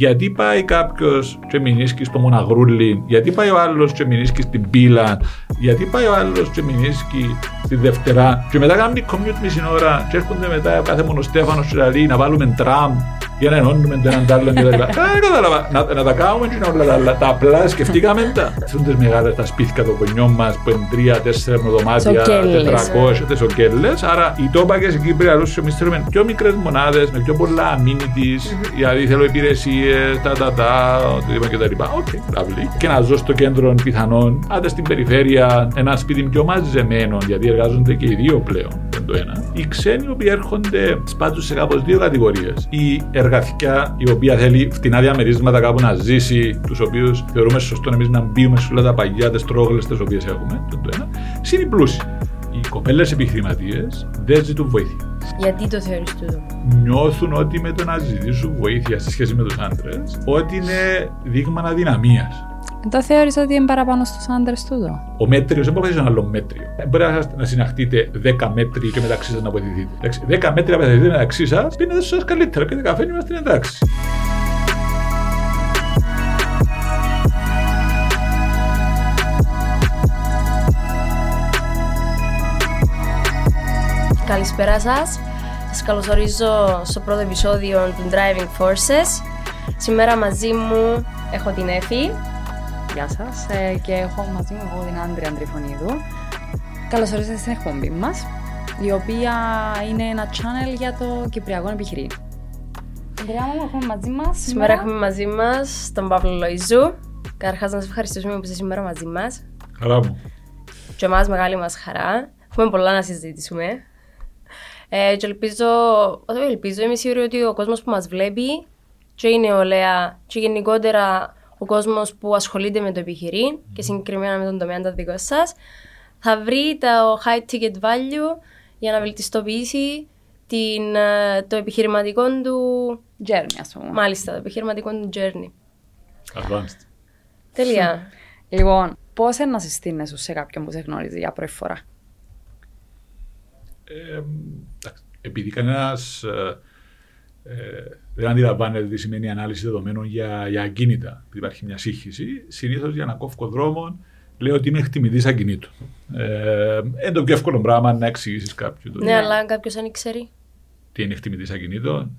Γιατί πάει κάποιος και μηνίσκει στο μοναγρούλι, γιατί πάει ο άλλος και μηνίσκει στην πύλα, γιατί πάει ο άλλος και μηνίσκει στη Δευτερά, και μετά κάνουν commute μισή ώρα, και έρχονται μετά κάθε μονοστέφανο και λέει να βάλουμε τραμ για να ενώνουμε το έναν τ' άλλον και τα λοιπά. Δεν κατάλαβα. Να, να τα κάνουμε και όλα τα άλλα. Τα απλά σκεφτήκαμε τα. Αυτούν τις μεγάλες τα σπίτια των κονιών μας που είναι τρία, τέσσερα δωμάτια, τετρακόσια, τις οκέλες. Άρα οι τόπακες εκεί πρέπει να εμείς θέλουμε πιο μικρές μονάδες, με πιο πολλά amenities, δηλαδή θέλω υπηρεσίες, τα τα τα, οτιδήποτε και τα λοιπά. OK, lovely. Και να ζω στο κέντρο πιθανόν, άντε στην περιφέρεια, ένα σπίτι πιο μαζεμένο, γιατί εργάζονται και οι δύο πλέον. Το ένα. Οι ξένοι οι οποίοι έρχονται σπάζουν σε κάπως δύο κατηγορίες. Η εργατικιά η οποία θέλει φτηνά διαμερίσματα κάπου να ζήσει, τους οποίους θεωρούμε σωστό εμείς να μπούμε σε όλα τα παλιά, τις τρόγλες τις οποίες έχουμε. Το, το ένα. Συν οι πλούσιοι. Οι κοπέλες επιχειρηματίες δεν ζητούν βοήθεια. Γιατί το θεωρείς τούτο; Νιώθουν ότι με το να ζητήσουν βοήθεια σε σχέση με τους άντρες, ότι είναι δείγμα αδυναμίας. Δεν θεώρησα ότι είναι παραπάνω στους άντρες τούτο. Ο μέτριος δεν μπορεί να ένα άλλο μέτριο. Δεν μπορεί να συναχτείτε 10 μέτρια και μεταξύ σας να βοηθηθείτε. 10 μέτρια βοηθηθείτε μεταξύ σας, πίνετε σας καλύτερα. Πίνετε καφέ, είμαστε εντάξει. Καλησπέρα σας. Σας καλωσορίζω στο πρώτο επεισόδιο του Driving Forces. Σήμερα μαζί μου έχω την Εφη. Γεια σας. Ε, και έχω μαζί μου εγώ την Άντρια Αντριφωνίδου. Καλώς ορίσατε στην εκπομπή μας, η οποία είναι ένα channel για το Κυπριακό επιχειρήν. Αντριά μου, έχουμε μαζί μας. Σήμερα έχουμε μαζί μας τον Παύλο Λοϊζού. Καταρχάς, να σας ευχαριστήσουμε που είστε σήμερα μαζί μας. Χαρά μου. Και εμάς μεγάλη μας χαρά. Έχουμε πολλά να συζητήσουμε. Ε, και ελπίζω, όχι ελπίζω, είμαι σίγουρη ότι ο κόσμος που μας βλέπει, και η νεολαία, και γενικότερα ο κόσμος που ασχολείται με το επιχειρήν και συγκεκριμένα με τον τομέα των δικών σας, θα βρει το high ticket value για να βελτιστοποιήσει την, ε, το επιχειρηματικό του journey, ας πούμε. Μάλιστα, το επιχειρηματικό του journey. Advanced. Τελεία. λοιπόν, πώς να συστήνεσαι σε κάποιον που σε γνωρίζει για πρώτη φορά; Ε, επειδή κανένας ε, δεν αντιλαμβάνεται τι σημαίνει ανάλυση δεδομένων για, για ακίνητα. Υπάρχει μια σύγχυση. Συνήθως για να κόφω δρόμο λέω ότι είμαι εκτιμητής ακινήτων. Ε, είναι το πιο εύκολο πράγμα να εξηγήσεις κάποιον. Ναι, αλλά αν κάποιος αν ξέρει. Τι είναι εκτιμητής ακινήτων.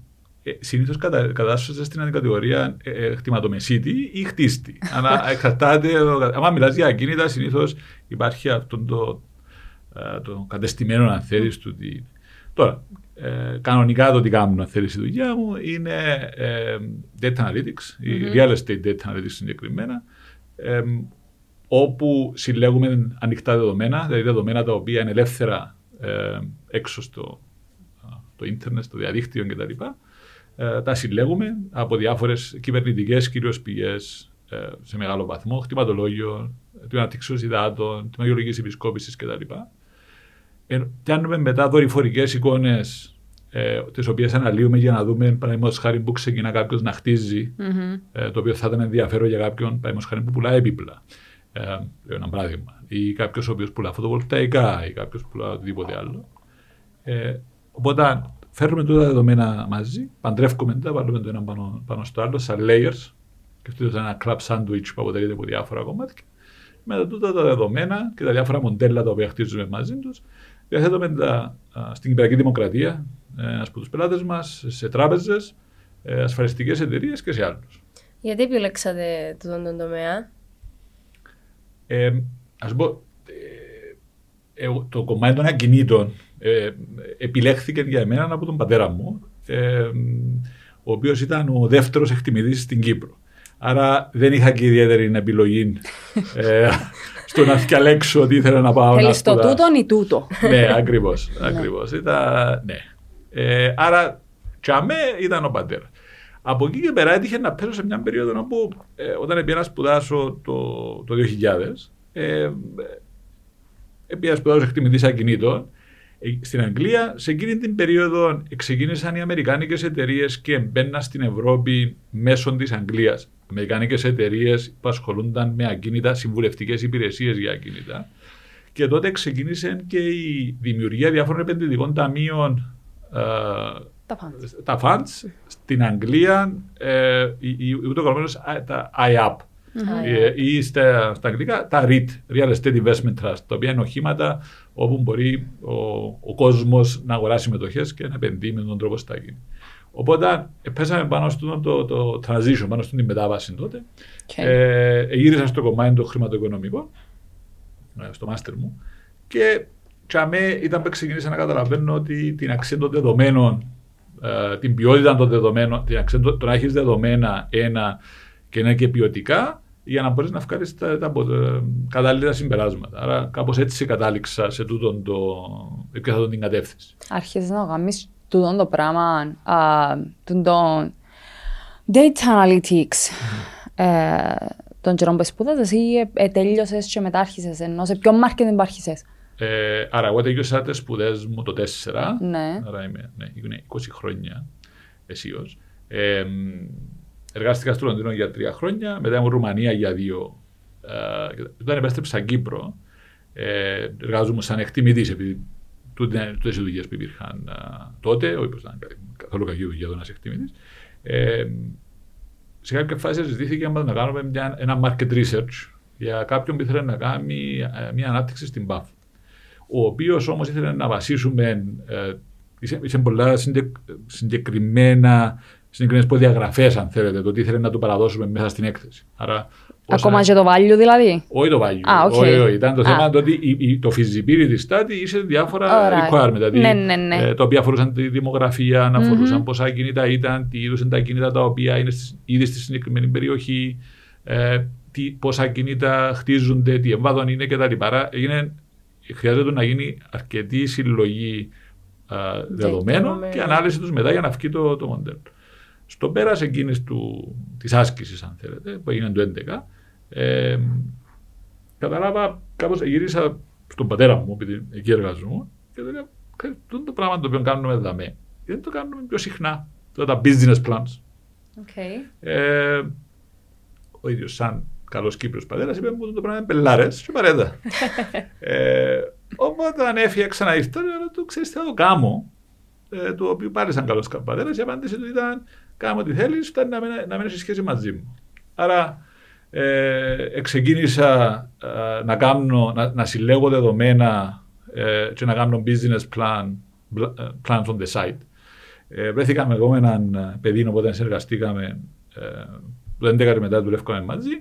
Ε, Συνήθως κατα, κατάσσεται στην αντικατηγορία ε, ε, χτιματομεσίτη ή χτίστη. Αλλά εξαρτάται. Αν μιλάς για ακίνητα, συνήθως υπάρχει αυτό το, το κατεστημένο, αν θέλεις, του. Τώρα, ε, κανονικά το τι κάνω, αν θέλεις η δουλειά μου, είναι ε, data analytics, mm-hmm. real estate data analytics συγκεκριμένα, ε, όπου συλλέγουμε ανοιχτά δεδομένα, δηλαδή δεδομένα τα οποία είναι ελεύθερα ε, έξω στο το ίντερνετ, στο διαδίκτυο κτλ. Ε, τα συλλέγουμε από διάφορες κυβερνητικές κυρίως πηγές ε, σε μεγάλο βαθμό, χτιματολόγιο, την αναπτύξεως υδάτων, τη μαγειολογική επισκόπησης κτλ. Ε, κάνουμε μετά δορυφορικές εικόνες ε, τις οποίες αναλύουμε για να δούμε, παραδείγματος χάρη, που ξεκινά κάποιος να χτίζει, mm-hmm. ε, το οποίο θα ήταν ενδιαφέρον για κάποιον, παραδείγματος χάρη, που πουλάει έπιπλα. Ε, λέω ένα παράδειγμα. Ή κάποιος ο οποίος πουλά φωτοβολταϊκά, ή κάποιος που πουλά οτιδήποτε άλλο. Ε, οπότε φέρνουμε τούτα τα δεδομένα μαζί, παντρεύουμε τα, βάλουμε το ένα πάνω, πάνω στο άλλο, σαν layers, και αυτό είναι ένα club sandwich που αποτελείται από διάφορα κομμάτια. Με τούτα τα δεδομένα και τα διάφορα μοντέλα τα οποία χτίζουμε μαζί τους, διαθέτουμε τα, στην Κυπριακή Δημοκρατία, ε, από τους πελάτες μας, σε τράπεζες, ε, ασφαλιστικές εταιρείες και σε άλλους. Γιατί επιλέξατε τον τομέα, ε, ας πω, ε, το κομμάτι των ακινήτων ε, επιλέχθηκε για μένα από τον πατέρα μου, ε, ο οποίος ήταν ο δεύτερος εκτιμητής στην Κύπρο. Άρα δεν είχα και ιδιαίτερη επιλογή ε, στο να διαλέξω ότι ήθελα να πάω. Θέλεις το τούτο ή τούτο; ναι, ακριβώς. ακριβώς. Ήταν, ναι. Ε, άρα, τσαμέ ήταν ο πατέρα. Από εκεί και πέρα έτυχε να πέσω σε μια περίοδο όπου ε, όταν πήγα να σπουδάσω το, το 2000, ε, πήγα να σπουδάσω εκτιμητή ακινήτων ε, στην Αγγλία. Σε εκείνη την περίοδο ξεκίνησαν οι Αμερικάνικες εταιρείες και μπαίναν στην Ευρώπη μέσω της Αγγλίας. Αμερικάνικες εταιρείες που ασχολούνταν με ακίνητα, συμβουλευτικές υπηρεσίες για ακίνητα. Και τότε ξεκίνησε και η δημιουργία διάφορων επενδυτικών ταμείων Τα fans. τα funds στην Αγγλία, ε, η- η- ούτω καλωμένως, α, τα IAP. Ε, ή στα, στα αγγλικά τα REIT, Real Estate Investment Trust, τα οποία είναι οχήματα όπου μπορεί ο, ο κόσμος να αγοράσει μετοχές και να επενδύει με τον τρόπο στα γίνει. Οπότε ε, πέσαμε πάνω στο το, το, transition, πάνω στην μετάβαση τότε. Οκ. Ε, γύρισα στο κομμάτι το χρηματοοικονομικό, ε, στο μάστερ μου, και τζιαμέ ήταν που ξεκίνησα να καταλαβαίνω ότι την αξία των δεδομένων, ε, την ποιότητα των δεδομένων, την αξία το, το να έχεις δεδομένα ένα και να είναι και ποιοτικά, για να μπορείς να βγάλεις τα, τα, απο- ε, κατάλληλα συμπεράσματα. Άρα, κάπως έτσι κατάληξα σε τούτον το. έπιασα τον την κατεύθυνση. Άρχισες να κάνεις τούτο το πράγμα, α, τούτο data analytics, ε, τον καιρό που σπούδαζες ή ε, ε, τελείωσες και μετά άρχισες, ενώ σε ποιο marketing που άρχισες; Ε, άρα, εγώ τελείωσα τι σπουδέ μου το 4. Ναι. Άρα είμαι ναι, είναι 20 χρόνια αισίως. Ε, μ, εργάστηκα στο Λονδίνο για τρία χρόνια, μετά ήμουν Ρουμανία για δύο. Ε, και όταν επέστρεψα Κύπρο, ε, εργάζομαι σαν εκτιμητής επειδή τούτε οι δουλειές που υπήρχαν α, τότε, όχι πως ήταν καθόλου κακή δουλειά το να είσαι εκτιμητής. Ε, σε κάποια φάση ζητήθηκε μας να κάνουμε μια, ένα market research για κάποιον που ήθελε να κάνει ε, μια ανάπτυξη στην ΠΑΦ. Ο οποίος όμως ήθελε να βασίσουμε. Ε, είσαι, είσαι πολλά συντε, συγκεκριμένα συγκεκριμένες προδιαγραφές, αν θέλετε, το τι ήθελε να του παραδώσουμε μέσα στην έκθεση. Άρα, όσα- Ακόμα και το value δηλαδή; όχι το value. Α, οκ. όχι, όχι. Ήταν το Α. θέμα το ότι η- η- το feasibility study είχε διάφορα Alright. requirement. Δηλαδή, Ναι, ναι, ναι. ε, τα οποία αφορούσαν τη δημογραφία, να αφορούσαν πόσα κινητά ήταν, τι είδους είναι τα κινητά τα οποία είναι στις- ήδη στη συγκεκριμένη περιοχή, ε, τι, πόσα κινητά χτίζονται, τι εμβαδόν είναι κτλ. Άρα έγινε, χρειάζεται να γίνει αρκετή συλλογή α, δεδομένων δεδομένων. και ανάλυση τους μετά για να βγει το, το μοντέλο. Στο πέρας εκείνης της άσκησης, αν θέλετε, που έγινε το 2011, ε, καταλάβα, κάπως γύρισα στον πατέρα μου, επειδή εκεί εργαζόμουν, και του λέω: «Ξέρεις, τούτο το πράγμα το οποίο κάνουμε δαμέ, γιατί δεν το κάνουμε πιο συχνά. Τώρα τα business plans. Okay. Ε, ο ίδιος, σαν καλός Κύπριος πατέρας, είπε μου το πράγμα είναι πελάρες και παρέτα. ε, οπότε αν έφυγε ξανά ήρθα, λέω του ξέρεις τι θα το κάνω. Ε, το οποίο πάλι σαν καλός πατέρας, η απάντηση του ήταν: Κάμε ό,τι θέλεις, φτάνει να μην, να μην έχεις σχέση μαζί μου. Άρα ε, ξεκίνησα ε, να, κάνω, να, να συλλέγω δεδομένα ε, και να κάνω business plan, ε, plans on the site. Ε, βρέθηκαμε εγώ με έναν ε, παιδί, οπότε συνεργαστήκαμε ε, το 11 και μετά δουλεύκαμε μαζί.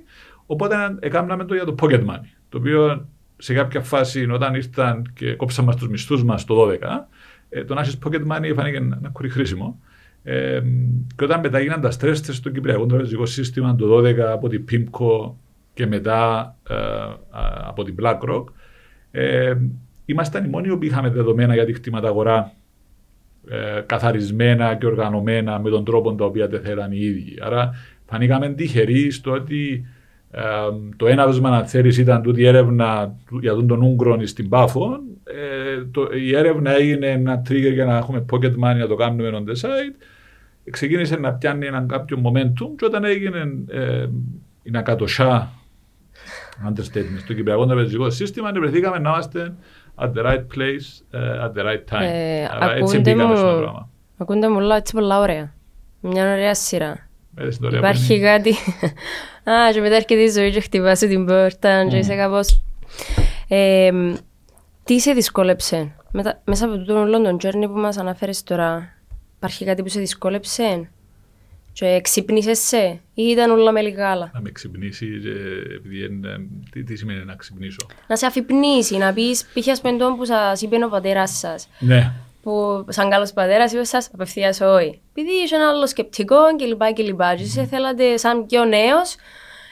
Οπότε έκαναμε το για το pocket money. Το οποίο σε κάποια φάση, όταν ήρθαν και κόψαμε τους μισθούς μας το 12, ε, το να έχεις pocket money φάνηκε ένα κουρί χρήσιμο. Ε, και όταν μετά έγιναν τα stress test στο Κυπριακό τραπεζικό σύστημα το 12 από την PIMCO και μετά ε, α, από την BlackRock, ε, ήμασταν οι μόνοι που είχαμε δεδομένα για τη χτήματα αγορά ε, καθαρισμένα και οργανωμένα με τον τρόπο τον οποίο τα θέλαν οι ίδιοι. Άρα φανήκαμε τυχεροί στο ότι ε, το έναυσμα, αν θέλεις, ήταν τούτη η έρευνα του- για τον τον Ούγκρον στην Πάφο. Ε, το, η έρευνα έγινε ένα trigger για να έχουμε pocket money να το κάνουμε on the side. Ξεκίνησε να πιάνει έναν κάποιο momentum και όταν έγινε ε, η Νακατοσιά understatement στο Κυπριακό τραπεζικό σύστημα, βρεθήκαμε να είμαστε at the right place, ε, at the right time. Ε, Άρα έτσι ακούνται μπήκαμε μου- στο πράγμα. Ακούνται μου όλα έτσι πολλά ωραία. Μια ωραία σειρά. Έτσι είναι το ωραίο Υπάρχει που είναι. κάτι. Α, και μετά έρχεται η ζωή και χτυπάς σου την πόρτα, και είσαι κάπως... Ε, τι σε δυσκόλεψε; Μετα- μέσα από τον London Journey που μας αναφέρεις τώρα, υπάρχει κάτι που σε δυσκόλεψε; Και ξύπνησες σε ή ήταν όλα με λιγάλα. Να με ξυπνήσει, ε, επειδή είναι, τι, τι σημαίνει να ξυπνήσω; Να σε αφυπνήσει, να πεις π.χ. ας πούμε τον που σας είπε ο πατέρας σας, Ναι, που σαν καλός πατέρας είπες σας απευθείας όχι. Επειδή είσαι ένα άλλο σκεπτικό κλπ. κλπ. Και εσείς θέλατε σαν πιο νέος,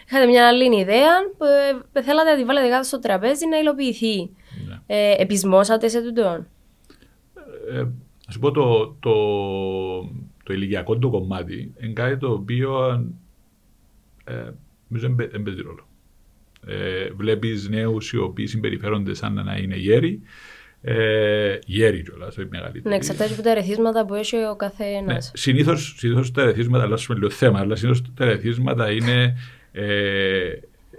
είχατε μια άλλη ιδέα που ε, θέλατε να τη βάλετε κάτω στο τραπέζι να υλοποιηθεί. ναι. Ε, επισμόσατε σε τούτον; Ε, να σου πω το, το, το ηλικιακό του κομμάτι είναι κάτι το οποίο ε, νομίζω δεν δεν παίζει ρόλο. Ε, βλέπεις νέους οι οποίοι συμπεριφέρονται σαν να είναι γέροι, ε, γέροι κιόλας, όχι μεγαλύτεροι. Ναι, εξαρτάται από τα ερεθίσματα που έχει ο καθένας. Ναι, συνήθως, συνήθως τα ερεθίσματα, αλλάσουμε λίγο θέμα, αλλά συνήθως τα ερεθίσματα είναι ε,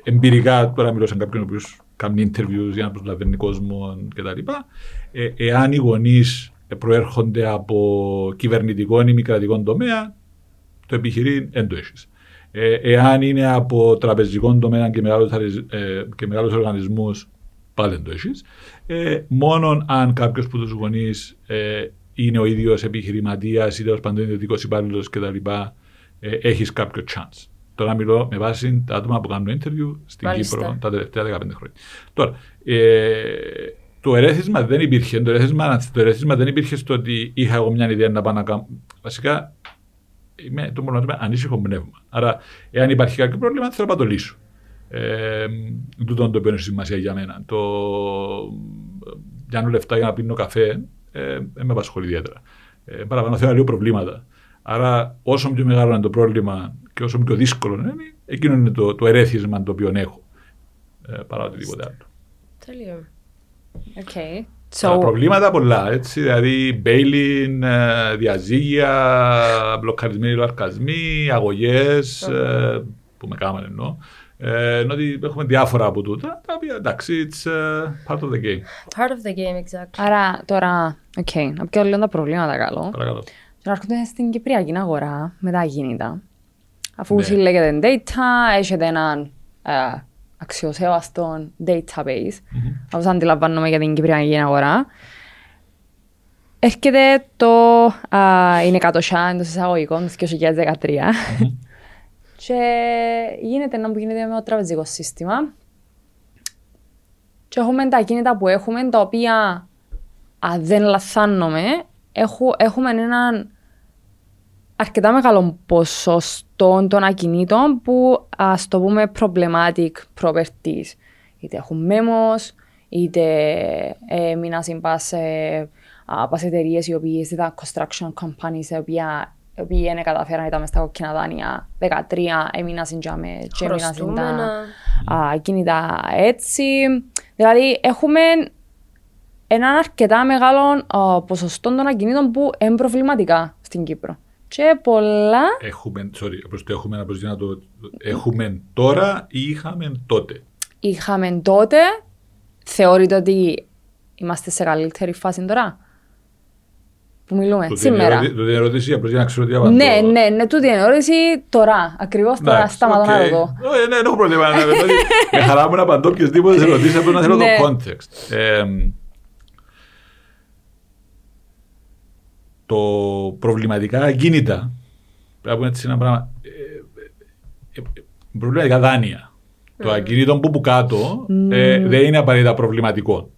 εμπειρικά, τώρα μιλώ σαν κάποιον ο οποίος κάνει interviews για να προσλαβαίνει κόσμο κτλ. Ε, εάν οι γονείς προέρχονται από κυβερνητικό ή μη κρατικό τομέα, το επιχειρήν δεν το έχεις. Ε, εάν είναι από τραπεζικό τομέα και μεγάλους, ε, και μεγάλους οργανισμούς, πάλι δεν το έχεις. Ε, μόνο αν κάποιος από τους γονείς ε, είναι ο ίδιος επιχειρηματίας ή τέλος πάντων ιδιωτικό υπάλληλος κτλ., ε, έχεις κάποιο chance. Τώρα μιλώ με βάση τα άτομα που κάνουν interview στην Μάλιστα. Κύπρο τα τελευταία 15 χρόνια. Τώρα, ε, το ερέθισμα δεν υπήρχε. Το ερέθισμα, το ερέθισμα δεν υπήρχε στο ότι είχα εγώ μια ιδέα να πάω να κάνω. Βασικά, είμαι το μόνο είμαι ανήσυχο πνεύμα. Άρα, εάν υπάρχει κάποιο πρόβλημα, θέλω να πάω το λύσω. Ε, τούτο το οποίο έχει σημασία για μένα. Το πιάνω λεφτά για να πίνω καφέ, ε, δεν με απασχολεί ιδιαίτερα. Ε, παραπάνω θέλω να λύω προβλήματα. Άρα, όσο πιο μεγάλο είναι το πρόβλημα και όσο πιο δύσκολο είναι, εκείνο είναι το, το ερέθισμα το οποίο έχω. Ε, παρά οτιδήποτε άλλο. Τέλειο. Okay. Τα So, προβλήματα πολλά, έτσι, δηλαδή bail-in, ε, διαζύγια, μπλοκαρισμένοι λογαριασμοί, αγωγές, ε, που με κάμανε εννοώ. Ε, ενώ ότι έχουμε διάφορα από τούτα, τα οποία εντάξει, it's ε, part of the game. Part of the game, exactly. άρα τώρα, οκ, να πιω λίγο τα προβλήματα καλό. Παρακαλώ. Και να έρχονται στην Κυπριακή αγορά με τα ακίνητα. Αφού Ναι. συλλέγεται data, έχετε έναν ε, αξιοσέβαστο database, όπως αντιλαμβάνομαι για την Κυπριακή αγορά. Έρχεται το α, είναι κατοσιά εντός εισαγωγικών του 2013 και γίνεται να που γίνεται με το τραπεζικό σύστημα και έχουμε τα ακίνητα που έχουμε τα οποία αν δεν λαθάνομαι έχω, έχουμε έναν αρκετά μεγάλο ποσοστό των ακινήτων που ας το πούμε problematic properties. Είτε έχουν memos, είτε ε, μήνας συμπά σε, α, πας εταιρείες οι οποίες ήταν construction companies οι οποία οι οποίοι δεν καταφέραν ήταν μες στα κόκκινα δάνεια 13, έμεινα συντζάμε και έμεινα συντά Χρωστούμενα. ακίνητα έτσι. Δηλαδή έχουμε έναν αρκετά μεγάλο α, ποσοστό των ακινήτων που είναι προβληματικά στην Κύπρο. Και πολλά Έχουμε, sorry, απλώς το έχουμε, απλώς για να το... Έχουμε τώρα ή είχαμε τότε; είχαμε τότε. Θεωρείτε ότι είμαστε σε καλύτερη φάση τώρα; Που μιλούμε Τούτη είναι σήμερα. ερωτη- τούτη είναι ερώτηση, απλώς για να ξέρω τι απαντώ. Ναι, ναι, ναι, τούτη είναι η ερώτηση τώρα. Ακριβώς τώρα Εντάξει, σταματώ να οκ. το δω. Όχι, Ναι, δεν έχω πρόβλημα. ναι, δηλαδή, Με χαρά μου να απαντώ οποιασδήποτε ερωτήσεις, απλώς να θέλω Ναι. το context. Ε, το προβληματικά ακίνητα, πρέπει να πούμε έτσι ένα πράγμα, ε, ε, ε, προβληματικά δάνεια. Το ακίνητο που που κάτω ε, δεν είναι απαραίτητα προβληματικό.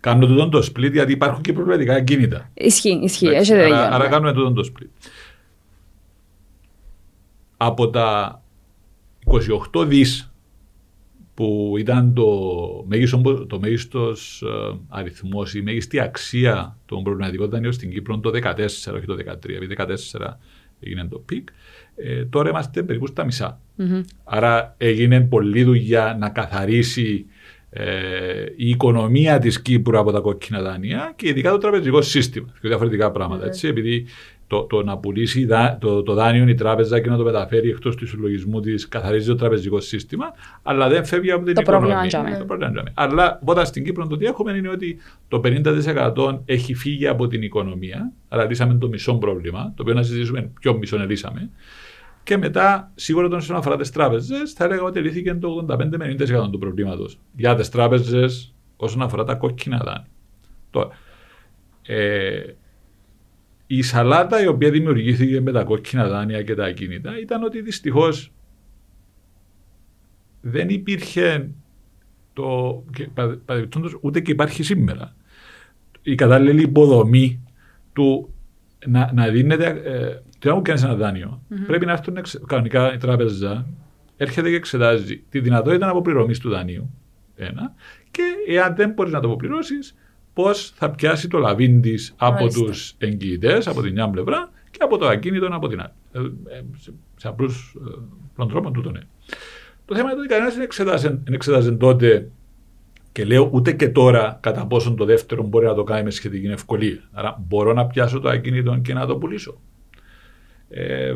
Κάνω τούτο το split γιατί υπάρχουν και προβληματικά ακίνητα. Ισχύει, ισχύει. Εντάξει, Έχετε άρα, δίκιο. άρα ναι. κάνουμε τούτο το split. Από τα 28 δις που ήταν το, μέγιστο, το μέγιστος ε, αριθμός, η μέγιστη αξία των προβληματικών δανείων στην Κύπρο το 14, όχι το 13, επειδή 14 έγινε το peak, ε, τώρα είμαστε περίπου στα μισά. Άρα έγινε πολλή δουλειά να καθαρίσει ε, η οικονομία της Κύπρου από τα κόκκινα δάνεια και ειδικά το τραπεζικό σύστημα. Και διαφορετικά πράγματα. Έτσι, επειδή το, το να πουλήσει δα- το, το δάνειο η τράπεζα και να το μεταφέρει εκτός του συλλογισμού της, καθαρίζει το τραπεζικό σύστημα, αλλά δεν φεύγει από την Το οικονομία. πρόβλημα τζάμε. Το πρόβλημα τζάμε. Αλλά όταν στην Κύπρο το τι έχουμε είναι ότι το 50% έχει φύγει από την οικονομία, άρα λύσαμε το μισό πρόβλημα, το οποίο να συζητήσουμε ποιο μισό λύσαμε. Και μετά, σίγουρα όταν όσον αφορά τις τράπεζες, θα έλεγα ότι λύθηκε το 85 με 90% του προβλήματος για τις τράπεζες όσον αφορά τα κόκκινα δάνεια. Τώρα, ε, η σαλάτα η οποία δημιουργήθηκε με τα κόκκινα δάνεια και τα ακίνητα ήταν ότι δυστυχώς δεν υπήρχε το. και πα- παρεμπιπτόντως, ούτε και υπάρχει σήμερα η κατάλληλη υποδομή του να, να δίνεται. Ε, τι να μου κάνεις ένα δάνειο, πρέπει να έρθουν εξ- κανονικά η τράπεζα, έρχεται και εξετάζει τη δυνατότητα αποπληρωμή του δανείου. Ένα. Και εάν δεν μπορείς να το αποπληρώσεις, πώς θα πιάσει το λαβίν της από Μάλιστα. τους εγγυητές, από την μια πλευρά και από το ακίνητο από την άλλη. Ε, ε, σε, σε απλούς ε, τρόπον τούτο ναι. Το θέμα είναι ότι κανένας δεν εξετάζει, δεν εξετάζει τότε και λέω ούτε και τώρα κατά πόσον το δεύτερο μπορεί να το κάνει με σχετική ευκολία. Άρα μπορώ να πιάσω το ακίνητο και να το πουλήσω. Ε,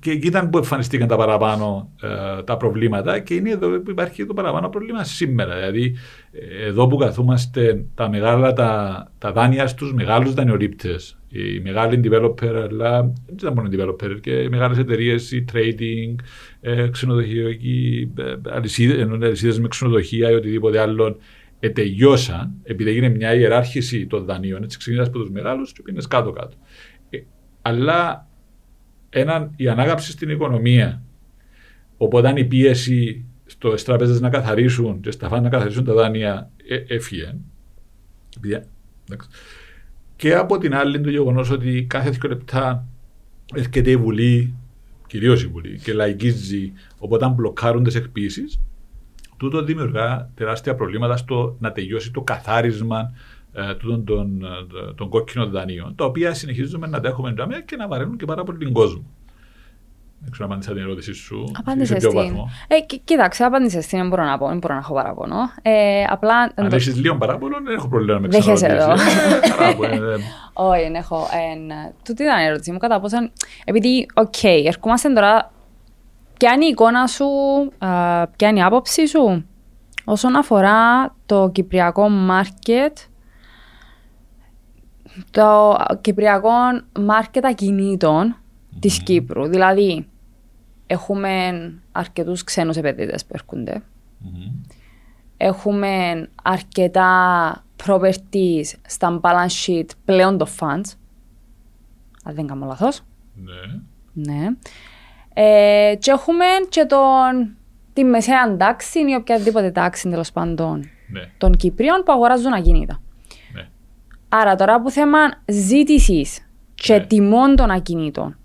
Και εκεί ήταν που εμφανιστήκαν τα παραπάνω ε, τα προβλήματα και είναι εδώ που υπάρχει το παραπάνω πρόβλημα σήμερα. Δηλαδή, ε, εδώ που καθόμαστε τα μεγάλα τα, τα δάνεια στους μεγάλους δανειολήπτες, οι μεγάλοι developer, αλλά δεν ήταν μόνο developer, και οι μεγάλες εταιρείες, η trading, ε, ξενοδοχειακοί, ε, αλυσίδες με ξενοδοχεία ή οτιδήποτε άλλο, ε, τελειώσαν, επειδή έγινε μια ιεράρχηση των δανείων, έτσι ξεκινάς από τους μεγάλους και πήγαινες κάτω-κάτω. Ε, αλλά έναν, η ανάγαψη στην οικονομία, οπότε η πίεση στο τράπεζες να καθαρίσουν και στα φάνη να καθαρίσουν τα δάνεια ε, έφυγε. Και από την άλλη το γεγονός ότι κάθε δύο λεπτά έρχεται η Βουλή, κυρίως η Βουλή, και λαϊκίζει, οπότε μπλοκάρουν τις εκπίσει, τούτο δημιουργά τεράστια προβλήματα στο να τελειώσει το καθάρισμα ε, των, των, ε, των κόκκινων δανείων, τα οποία συνεχίζουμε να τα έχουμε και να βαραίνουν και πάρα πολύ τον κόσμο. Δεν ξέρω αν απάντησα την ερώτησή σου. Απάντησες στην. Ε, κοίταξε, απάντησες στην. Δεν μπορώ να πω, δεν μπορώ να έχω παράπονο. Ε, απλά, αν έχεις λίγο παράπονο, δεν έχω πρόβλημα με Δεν έχει εδώ. Όχι, δεν έχω. Του τι ήταν η ερώτησή μου, κατά πόσο. Επειδή, οκ, ερχόμαστε τώρα. Ποια είναι η εικόνα σου, ποια είναι η άποψη σου όσον αφορά το κυπριακό μάρκετ το κυπριακό μάρκετ ακινήτων mm. της Κύπρου. Δηλαδή, έχουμε αρκετούς ξένους επενδυτές που έρχονται. Mm. Έχουμε αρκετά properties στα balance sheet πλέον το funds. Αν δεν κάνω λάθος. Ναι. ναι. Ε, και έχουμε και τον, τη μεσαία τάξη ή οποιαδήποτε τάξη τέλος πάντων ναι. των Κυπρίων που αγοράζουν ακίνητα. Άρα τώρα που θέμα ζήτησης και ναι. τιμών των ακινήτων.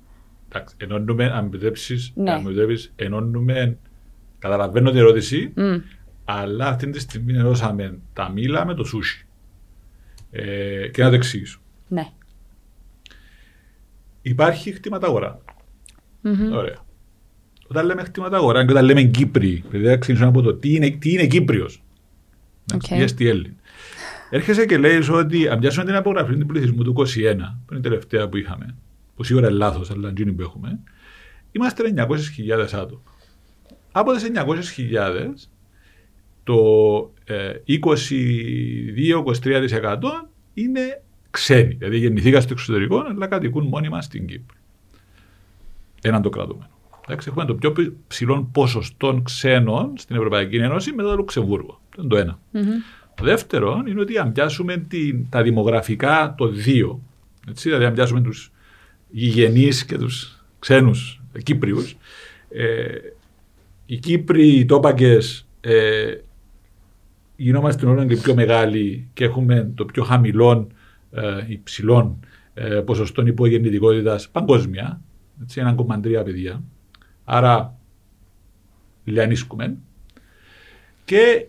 Εντάξει, ενώνουμε, αν επιτρέψει, ναι. ενώνουμε, καταλαβαίνω την ερώτηση, mm. αλλά αυτή τη στιγμή ενώσαμε τα μήλα με το σούσι. Ε, και να το εξηγήσω. Ναι. Υπάρχει χτήματα αγορά. Mm-hmm. Ωραία. Όταν λέμε χτήματα αγορά και όταν λέμε Κύπροι, δηλαδή να ξεκινήσουμε από το τι είναι, τι είναι Κύπριος. Okay. Τι Έλλην. Έρχεσαι και λέει ότι αν πιάσουμε την απογραφή του πληθυσμού του 21, που είναι η τελευταία που είχαμε, που σίγουρα είναι λάθος, αλλά είναι που έχουμε, είμαστε 900.000 άτομα. Από τις 900.000, το 22-23% ε, είναι ξένοι. Δηλαδή γεννηθήκα στο εξωτερικό, αλλά κατοικούν μόνιμα στην Κύπρο. Έναν το κρατούμενο. Εντάξει, έχουμε το πιο ψηλό ποσοστό ξένων στην Ευρωπαϊκή Ένωση μετά το Λουξεμβούργο. Αυτό είναι το ένα. Mm-hmm. Το δεύτερο είναι ότι αν πιάσουμε την, τα δημογραφικά το δύο, έτσι, δηλαδή αν πιάσουμε τους γηγενείς και τους ξένους Κύπριους, ε, οι Κύπροι, οι τόπακες, ε, γινόμαστε όλο και πιο μεγάλοι και έχουμε το πιο χαμηλό ε, υψηλό ε, ποσοστό υπογεννητικότητας παγκόσμια, έτσι, 1,3 παιδιά. Άρα λιανίσκουμε. Και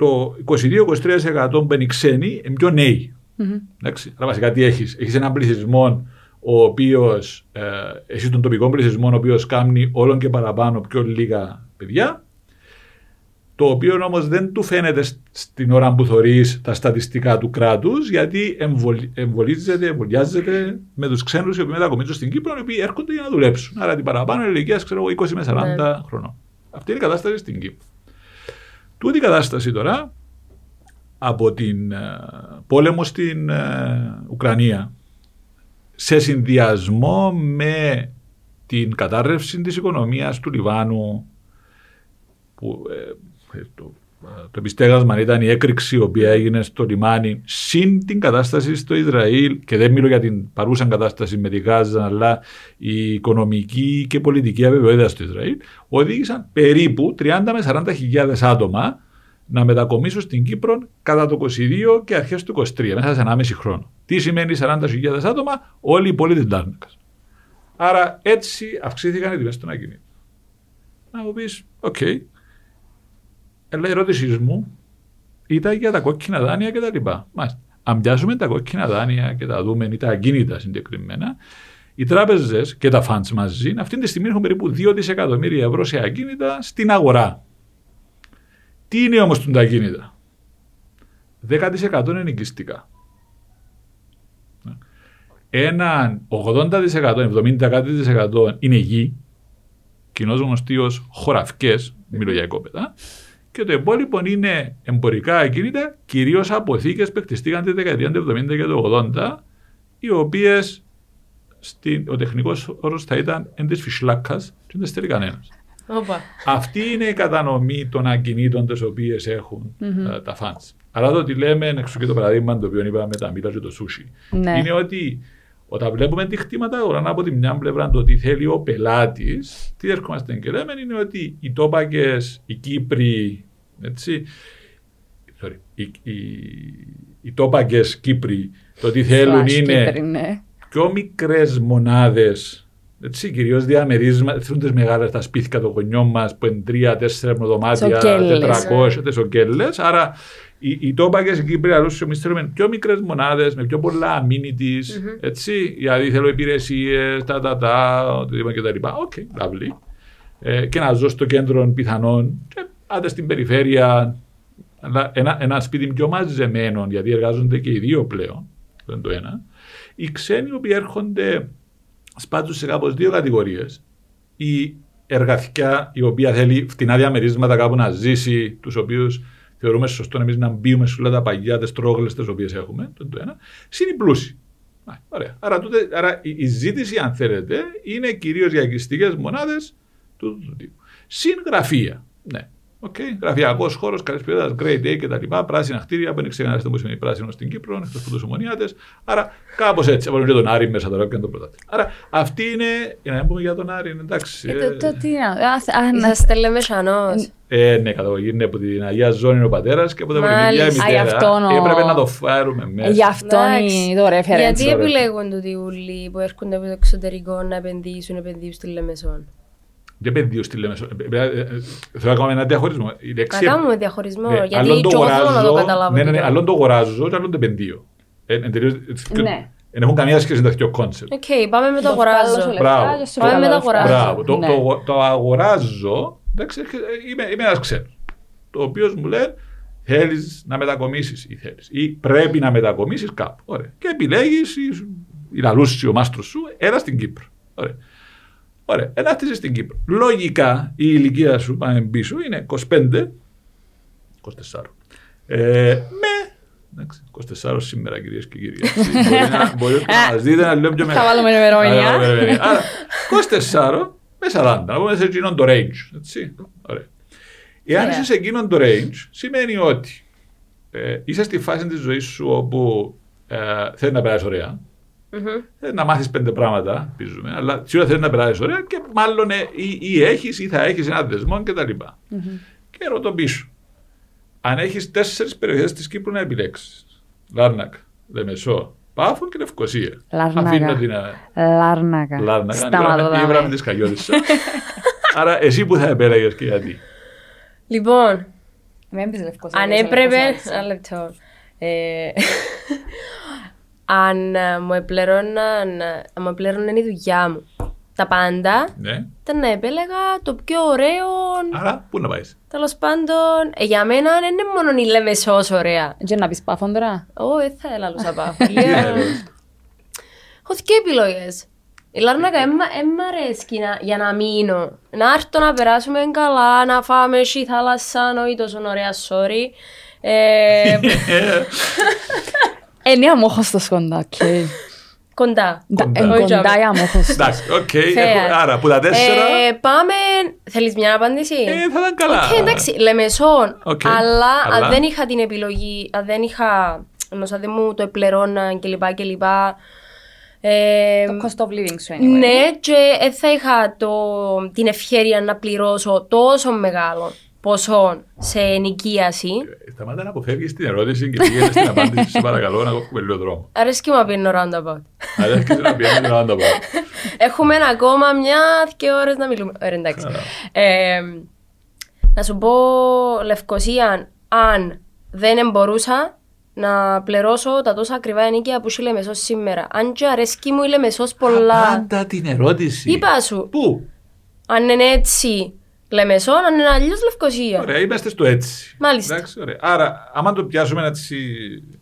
το 22-23% μπαίνει ξένοι, είναι πιο νέοι. Mm-hmm. Αλλά βασικά τι έχεις, έχεις έναν πληθυσμό ο οποίος, ε, εσύ τον τοπικό πληθυσμό, ο οποίος κάνει όλο και παραπάνω πιο λίγα παιδιά, το οποίο όμως δεν του φαίνεται στην ώρα που θεωρεί τα στατιστικά του κράτους, γιατί εμβολίζεται, εμβολιάζεται με τους ξένους οι οποίοι μετακομίζουν στην Κύπρο, οι οποίοι έρχονται για να δουλέψουν. Άρα την παραπάνω ηλικίας, ξέρω 20 με 40 ναι. χρονών. Αυτή είναι η κατάσταση στην Κύπρο. Τούτη η κατάσταση τώρα από την ε, πόλεμο στην ε, Ουκρανία σε συνδυασμό με την κατάρρευση της οικονομίας του Λιβάνου που ε, το, το επιστέγασμα ήταν η έκρηξη η οποία έγινε στο λιμάνι συν την κατάσταση στο Ισραήλ και δεν μιλώ για την παρούσα κατάσταση με τη Γάζα αλλά η οικονομική και πολιτική αβεβαιότητα στο Ισραήλ οδήγησαν περίπου 30 με 40 χιλιάδες άτομα να μετακομίσουν στην Κύπρο κατά το 22 και αρχές του 23, μέσα σε 1,5 χρόνο. Τι σημαίνει 40.000 άτομα, όλοι οι πολίτες Ντάρνακα. Άρα έτσι αυξήθηκαν οι τιμές των ακινήτων. Να μου πεις, OK. Okay. Αλλά η ερώτησή μου ήταν για τα κόκκινα δάνεια κτλ. Αν πιάσουμε τα κόκκινα δάνεια και τα δούμε ή τα ακίνητα συγκεκριμένα, οι τράπεζες και τα funds μαζί αυτή τη στιγμή έχουν περίπου 2 δισεκατομμύρια ευρώ σε ακίνητα στην αγορά. Τι είναι όμως τα ακίνητα; 10% είναι νοικιστικά. Ένα 80%, 70% είναι γη, κοινώ γνωστοί ως χωραφικές, μιλώ για οικόπεδα, και το υπόλοιπο είναι εμπορικά ακίνητα, κυρίως αποθήκες που εκτιστήκαν τη δεκαετία του 70 και του 80, οι οποίες ο τεχνικός όρος θα ήταν εν της φυσλάκας και δεν στέλνει κανένας. Όπα. Αυτή είναι η κατανομή των ακινήτων τις οποίες έχουν ε, τα fans. Αλλά το ότι λέμε, εξού και το παράδειγμα το οποίο είπαμε με τα μήλα και το σούσι, Ναι. είναι ότι όταν βλέπουμε τη χτήματα αγορά από τη μια πλευρά το τι θέλει ο πελάτης, τι έρχομαστε και λέμε είναι ότι οι τόπακες, οι Κύπροι, έτσι, sorry, οι, οι, οι τόπακες Κύπροι, το τι θέλουν Flash είναι Keeper, ναι. πιο μικρές μονάδες. Έτσι, κυρίως διαμερίσματα, θέλουν τι μεγάλε τα σπίτια των γονιών μας που είναι τρία-τέσσερα δωμάτια, Σοκέλες. 400 σοκέλες. Άρα οι, οι τόπακε οι Κύπροι αλλού εμεί θέλουμε πιο μικρές μονάδες με πιο πολλά amenities. Έτσι, δηλαδή θέλω υπηρεσίες, τα τα τα, οτιδήποτε κτλ. OK, lovely. Ε, και να ζω στο κέντρο πιθανόν, και άντε στην περιφέρεια. Αλλά ένα, ένα σπίτι πιο μαζεμένο, γιατί εργάζονται και οι δύο πλέον. Αυτό είναι το ένα. Οι ξένοι οι οποίοι έρχονται σπάζουν σε κάπως δύο κατηγορίες. Η εργατικιά η οποία θέλει φτηνά διαμερίσματα κάπου να ζήσει, τους οποίους θεωρούμε σωστό εμείς να μπούμε σε όλα τα παλιά, τις τρόγλες τις οποίες έχουμε, το, είναι το ένα. Συν οι πλούσιοι. Α, Ωραία. Άρα, τούτε, άρα η, η ζήτηση, αν θέλετε, είναι κυρίως για οικιστικές μονάδες του, του τύπου. Συν γραφεία. Ναι. Okay. Γραφειακό χώρος, καλή ποιότητα, great day κτλ. Πράσινα κτίρια που δεν ξέρετε που σημαίνει πράσινο στην Κύπρο, εκτός από τους ομονιάτες. Άρα κάπως έτσι. Βάλουμε και τον Άρη μέσα τώρα και να το πρωτάτε. Άρα αυτή είναι. Για να μην πούμε για τον Άρη, είναι εντάξει. Ε, ε, το- το τι είναι. Α, α, να- Είσαστε λεμεσανός. ε, ναι, καταγωγή είναι από την Αγία Ζώνη είναι ο πατέρας και από την Μάλιστα. Πολυμιλιά η Α, μητέρα. γι' αυτόν ο- Έπρεπε να το φάρουμε μέσα. Γι' αυτό Εντάξει. είναι το reference. Γιατί ωραία. επιλέγουν τούτοι ούλοι που έρχονται από το εξωτερικό να επενδύσουν, επενδύσουν στη Λεμεσόν; Δεν πεδίο στη λέμε. ε, ε, ε, Θέλω να κάνουμε ένα διαχωρισμό. Η Να λέξη κάνουμε διαχωρισμό, Ναι, γιατί άλλον το και εγώ θέλω να το αγοράζω- καταλάβω. Ναι, ναι, ναι, τούτο. άλλον το αγοράζω και άλλον το επενδύω. Ε, εν τελείως- Ναι. Δεν έχουν καμία σχέση με τέτοιο κόνσεπτ. Οκ, πάμε με το Το βγάλω αγοράζω. σου λεφτά Μπράβο. και σου Πάμε βγάλω με τα λεφτά. αγοράζω. Μπράβο. Το, Ναι. το, το αγοράζω. Εντάξει, έρχεται- είμαι, είμαι ένα ξένο. Το οποίο μου λέει θέλει να μετακομίσει ή θέλει. Ή πρέπει να μετακομίσει κάπου. Ωραία. Και επιλέγει η λαλούση, ο μάστρο σου, έλα στην Κύπρο. Ωραία. Ωραία. Ένα χτίσει στην Κύπρο. Λογικά η ηλικία σου πάμε πίσω είναι 25, 24. Ε, με. Εντάξει, 24 σήμερα κυρίες και κύριοι. έτσι. Μπορεί να, μπορεί να μας δείτε να λέω πιο Θα μεγάλο. βάλουμε ημερομηνία. Άρα, 24 με 40, να πούμε σε εκείνον το range. Έτσι. Ωραία. Εάν Ωραία. είσαι σε εκείνον το range, σημαίνει ότι ε, είσαι στη φάση της ζωής σου όπου ε, θέλει να περάσει ωραία. Μμμ. Θέλει να μάθεις πέντε πράγματα, πίζουμε, αλλά σίγουρα θέλεις να περάσεις ωραία και μάλλον ε, ή, ή έχεις ή θα έχεις ένα δεσμό κτλ. Και ρωτώ πίσω. Αν έχεις τέσσερις περιοχές της Κύπρου να επιλέξεις, Λάρνακα, Λεμεσό, Πάφο και Λευκοσία. Λάρνακα. Αφήνω την. ε, Λάρνακα. Λάρνακα. Σταματώ Ήβραμε δάμε. τη Καγιώτησα. Άρα εσύ που θα επέλεγες και γιατί; Λοιπόν, Μην πεις Λευκοσία, αν πες έπρεπε. Λευκοσία. Ένα λεπτό. Ε, Αν ε, μου επληρώναν αν μου επληρώναν η δουλειά μου τα πάντα, Ναι. ήταν να επέλεγα το πιο ωραίο. Άρα πού να πάεις; Τέλος πάντων, ε, για μένα δεν είναι μόνο η Λεμεσός ωραία. Και να πεις πάφον τώρα. Ω, δεν θα έλαλουσα πάω. Τι έλεγες. Έχω δύο επιλογές. Η Λάρνακα δεν μ' αρέσει να- για να μείνω. Να έρθω να περάσουμε καλά, να φάμε στη θάλασσα, όχι τόσο ωραία, sorry. Ε, Ε, ναι, αμόχος στο σκόντα, οκ. κοντά. Κοντά. Εν Όχι, κοντά τζάμε. η αμόχος. Εντάξει, οκ. Fair. έχω- Άρα που τα τέσσερα. Ε, πάμε. Θέλεις μια απάντηση; Ε, θα ήταν καλά. Οκ, εντάξει, Λεμεσόν. Οκ, Αλλά, αλλά- αν δεν είχα την επιλογή, αν δεν είχα. Ενώ σαν δεν μου το επληρώναν κλπ. κλπ. Ε, Το cost of living σου, anyway. ναι, και δεν θα είχα το, την ευχαίρεια να πληρώσω τόσο μεγάλο ποσό σε ενοικίαση. Ε, Σταμάτα να αποφεύγεις την ερώτηση και πήγαινες στην απάντηση. Σε παρακαλώ να κόβουμε λίγο δρόμο. Αρέσκει μου να πίνω roundabout. Αλλά έρχεσαι να πιένεις να το πω. Έχουμε ακόμα μια και ώρες να μιλούμε. Ωραία, εντάξει. Ε, να σου πω, Λευκοσία, αν δεν μπορούσα να πληρώσω τα τόσα ακριβά ενίκια που έχει η Λεμεσός σήμερα. Αν και αρέσκει μου η Λεμεσός πολλά. Πάντα την ερώτηση. Είπα σου, Πού; αν είναι έτσι Λεμεσόν, αν είναι αλλιώς Λευκοσία. Ωραία, είμαστε στο έτσι. Μάλιστα. Εντάξει, ωραία. Άρα, άμα το πιάσουμε έτσι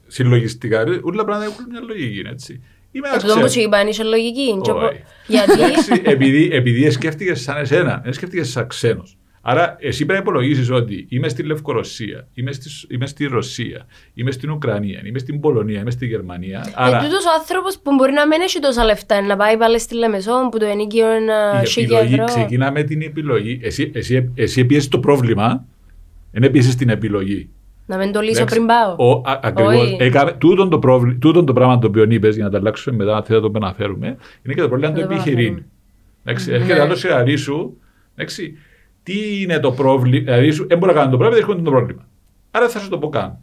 συλλογιστικά, όλα πράγματα έχουν μια λογική. Έτσι. Είμαι Ε, ένας τούτο που σου ξένος. είπα, είσαι λογική. Και Όχι. οπο- Γιατί; Εντάξει, επειδή, επειδή σκέφτηκες σαν εσένα, δεν σκέφτηκες σαν ξένος. Άρα, εσύ πρέπει να υπολογίσει ότι είμαι στη Λευκορωσία, είμαι στη, είμαι στη Ρωσία, είμαι στην Ουκρανία, είμαι στην Πολωνία, είμαι στη Γερμανία. Ε, Άρα, τούτος ο άνθρωπος που μπορεί να μην έχει τόσα λεφτά να πάει πάλι στη Λεμεσό που το ενίκιο είναι η χίλια επιλογή ευρώ. ξεκινά με την επιλογή. Εσύ, εσύ, εσύ πιέσεις το πρόβλημα, δεν έπιεσες την επιλογή. Να μην το λύσω Εντάξει, πριν πάω. Ο, α, ακριβώς, Όχι. έκαμε, τούτον, το πρόβλημα, τούτον το πράγμα το οποίο είπες για να τα αλλάξουμε μετά, αν θέλετε να το επαναφέρουμε, είναι και το πρόβλημα Θα του το επιχειρήν. επαναφέρουμε. Εντάξει, Ναι. έρχεται άλλος σιγαρί σου, εντάξει, τι είναι το πρόβλημα, δηλαδή σου, δεν μπορεί να κάνει το πρόβλημα, δεν έρχεται το πρόβλημα. Άρα θα σου το πω καν.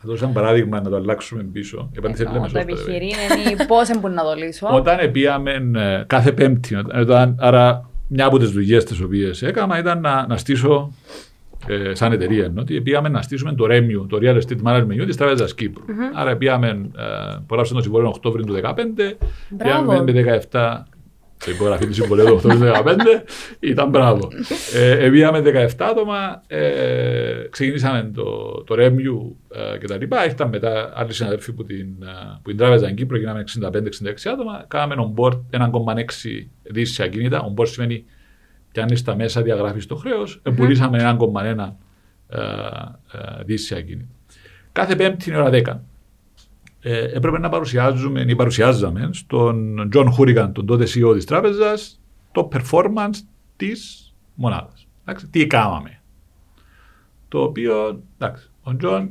Θα δώσω ένα παράδειγμα να το αλλάξουμε πίσω. Επανήθετε Εννοώ, λέμε Το σωστά, βέβαια. επιχειρήν είναι πώς μπορεί να το λύσω. Όταν πήγαμε ε, κάθε Πέμπτη, όταν, άρα μια από τις δουλειές τις οποίες έκανα ήταν να, να στήσω ε, σαν εταιρεία ενώ ότι πήγαμε να στήσουμε το REMU, το Real Estate Management Unit της Τράπεζας Κύπρου. Άρα πήγαμε, ε, υπογράψαμε το συμβόλαιο Οκτώβριο του 2015, Μπράβο. πήγαμε με 17 το υπογραφή του συμβολέου του Οκτώβριου του 2015 ήταν μπράβο. Ε, ε, πήγαμε 17 άτομα, ε, ξεκινήσαμε το, το REMU ε, και τα λοιπά. Ήρθαν μετά άλλοι συναδέλφοι που την, ε, που την τράβεζαν Κύπρο, γίναμε 65-66 άτομα. Κάναμε on board 1,6 δις σε ακίνητα. On board σημαίνει πιάνεις τα μέσα, διαγράφεις το χρέος. Ε, πουλήσαμε 1,1 ε, ε, δις σε ακίνητα. Κάθε Πέμπτη είναι ώρα 10 ε, έπρεπε να παρουσιάζουμε ή παρουσιάζαμε στον John Hourican, τον τότε CEO της τράπεζας, το performance της μονάδας. Εντάξει, τι κάναμε. Το οποίο, εντάξει, ο Τζον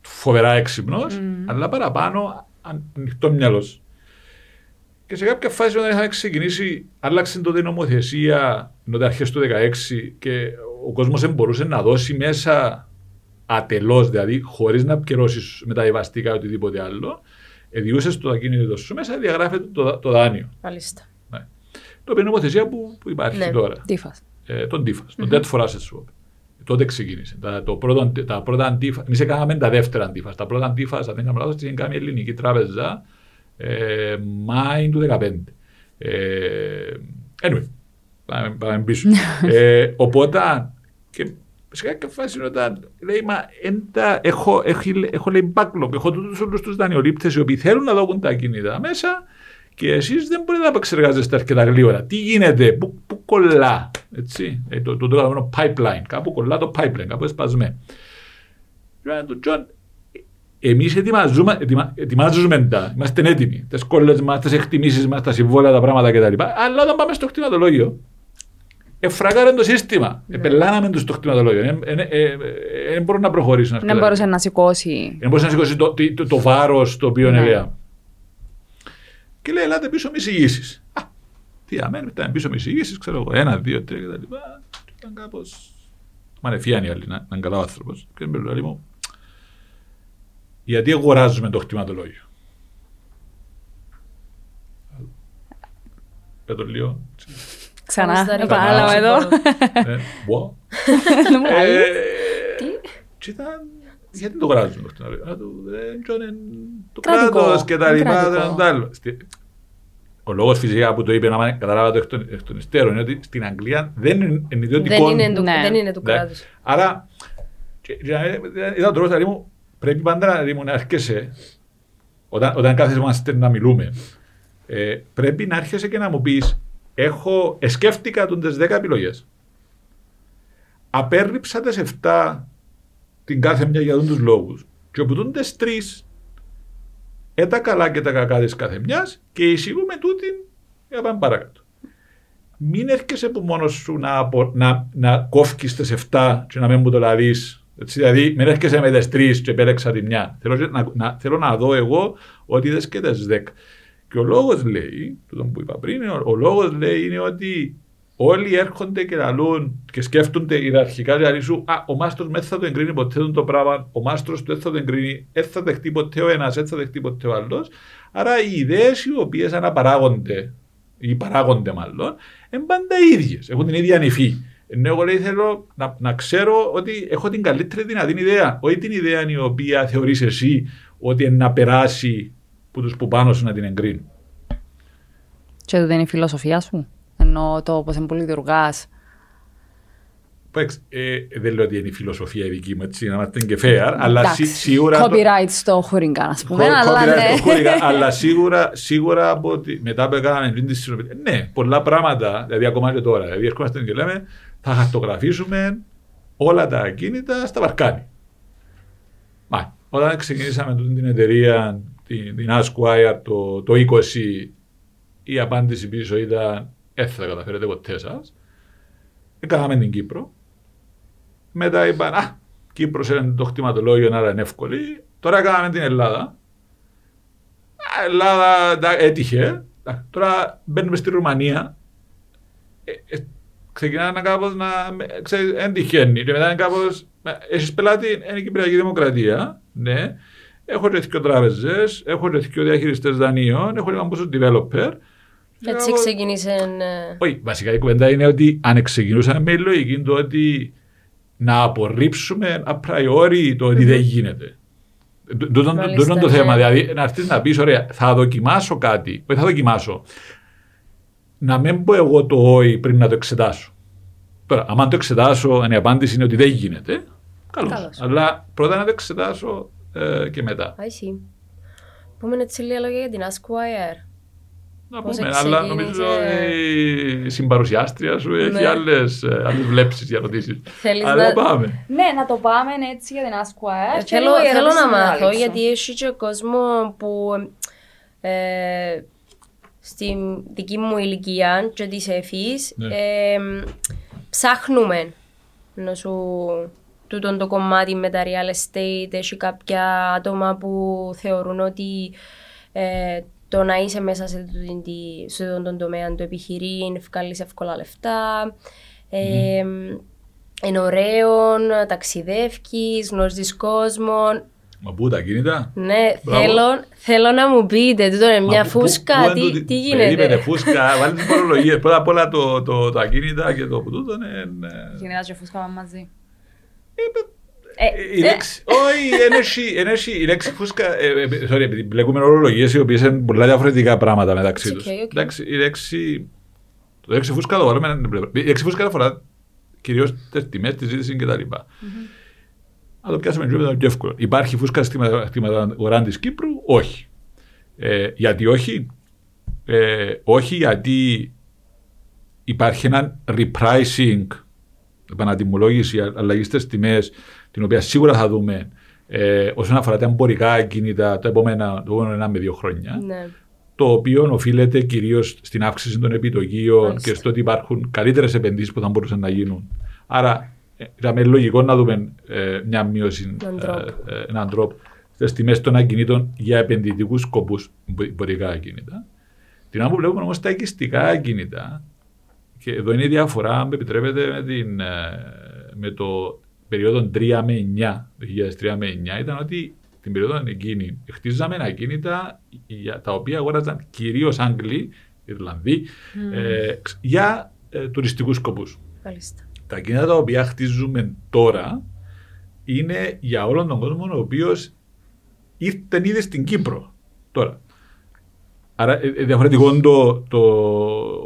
φοβερά έξυπνος, αλλά παραπάνω ανοιχτόμυαλος. Και σε κάποια φάση όταν είχαμε ξεκινήσει, άλλαξε τότε η νομοθεσία, τότε αρχές του 2016 και ο κόσμος δεν μπορούσε να δώσει μέσα ατελώς, δηλαδή χωρίς να πληρώσει μεταβιβαστικά ή οτιδήποτε άλλο, εδιούσες το ακίνητο σου μέσα, διαγράφεται το, το δάνειο. Μάλιστα. Ναι. Το οποίο είναι νομοθεσία που, που υπάρχει Ναι. τώρα. Τύφας. Ε, τον TIFAS, τον Debt for Asset Swap. Τότε ξεκίνησε. Τα, το πρώτο, τα πρώτα αντίφα, εμείς έκαναμε τα δεύτερα αντίφας. Τα πρώτα αντίφας, αν δεν κάνω λάθος, την κάνει η ελληνική τράπεζα ε, Μάη του 2015. Ε, anyway, πάμε, πάμε πίσω. ε, οπότε, και σε κάποια φάση όταν λέει, μα έντα, έχω, έχω, έχω λέει backlog, έχω τούτους όλους τους δανειολήπτες οι οποίοι θέλουν να δώσουν τα ακίνητά μέσα και εσείς δεν μπορείτε να επεξεργάζεστε αρκετά γλήορα. Τι γίνεται, πού, πού κολλά, έτσι, ε, το, το, το, λεγόμενο pipeline, κάπου κολλά το pipeline, κάπου έσπασε. Λέω του Τζον, εμείς ετοιμαζούμε, ετοιμα, ετοιμάζουμε τα, είμαστε έτοιμοι, τις κόλλες μας, τις εκτιμήσεις μας, τα συμβόλαια, τα πράγματα κτλ. Αλλά όταν πάμε στο κτηματολόγιο, εφραγάραν το σύστημα, επελάναμε τους στο κτηματολόγιο, δεν μπορούν να προχωρήσουν. Δεν μπορούσε να σηκώσει. Δεν μπορούσε να σηκώσει το, το, το, το βάρος το οποίο Ναι. έλεγα. Και λέει, ελάτε πίσω με εισηγήσεις. Α, τι αμέν, ήταν πίσω με εισηγήσεις, ξέρω εγώ, ένα, δύο, τρία κτλ. Και Ήταν κάπως... Μα είναι φιάνει άλλη, να να είναι καλά ο άνθρωπος. Και με λέει μου, γιατί αγοράζουμε το κτηματολόγιο; Πέτω λίγο. Ξανά, Όμως δεν επανάλαβα υπάρχει εδώ. τίποτα. Ε, what? Δεν μου λέει. Ε, και ήταν, γιατί το αγοράζουμε το κτηματολόγιο. Α, το- δεν τζόνεν το Κρατικό. κράτος και τα λοιπά. Κρατικό. δεν τα άλλο. Στη- Ο λόγος φυσικά που το είπε, να καταλάβατε εκ των- εκ των υστέρων, είναι ότι στην Αγγλία δεν είναι Δεν ιδιωτικό. είναι του, Ναι. δεν είναι του Ναι. κράτους. Άρα, και- και να- ήταν ο τρόπος δηλαδή μου, πρέπει πάντα δηλαδή μου, να έρχεσαι, όταν, όταν κάθεσαι να μιλούμε, ε, πρέπει να έρχεσαι και να μου πεις, έχω, εσκέφτηκα τον τις 10 επιλογές. Απέρριψα τις 7 την κάθε μια για τους λόγους. Και όπου τούν τις τρεις, ε, τα καλά και τα κακά της κάθε μιας και εισηγούμε τούτην για πάμε παρακάτω. Μην έρχεσαι από μόνος σου να, απο, να, να κόφκεις τις 7 και να μην μου το λαδείς. Έτσι, δηλαδή, μην έρχεσαι με τις 3 και επέλεξα τη μια. Θέλω να, να, θέλω να δω εγώ ότι είδες και τις 10. Και ο λόγος λέει, τούτο που είπα πριν, ο, ο λόγος λέει είναι ότι όλοι έρχονται και λαλούν και σκέφτονται ιεραρχικά δηλαδή σου, α, ο μάστρος δεν θα το εγκρίνει ποτέ το πράγμα, ο μάστρος του δεν θα το εγκρίνει, δεν θα δεχτεί ποτέ ο ένας, δεν θα δεχτεί ποτέ ο άλλος. Άρα οι ιδέες οι οποίες αναπαράγονται ή παράγονται μάλλον, είναι πάντα ίδιες. Έχουν την ίδια νυφή. Ενώ εγώ λέει, θέλω να, να ξέρω ότι έχω την καλύτερη δυνατή ιδέα. Όχι την ιδέα η οποία θεωρείς εσύ ότι είναι να περάσει που τους που πάνω σου να την εγκρίνουν. Και τούτη είναι η φιλοσοφία σου. Ενώ το πώ είναι πολύ διοργά. Εντάξει, ε, δεν λέω ότι είναι η φιλοσοφία η δική μου, έτσι, να είμαστε και fair, αλλά Εντάξει, σι- σίγουρα. το- Copyright στο χωρινγκάν, ας πούμε. Χω- αλλά copyright ναι. στο χωρικά, αλλά σίγουρα, σίγουρα από ότι μετά που έκαναμε πριν τη συνοπηλία. Ναι, πολλά πράγματα, δηλαδή ακόμα και τώρα. Δηλαδή, ερχόμαστε και λέμε, θα χαρτογραφήσουμε όλα τα ακίνητα στα Βαρκάνη. Μα, όταν ξεκινήσαμε τούτη την εταιρεία, την, την Asquire το, το 20, η απάντηση πίσω ήταν δεν θα τα καταφέρετε ποτέ σας. Έκαναμε την Κύπρο. Μετά είπαν, Α, Κύπρος είναι το χτιματολόγιο, άρα είναι εύκολη. Τώρα έκαναμε την Ελλάδα. Α, Ελλάδα εντά- έτυχε. Α, Τώρα μπαίνουμε στη Ρουμανία. Ε, ε, ξεκινά να κάπως να. με- Ξέρεις, δεν τυχαίνει. Και μετά είναι κάπως. Έχεις πελάτη, είναι η Κυπριακή Δημοκρατία. Ναι. Έχω και δύο τράπεζες, έχω και δύο διαχειριστές δανείων, έχω και πόσο developer. Και Έτσι κάπως- ξεκίνησε. ε, όχι, βασικά η κουβέντα είναι ότι αν ξεκινούσαμε με η λογική του ότι να απορρίψουμε a priori το ότι δεν γίνεται. Τούτο τούτο Μάλιστα, είναι το ναι. θέμα. Δηλαδή να έρθεις να πεις, ωραία, θα δοκιμάσω κάτι. Όχι, θα δοκιμάσω. Να μην πω εγώ το όχι πριν να το εξετάσω. Τώρα, αν το εξετάσω, αν η απάντηση είναι ότι δεν γίνεται, καλώς. Καλώς. Αλλά πρώτα να το εξετάσω ε, και μετά. I see. Πούμε έτσι λίγα λόγια για την Asquire. Να Πώς πούμε, αλλά ξεκίνησε. νομίζω η συμπαρουσιάστρια σου έχει Ναι. άλλες, ε, άλλες βλέψεις για ερωτήσεις. Θέλεις Αλλά να- πάμε. Ναι, να το πάμε έτσι για την Asquire. Ε, Θέλω, θέλω να μάθω γιατί έχει και κόσμος που ε, στην δική μου ηλικία και της εφής Ναι. ε, ψάχνουμε να σου τούτον το κομμάτι με τα real estate έχει κάποια άτομα που θεωρούν ότι ε, το να είσαι μέσα σε, τούτη τη- σε αυτόν τον τομέα του επιχειρήν βγάλεις εύκολα λεφτά ε, είναι ωραίο, ταξιδεύεις, γνωρίζεις κόσμο. Μα πού τα κινητά; Ναι, Μπράβο. θέλω, θέλω να μου πείτε, τούτο είναι Μα μια πού- πού- φούσκα, πού είναι τι, τούτη- τι Περίμενε, γίνεται; φούσκα, βάλει τις φορολογίες. Πρώτα απ' όλα το, το, τα κινητά και το που τούτο είναι... ε, Γενικά και φούσκα πάμε μαζί. Ε, Η ε, λέξη, όχι, ενέχει, ενέχει, η λέξη φούσκα, ε, ε, sorry, επειδή μπλέκουμε ορολογίες οι οποίες είναι πολλά διαφορετικά πράγματα μεταξύ It's τους. okay, okay. Εντάξει, η λέξη, το λέξη φούσκα το βάλουμε έναν πλευρά. Η λέξη φούσκα αφορά κυρίως τις τιμές, τη ζήτηση και τα λοιπά. Αν το πιάσουμε λίγο ήταν πιο εύκολο. Υπάρχει φούσκα στη αγορά της Κύπρου, όχι. Ε, γιατί όχι; Ε, όχι γιατί υπάρχει ένα repricing, επανατιμολόγηση, αλλαγής στις τιμές, την οποία σίγουρα θα δούμε ε, όσον αφορά τα εμπορικά κίνητα τα επόμενα, το επόμενο ένα με δύο χρόνια. ναι. Το οποίο οφείλεται κυρίως στην αύξηση των επιτοκίων Μάλιστα. και στο ότι υπάρχουν καλύτερες επενδύσεις που θα μπορούσαν να γίνουν. Άρα, ε, ήταν λογικό να δούμε ε, μια μείωση, Έναν ε, drop. ε, έναν drop στις τιμές των ακινήτων για επενδυτικούς σκοπούς, εμπορικά ακίνητα. Την άλλη που βλέπουμε όμως τα οικιστικά ακίνητα, και εδώ είναι η διαφορά, αν με επιτρέπετε, με, την, ε, με το περίοδο 3 με 9, 2003 με 9, ήταν ότι την περίοδο εκείνη χτίζαμε ακίνητα για τα οποία αγόραζαν κυρίως Άγγλοι, Ιρλανδοί, ε, ξ- για ε, τουριστικούς σκοπούς. Μάλιστα. Τα ακίνητα τα οποία χτίζουμε τώρα είναι για όλον τον κόσμο ο οποίος ήρθε ήδη στην Κύπρο. Τώρα. Άρα ε, ε, διαφορετικό είναι το, το,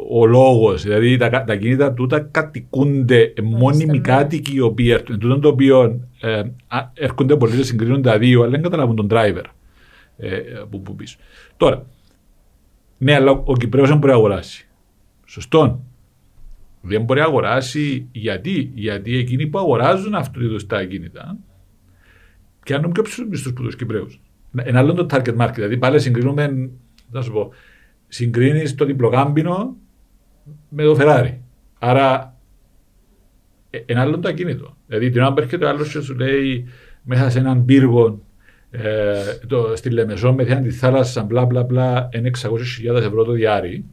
ο λόγος. Δηλαδή τα, κα- τα κινητά τούτα κατοικούνται ε, μόνιμοι ναι. κάτοικοι οι οποίοι έρχονται. Τούτο το οποίο ε, α, έρχονται πολλοί, συγκρίνουν τα δύο, αλλά δεν καταλαβούν τον driver ε, που, που πίσω. Τώρα, ναι, αλλά ο Κυπρέος δεν μπορεί να αγοράσει. Σωστό. Δεν μπορεί να αγοράσει γιατί, γιατί εκείνοι που αγοράζουν αυτού του είδους τα ακίνητα πιάνουν πιο ψηλούς μισθούς που τους Κυπρέους. Ένα άλλο είναι το target market. Δηλαδή πάλι συγκρίνουμε, να σου πω, συγκρίνεις το διπλοκάμπινο με το Ferrari. Άρα, ε, ένα άλλο είναι το ακίνητο. Δηλαδή την ώρα που έρχεται ο άλλος και σου λέει μέσα σε έναν πύργο ε, το, στη Λεμεσό με θέα τη θάλασσα, μπλα μπλα μπλα, είναι 600.000 ευρώ το διάρρη.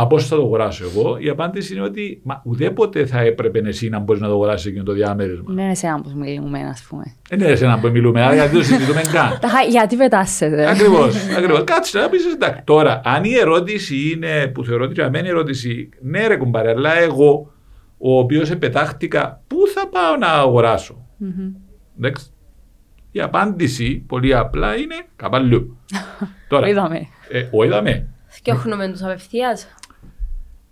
Μα πώς θα το αγοράσω εγώ, η απάντηση είναι ότι μα ουδέποτε θα έπρεπε εσύ να μπορείς να το αγοράσεις εκείνο το διάμερισμα. Δεν είναι σε έναν που μιλούμε, ας πούμε. Δεν είναι εσένα που μιλούμε, άρα γιατί το συζητούμε καν; Τα χα- Γιατί πετάσετε; Ακριβώς. Ακριβώς. Κάτσε να πεις εντάξει. Τώρα, αν η ερώτηση είναι που θεωρώ ότι για μένα η ερώτηση, ναι, ρε κουμπάρε, αλλά εγώ, ο οποίος επετάχτηκα, πού θα πάω να αγοράσω; Μμμ. Εντάξει. Η απάντηση πολύ απλά είναι καπαλού. Τώρα, Είδαμε. ε, ο είδαμε. Θκιόχνουμε τους απευθείας.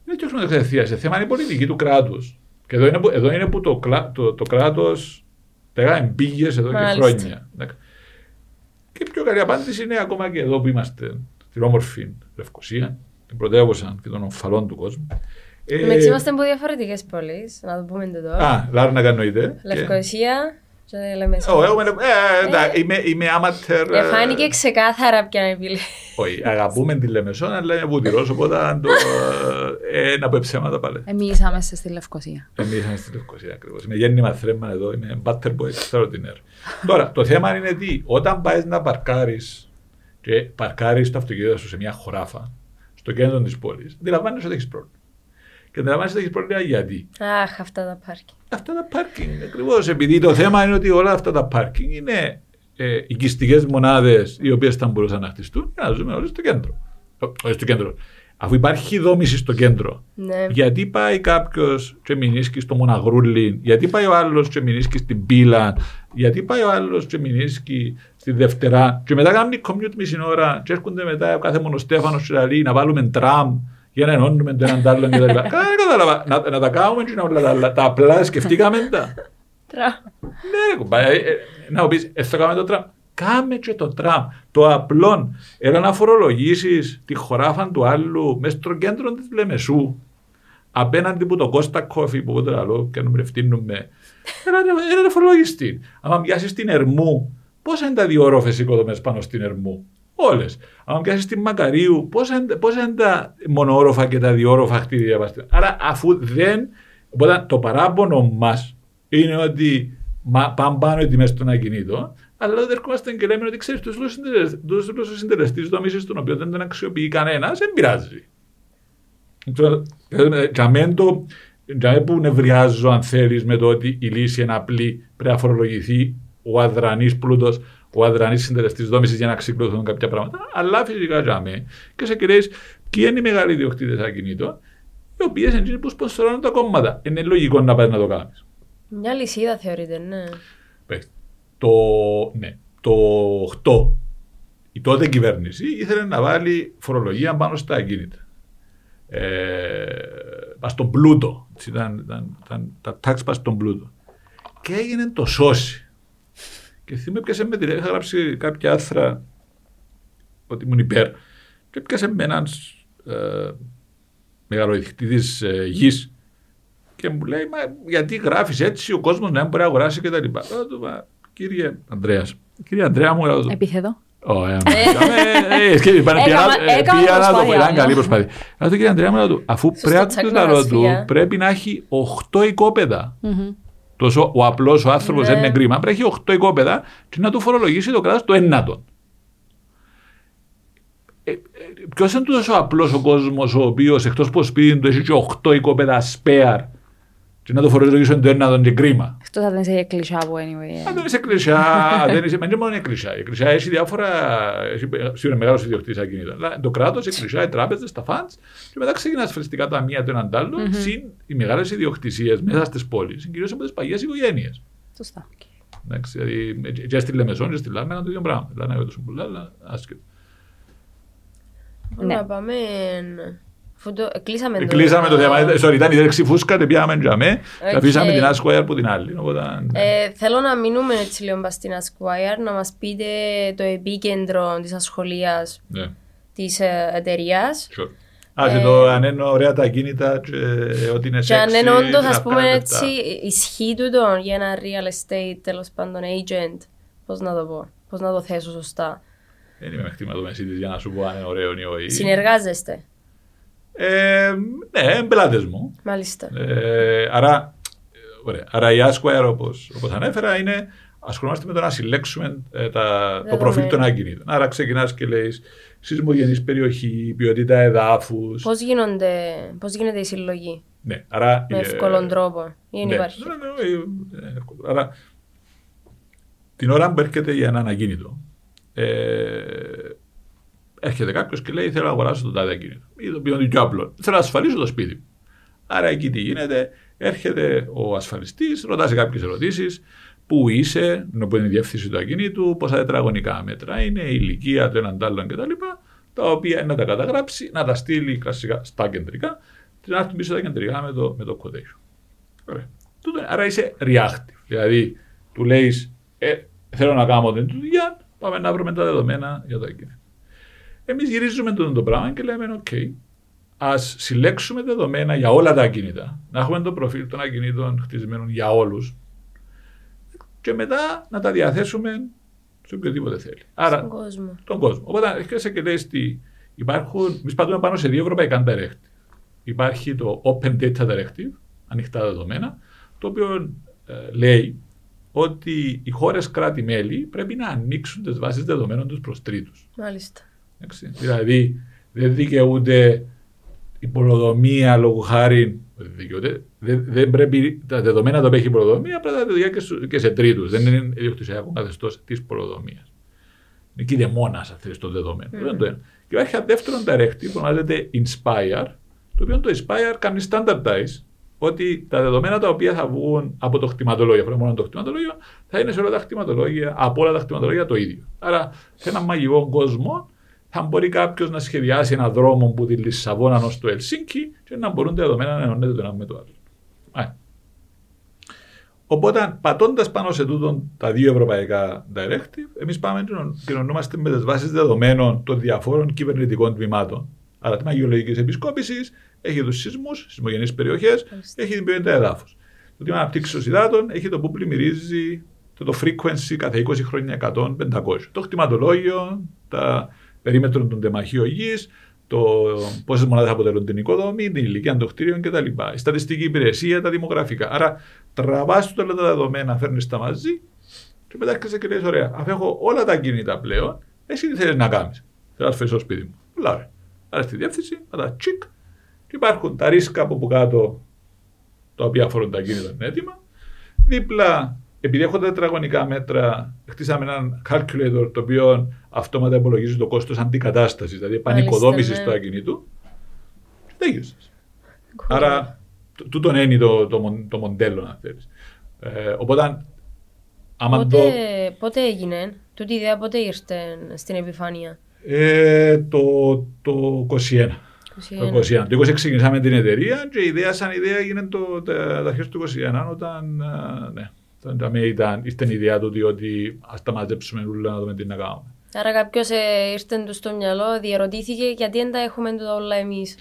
Δεν είναι και όχι κατευθείαν. Σε θέμα είναι η πολιτική του κράτους. Και εδώ είναι που, εδώ είναι που το, κλα- το, το κράτος λέγαμε πήγε εδώ Μάλιστα. και χρόνια. Εντάξει. Και η πιο καλή απάντηση είναι ακόμα και εδώ που είμαστε, στην όμορφη Λευκοσία, την πρωτεύουσα και των ομφαλών του κόσμου. Ε, Εντάξει, είμαστε από διαφορετικές πόλεις, να το πούμε και εδώ. Α, Λάρνα εννοείται. Λευκοσία και Λεμεσό. Ω, εγώ είμαι- ε, εντάξει, είμαι, είμαι amateur. ε, Εφάνηκε ξεκάθαρα ποια είναι η Όχι, αγαπούμε τη Λεμεσόν, αλλά είναι βουτυρός, οπότε αν το, ε, ένα από ψέματα πάλι. Εμεί είμαστε στη Λευκοσία. Εμείς είμαστε στη Λευκοσία ακριβώς. Είμαι γέννημα θρέμμα εδώ, είμαι butter boy extraordinaire. Τώρα, το θέμα είναι τι, όταν πάεις να παρκάρεις και παρκάρεις το αυτοκίνητο σου σε μια χωράφα, στο κέντρο της πόλης, αντιλαμβάνεσαι ότι έχεις πρόβλημα. Και αντιλαμβάνεσαι ότι έχεις πρόβλημα γιατί. Αχ, αυτά τα πάρκι. Αυτά τα πάρκινγκ, ακριβώς. Επειδή το θέμα είναι ότι όλα αυτά τα πάρκινγκ είναι ε, οικιστικές μονάδες οι οποίες θα μπορούσαν να χτιστούν και να ζούμε όλοι στο κέντρο. Ε, Όχι στο κέντρο. Αφού υπάρχει δόμηση στο κέντρο, Ναι. γιατί πάει κάποιος και μηνίσκει στο Μοναγρούλι, γιατί πάει ο άλλος και μηνίσκει στην Πύλα, γιατί πάει ο άλλος και μηνίσκει στη Δευτερά, και μετά κάνουν commute μισή ώρα, και έρχονται μετά ο κάθε μονοστέφανος και λέει να βάλουμε τραμ για να ενώνουμε το έναν τ' άλλον κτλ. Καλά, δεν κατάλαβα. Να, να τα κάνουμε και να όλα τα, άλλα. τα απλά σκεφτήκαμε τα. Τρα. Ναι, ρε κουμπά, ε, ε, να μου πεις, ε, θα κάνουμε το τραμ. Κάμε και το τραμ. Το απλό. Έλα να φορολογήσεις τη χωράφα του άλλου μέσα στο κέντρο της Λεμεσού. Απέναντι που το Κώστα Κόφι που πότε λέω και να βρευτείνουμε. Έλα ρε- έλα να φορολογιστή. Αν πιάσεις την Ερμού, πόσα είναι τα δύο όροφες οικοδομές πάνω στην Ερμού; Όλες. Αν πιάσεις την Μακαρίου, πόσα, είναι- πόσα είναι τα μονόροφα και τα διόροφα κτίρια. μας. Άρα, αφού δεν. Οπότε το παράπονο μας είναι ότι μα, πάμε πάνω οι τιμέ των ακινήτων, αλλά δεν ερχόμαστε και λέμε ότι ξέρεις, τους λόγου συντελεστή δόμηση, τον οποίο δεν τον αξιοποιεί κανένας, δεν πειράζει. Τώρα, ε, Για μένα το. Για μένα που νευριάζω, αν θέλεις, με το ότι η λύση είναι απλή, πρέπει να φορολογηθεί ο αδρανής πλούτος, ο αδρανής συντελεστής δόμησης για να ξυκλωθούν κάποια πράγματα. Αλλά φυσικά για μένα και σε κυρίε, ποιοι είναι οι μεγάλοι ιδιοκτήτες ακινήτων, οι οποίες είναι εκείνοι που σπονσορώνουν τα κόμματα. Είναι λογικό να πάει να το κάνεις. Μια λυσίδα θεωρείται, ναι. Πες, Το, ναι, το 8 η τότε κυβέρνηση ήθελε να βάλει φορολογία πάνω στα ακίνητα. Ε, πας στον πλούτο. Έτσι Ήταν, ήταν, ήταν τα τάξη πας στον πλούτο. Και έγινε το σώσει. Και θυμάμαι πιάσε με την είχα γράψει κάποια άθρα ότι ήμουν υπέρ. Και πιάσε με έναν ε, μεγαλοειχτήτης ε, γης και μου λέει, μα γιατί γράφεις έτσι, ο κόσμος να μην μπορεί να αγοράσει και τα λοιπά. Λέω του, «Μα, Κύριε Ανδρέας, κύριε Ανδρέα μου, λέω του, Επίθετο. Ωραία, ε, ε, σκέφτε, πάνε, Έκαμα- πήγα- ε, έκανα πήγα να το πω, προσπάθεια, ήταν καλή ναι. προσπάθεια. Λέω του, κύριε Ανδρέα μου, λέω του, αφού Σωστό, πρέπει τσακ να λέω του, γραφεία. πρέπει να έχει 8 οικόπεδα. Μμμ. Τόσο ο απλός ο άνθρωπος Ναι. δεν είναι κρίμα. Πρέπει να έχει 8 οικόπεδα και να του φορολογήσει το κράτος το ένατο. Ε, Ποιος είναι τόσο απλός ο κόσμος ο οποίος εκτός από σπίτι του έχει και 8 οικόπεδα σπέαρ και να το φορολογήσει το ένατο και κρίμα. Αυτό θα ήταν σε εκκλησιά που anyway. Αν δεν είσαι εκκλησιά, δεν είσαι, δεν είναι μόνο η εκκλησιά. Η εκκλησιά έχει διάφορα, έχει σίγουρα μεγάλος ιδιοκτήτης ακινήτων. Αλλά το κράτος, η εκκλησιά, οι τράπεζες, τα φαντς, και μετά ξεκινά ασφαλιστικά ταμεία του έναν άλλον, συν οι μεγάλες ιδιοκτησίες μέσα στις πόλεις, κυρίω από τις παλιές οικογένειες. Σωστά. Εντάξει, δηλαδή, και στη Λεμεσόν και στη Λάρνα το ίδιο πράγμα. Δηλαδή, να τόσο πολλά, αλλά άσχετο. Ναι. Να πάμε. Αφού το κλείσαμε το. Κλείσαμε το θέμα. Sorry, ήταν η δέρξη φούσκα, δεν πιάμε τζαμέ. Οκ. Και αφήσαμε την Άσχοια από την άλλη. Οπότε, ναι. Ε, θέλω να μείνουμε έτσι λίγο μπας στην Esquire, να μας πείτε το επίκεντρο της ασχολίας ναι. της ε, εταιρείας. Sure. Α, και το αν είναι ωραία τα κίνητα και ότι είναι Και αν sexy, είναι όντως, να ας πούμε βγάλει έτσι, λεφτά. ισχύει τούτο για ένα real estate, τέλος πάντων, agent. Πώς να το πω, πώς να το θέσω σωστά. Δεν είμαι με χτυματομεσίτης για να σου πω αν είναι ωραίο ή όχι. Συνεργάζεστε, Ε, ναι, πελάτες μου. μάλιστα. Ε, άρα, ε, ωραία. άρα η Asquire, όπως, όπως ανέφερα, είναι ασχολούμαστε με το να συλλέξουμε ε, τα, το Δεδομένα. προφίλ των ακινήτων. Άρα ξεκινάς και λέει σεισμογενής περιοχή, ποιότητα εδάφους. Πώς, γίνονται, πώς γίνεται η συλλογή, Ναι, άρα, με ε, εύκολον τρόπο, ή δεν ναι, υπάρχει; ναι, ναι, ε, ε, εύκολο. Άρα, την ώρα που έρχεται για έναν ακίνητο, ε, έρχεται κάποιος και λέει: Θέλω να αγοράσω το τάδε ακίνητο. Ή το οποίο είναι πιο απλό. Θέλω να ασφαλίσω το σπίτι μου. Άρα εκεί τι γίνεται, έρχεται ο ασφαλιστής, ρωτάς κάποιες ερωτήσεις. Πού είσαι, που είναι η διεύθυνση του ακινήτου, πόσα τετραγωνικά μέτρα είναι, η ηλικία του έναν τ' άλλον κτλ. Τα οποία να τα καταγράψει, να τα στείλει κλασικά στα κεντρικά και να έρθουν πίσω τα κεντρικά με το, με το quotation. Ωραία. Τούτο- Άρα είσαι reactive. Δηλαδή, του λέει, ε, θέλω να κάνω την δουλειά, πάμε να βρούμε τα δεδομένα για τα ακίνητα. Εμείς γυρίζουμε το, το πράγμα και λέμε, OK, ας συλλέξουμε δεδομένα για όλα τα ακίνητα. Να έχουμε το προφίλ των ακινήτων χτισμένων για όλους. Και μετά να τα διαθέσουμε σε οποιοδήποτε θέλει. Άρα, Στον κόσμο. τον κόσμο. Οπότε έρχεσαι και λες ότι υπάρχουν, εμείς πατούμε πάνω σε δύο ευρωπαϊκά directive. Υπάρχει το Open Data Directive, ανοιχτά δεδομένα, το οποίο ε, λέει ότι οι χώρες κράτη-μέλη πρέπει να ανοίξουν τις βάσεις δεδομένων τους προς τρίτους. Μάλιστα. Δηλαδή, δεν δικαιούται η πολεοδομία λόγω χάρη. Δεν, δικαιούται, δεν, δεν πρέπει τα δεδομένα τα οποία έχει η πολεοδομία πρέπει να τα δει και, σε- και σε τρίτους. Δεν είναι ιδιοκτησιακό καθεστώς της πολεοδομίας. Είναι κυδεμόνα, αν θέλει, το δεδομένο. Αυτό είναι το ένα. Και υπάρχει ένα δεύτερο directive που ονομάζεται Inspire, το οποίο το Inspire κάνει standardize ότι τα δεδομένα τα οποία θα βγουν από το χτιματολόγιο, αυτό είναι μόνο το χτιματολόγιο, θα είναι σε όλα τα χτιματολόγια, από όλα τα χτιματολόγια το ίδιο. Άρα, σε έναν μαγικό κόσμο, θα μπορεί κάποιος να σχεδιάσει ένα δρόμο που τη Λισαβόνα ως το Ελσίνκι και να μπορούν τα δεδομένα να ενώνεται το ένα με το άλλο. Α. Οπότε, πατώντας πάνω σε τούτον τα δύο ευρωπαϊκά directive, εμείς πάμε και κοινωνούμαστε με τις βάσεις δεδομένων των διαφόρων κυβερνητικών τμήματων. Άρα, τμήμα γεωλογικής επισκόπησης έχει τους σεισμούς, σεισμογενεί περιοχές, έχει την ποιότητα εδάφους. Το τμήμα αναπτύξεως υδάτων έχει το που πλημμυρίζει το, το frequency κάθε 20 χρόνια 100, 500. Το χτιματολόγιο, τα περίμετρο των τεμαχίων γη, το πόσες μονάδες αποτελούν την οικοδομή, την ηλικία των κτίριων κτλ. Η στατιστική υπηρεσία, τα δημογραφικά. Άρα, τραβάς όλα τα δεδομένα, φέρνεις τα μαζί και μετά έρχεσαι και λες, ωραία, αφού έχω όλα τα κινητά πλέον, εσύ τι θέλεις να κάνεις. Θέλω να φέρει στο σπίτι μου. Πολλά ωραία. Άρα στη διεύθυνση, μετά τσικ, και υπάρχουν τα ρίσκα από που κάτω, τα οποία αφορούν τα κίνητα είναι έτοιμα. Δίπλα, επειδή έχω τα τετραγωνικά μέτρα, χτίσαμε έναν calculator το οποίο αυτόματα υπολογίζει το κόστος αντικατάστασης, δηλαδή επανοικοδόμηση ναι. του ακινήτου. Και τέλειωσε. Άρα, τ- τούτον είναι το, το, μον- το μοντέλο, αν θέλεις. Ε, οπότε, άμα Πότε, το. πότε έγινε, τούτη η ιδέα πότε ήρθε στην επιφάνεια; Ε, το, το 21. 21. Το 21. Το 20 ξεκινήσαμε την εταιρεία και η ιδέα σαν ιδέα έγινε το, τα, τα αρχές του 21 όταν α, ναι, όταν τα μία ήταν, ήρθε η ιδέα του ότι ας τα μαζέψουμε όλα να δούμε τι να κάνουμε. Άρα κάποιος ε, ήρθε του στο μυαλό, διαρωτήθηκε γιατί δεν τα έχουμε τούτα όλα εμείς.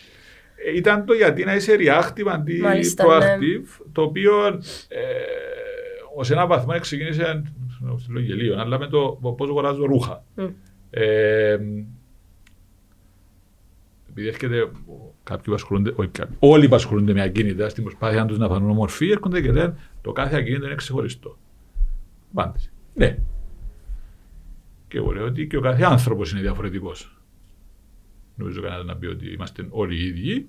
Ε, ήταν το γιατί να είσαι reactive αντί Μάλιστα, proactive, το οποίο ε, ως ένα βαθμό ξεκίνησε στο γελίο, αλλά με το πώς αγοράζω ρούχα. Ε, επειδή έρχεται κάποιοι που ασχολούνται, όχι κάποιοι, όλοι που ασχολούνται με ακίνητα στην προσπάθεια τους να φανούν ομορφή, έρχονται και λένε το κάθε ακίνητο είναι ξεχωριστό. Απάντηση. Ναι. Και εγώ λέω ότι και ο κάθε άνθρωπος είναι διαφορετικός. Νομίζω κανένας να πει ότι είμαστε όλοι οι ίδιοι,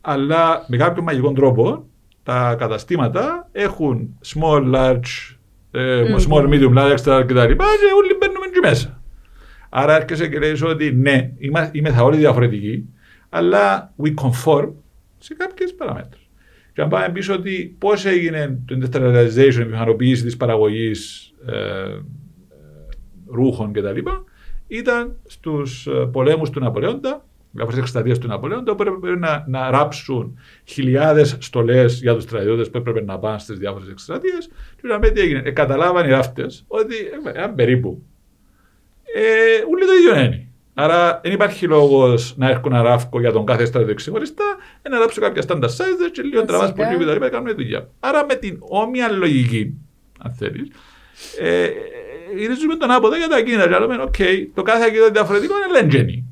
αλλά με κάποιο μαγικό τρόπο τα καταστήματα έχουν small, large, ε, small, medium, large, extra κτλ. Και όλοι μπαίνουμε εκεί μέσα. Άρα έρχεσαι και λέει ότι ναι, είμα- είμαι θα όλοι διαφορετικοί, αλλά we conform σε κάποιες παραμέτρους. Και αν πάμε πίσω ότι πώς έγινε το industrialization, η μηχανοποίηση της παραγωγής ε, ε, ρούχων κτλ., ήταν στους πολέμους του Ναπολέοντα, διάφορε εκστρατείες του Ναπολέοντα, όπου έπρεπε να, να ράψουν χιλιάδες στολές για τους στρατιώτες που έπρεπε να πάνε στις διάφορες εκστρατείες. Και να τι έγινε. Ε, καταλάβαν οι ράφτες ότι ε, ε, περίπου ε, ούλοι το ίδιο είναι. Άρα δεν υπάρχει λόγος να έρχουν ένα ράφκο για τον κάθε στρατιώτη ξεχωριστά, ε, να ράψω κάποια standard sizes και λίγο τραβάς Φυσικά. πολύ κτλ. κάνουν δουλειά. Άρα με την όμοια λογική, αν θέλεις, ε, γυρίζουμε τον άποδο για τα ακίνητα. Και λέμε, οκ, το κάθε ακίνητο είναι διαφορετικό, είναι λέντζενι.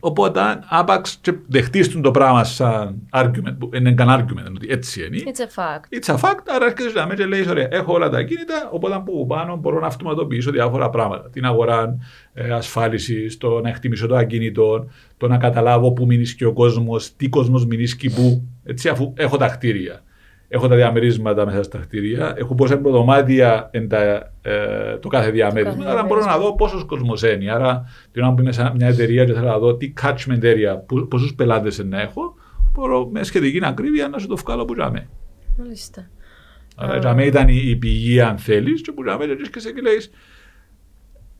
Οπότε, άπαξ και δεχτείς το πράγμα σαν argument, που είναι καν argument, ότι έτσι είναι. It's a fact. It's a fact, άρα έρχεσαι να με και λέει, ωραία, έχω όλα τα ακίνητα, οπότε από πάνω μπορώ να αυτοματοποιήσω διάφορα πράγματα. Την αγορά ε, ασφάλιση, το να εκτιμήσω το ακίνητο, το να καταλάβω πού μείνει ο κόσμος, τι κόσμος μείνει και πού. Έτσι, αφού έχω τα κτίρια. Έχω τα διαμερίσματα μέσα στα κτίρια, έχω πόσα προδωμάτια εν τα, ε, το κάθε διαμέρισμα. κάθε Άρα μπορώ να δω πόσος κόσμος είναι. Άρα, την ώρα που είμαι σε μια εταιρεία και θέλω να δω τι catchment area, πόσους πελάτες να έχω, μπορώ με σχετική ακρίβεια να σου το βγάλω που ζάμε. Μάλιστα. Άρα για μένα ήταν η, η πηγή αν θέλεις και που για μένα βρίσκεσαι και λέει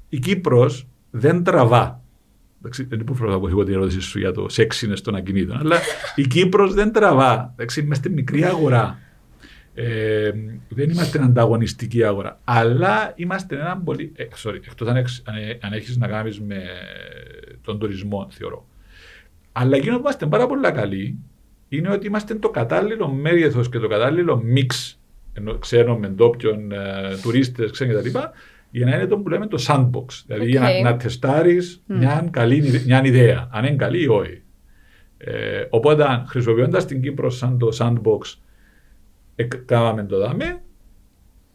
η Κύπρος δεν τραβά. Εντάξει, δεν είναι που αποφύγω την ερώτηση σου για το σεξ των ακινήτων, αλλά η Κύπρος δεν τραβά. Εντάξει, είμαστε μικρή αγορά. Ε, δεν είμαστε ανταγωνιστική αγορά. Αλλά είμαστε ένα πολύ. Ε, sorry, εκτός αν, έχεις- αν, αν έχεις να κάνεις με τον τουρισμό, θεωρώ. Αλλά εκείνο που είμαστε πάρα πολύ καλοί είναι ότι είμαστε το κατάλληλο μέγεθος και το κατάλληλο mix ξένων με ντόπιων ε, τουρίστες, ξένοι κτλ. Για να είναι το που λέμε το sandbox. Δηλαδή για Οκ. να, να τεστάρεις μια, καλή, ιδε- μια ιδέα, αν είναι καλή ή όχι. Ε, οπότε χρησιμοποιώντας την Κύπρο σαν το sandbox, εκ, κάναμε το δάμε,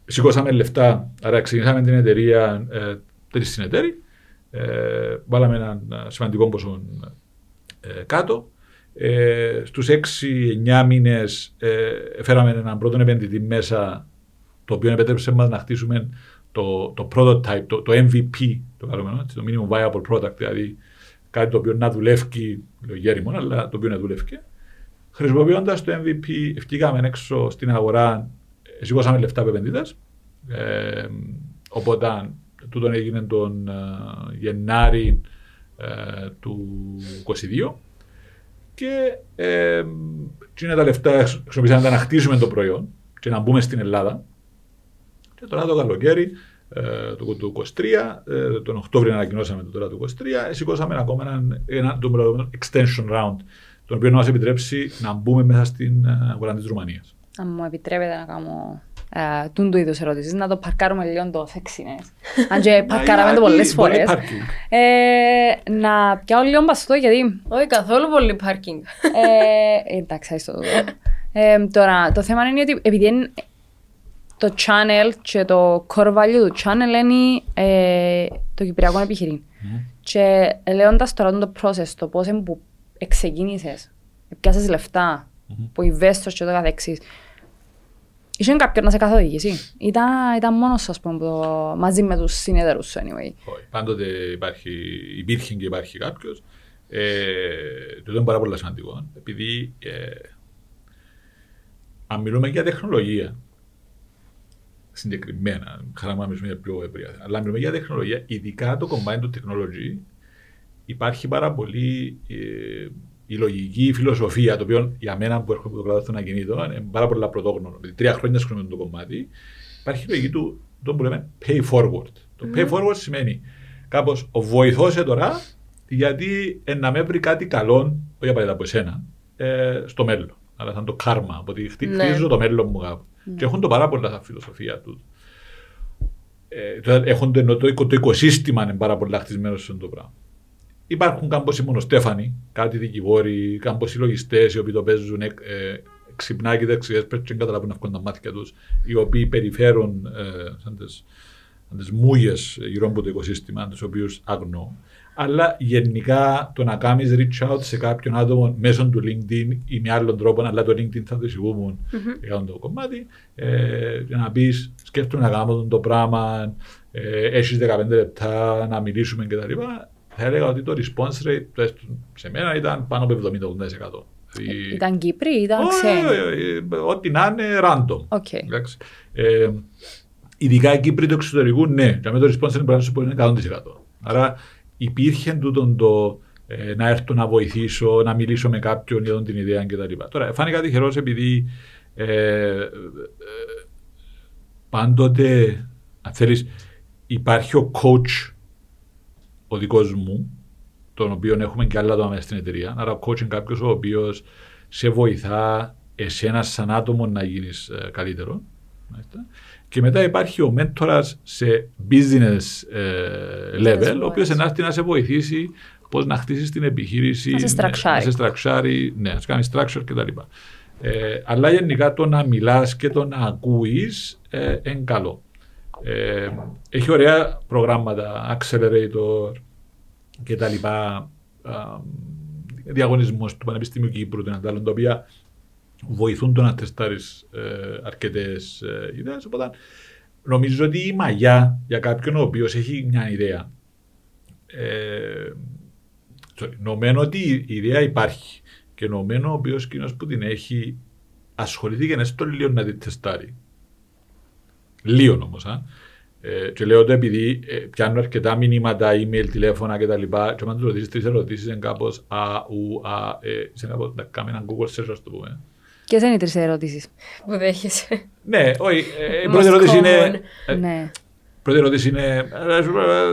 σηκώσαμε λεφτά, άρα ξεκινήσαμε την εταιρεία, ε, τρεις συνεταίροι, ε, βάλαμε ένα ε, σημαντικό ποσό ε, κάτω. Ε, στους 6-9 μήνες ε, φέραμε έναν πρώτο επενδυτή μέσα, το οποίο επέτρεψε μας να χτίσουμε το, το prototype, το, το MVP, το καλούμενο, έτσι, το minimum viable product, δηλαδή κάτι το οποίο να δουλεύει, λέω γέριμο, αλλά το οποίο να δουλεύει. Χρησιμοποιώντας το MVP, ευκήκαμε έξω στην αγορά, ε, σηκώσαμε λεφτά από επενδυτές. Ε, οπότε τούτο έγινε τον ε, Γενάρη ε, του 22 και ε, τι είναι τα λεφτά χρησιμοποιήσαμε να χτίσουμε το προϊόν και να μπούμε στην Ελλάδα και τώρα το καλοκαίρι ε, του, του 23, ε, τον Οκτώβριο ανακοινώσαμε το τώρα του 23, ε, σηκώσαμε ακόμα ένα, ένα το λεγόμενο extension round, τον οποίο να μας επιτρέψει να μπούμε μέσα στην ε, αγορά της Ρουμανίας. Αν μου επιτρέπετε να κάνω ε, τούν του είδους ερωτήσεις, να το παρκάρουμε λίγο το sexiness. Αν και παρκάραμε το γιατί, πολλές πολύ φορές. parking. Ε, να πιάω λίγο μπαστό γιατί Όχι καθόλου πολύ πάρκινγκ. ε, εντάξει, άιστο το δω. Ε, τώρα, το θέμα είναι ότι επειδή είναι το channel και το core value του channel είναι ε, το κυπριακό επιχειρήν. Και λέοντας τώρα το process, το πώς είναι που ξεκίνησες, πιάσες λεφτά, που investors και το καθεξής, είχε κάποιον να σε καθοδηγήσει; Ήταν, ήταν μόνος σου, ας πούμε, που το- μαζί με τους συνεταιρούς σου, anyway. Όχι. Πάντοτε υπάρχει, υπήρχε και υπάρχει κάποιος. Ε, το είναι πάρα πολύ σημαντικό. Επειδή ε, αν μιλούμε για τεχνολογία, συγκεκριμένα, χαρά μου να μιλήσουμε για πιο ευρία, αλλά αν μιλούμε για τεχνολογία, ειδικά το combined του technology, υπάρχει πάρα πολύ ε, η λογική φιλοσοφία, το οποίο για μένα που έρχομαι από το κλάδο των ακινήτων είναι πάρα πολλά πρωτόγνωρο. Δηλαδή, τρία χρόνια ασχολούμαι με το κομμάτι. Υπάρχει η λογική του, το που λέμε pay forward. Το pay forward σημαίνει κάπως βοηθώσε τώρα γιατί ε, να με βρει κάτι καλό, όχι απαραίτητα από εσένα, ε, στο μέλλον. Αλλά σαν το κάρμα, ότι χτί- Ναι. χτίζω το μέλλον μου κάπου. Και έχουν το πάρα πολλά σαν φιλοσοφία τους. Ε, τώρα έχουν το, ενώ το, οικο- το οικοσύστημα είναι πάρα πολλά χτισμένο σε αυτό το πράγμα. Υπάρχουν κάμποσοι μονοστέφανοι, κάτι δικηγόροι, κάμποσοι λογιστές οι οποίοι το παίζουν ε, ε, ξυπνά και δεξιές, πρέπει να καταλάβουν να βγουν τα μάτια τους, οι οποίοι περιφέρουν ε, σαν τις, σαν τις μούγες γύρω από το οικοσύστημα, τους οποίους αγνώ. Αλλά γενικά το να κάνεις reach out σε κάποιον άτομο μέσω του LinkedIn ή με άλλον τρόπο, αλλά το LinkedIn θα το εισηγούμουν για αυτό το κομμάτι, ε, και να πεις σκέφτομαι να κάνω το πράγμα, ε, έχεις 15 λεπτά να μιλήσουμε κτλ. Θα έλεγα ότι το response rate τουλάχιστον σε μένα ήταν πάνω από 70-80%. Δηλαδή, Ήταν Κυπραίοι, ήταν όχι, ξένοι; όχι, όχι, Ό,τι να είναι random. Οκ. Εντάξει. Ε, ειδικά οι Κύπροι του εξωτερικού, ναι. Και με το response rate πρέπει να σου πω είναι 100%. Άρα υπήρχε τούτον το ε, να έρθω να βοηθήσω, να μιλήσω με κάποιον για την ιδέα κτλ. Τώρα, φάνηκα τυχερό επειδή ε, ε, πάντοτε, αν θέλεις, υπάρχει ο coach ο δικός μου, τον οποίο έχουμε και άλλα άτομα μέσα στην εταιρεία. Άρα, ο coach είναι κάποιος ο οποίος σε βοηθά εσένα σαν άτομο να γίνεις καλύτερο. Μάλιστα. Και μετά υπάρχει ο μέντορας σε business ε, level, ο οποίος να έρθει να σε βοηθήσει πώς να χτίσεις την επιχείρηση, Να σε στραξάρει. να σε στραξάρει, ναι, να σε κάνεις structure κτλ. Ε, αλλά γενικά το να μιλάς και το να ακούεις ε, είναι καλό. Ε, έχει ωραία προγράμματα, accelerator και τα λοιπά, διαγωνισμούς του Πανεπιστημίου Κύπρου, την Αντάλλων, τα οποία βοηθούν το να τεστάρεις ε, αρκετές ε, ιδέες. Οπότε νομίζω ότι η μαγιά για κάποιον ο οποίος έχει μια ιδέα, ε, sorry, νομένω ότι η ιδέα υπάρχει και νομένω ο οποίος κοινός που την έχει ασχοληθεί και να στο λίγο να την τεστάρει. Λίγο όμως. Ε, και λέω το επειδή ε, πιάνω αρκετά μηνύματα, email, τηλέφωνα κτλ. Και αν του ρωτήσεις τρεις ερωτήσεις είναι κάπως α, ου, α, ε, σε κάπως, να κάνουμε έναν Google search, ας το πούμε. Ποιες είναι οι τρεις ερωτήσεις; Που δέχεσαι. Ναι, όχι, ε, η Most πρώτη ερώτηση είναι, common. ε, Ναι. πρώτη ερώτηση είναι, ε, ε,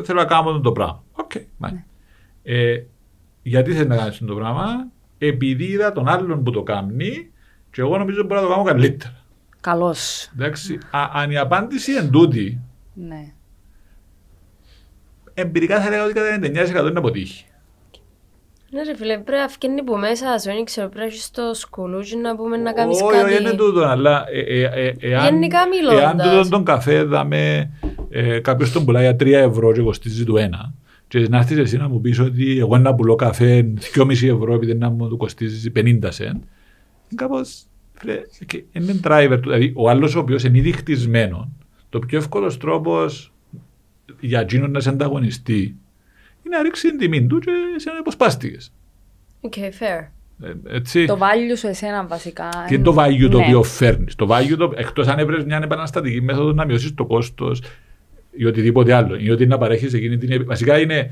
θέλω να κάνω αυτό το πράγμα. Οκ, μάλιστα. Ε, γιατί θέλεις να κάνεις αυτό το πράγμα, επειδή είδα τον άλλον που το κάνει και εγώ νομίζω μπορώ να το κάνω καλύτερα. Καλό. Εντάξει, α, αν η απάντηση είναι τούτη, Ναι. εμπειρικά θα έλεγα ότι κατά 99% είναι αποτύχει. Ναι ρε φίλε, πρέπει να φκένει που μέσα σου, δεν ξέρω, πρέπει να έχεις στο σκουλούτσι να πούμε να κάνεις Όχι, όχι, κάτι. είναι τούτο, αλλά ε, ε, ε, εάν, Γενικά μιλώντας. εάν τούτον τον καφέ δαμε, ε, κάποιος τον πουλάει για 3 ευρώ και κοστίζει του ένα και να έρθεις εσύ να μου πεις ότι εγώ να πουλώ καφέ 2,5 ευρώ επειδή να μου του κοστίζει 50 σεν, κάπως φίλε, και είναι driver του. Δηλαδή, ο άλλος ο οποίος είναι ήδη χτισμένο, το πιο εύκολος τρόπος για εκείνον να σε ανταγωνιστεί είναι να ρίξει την τιμή του και σε να υποσπάστηκες. Οκ, fair. Ε, έτσι. Το value σου εσένα βασικά. Τι είναι το value το Ναι. οποίο φέρνεις. Το value, το, εκτός αν έβρες μια επαναστατική μέθοδο να μειώσεις το κόστος ή οτιδήποτε άλλο. Ή ότι να παρέχεις εκείνη την. Βασικά είναι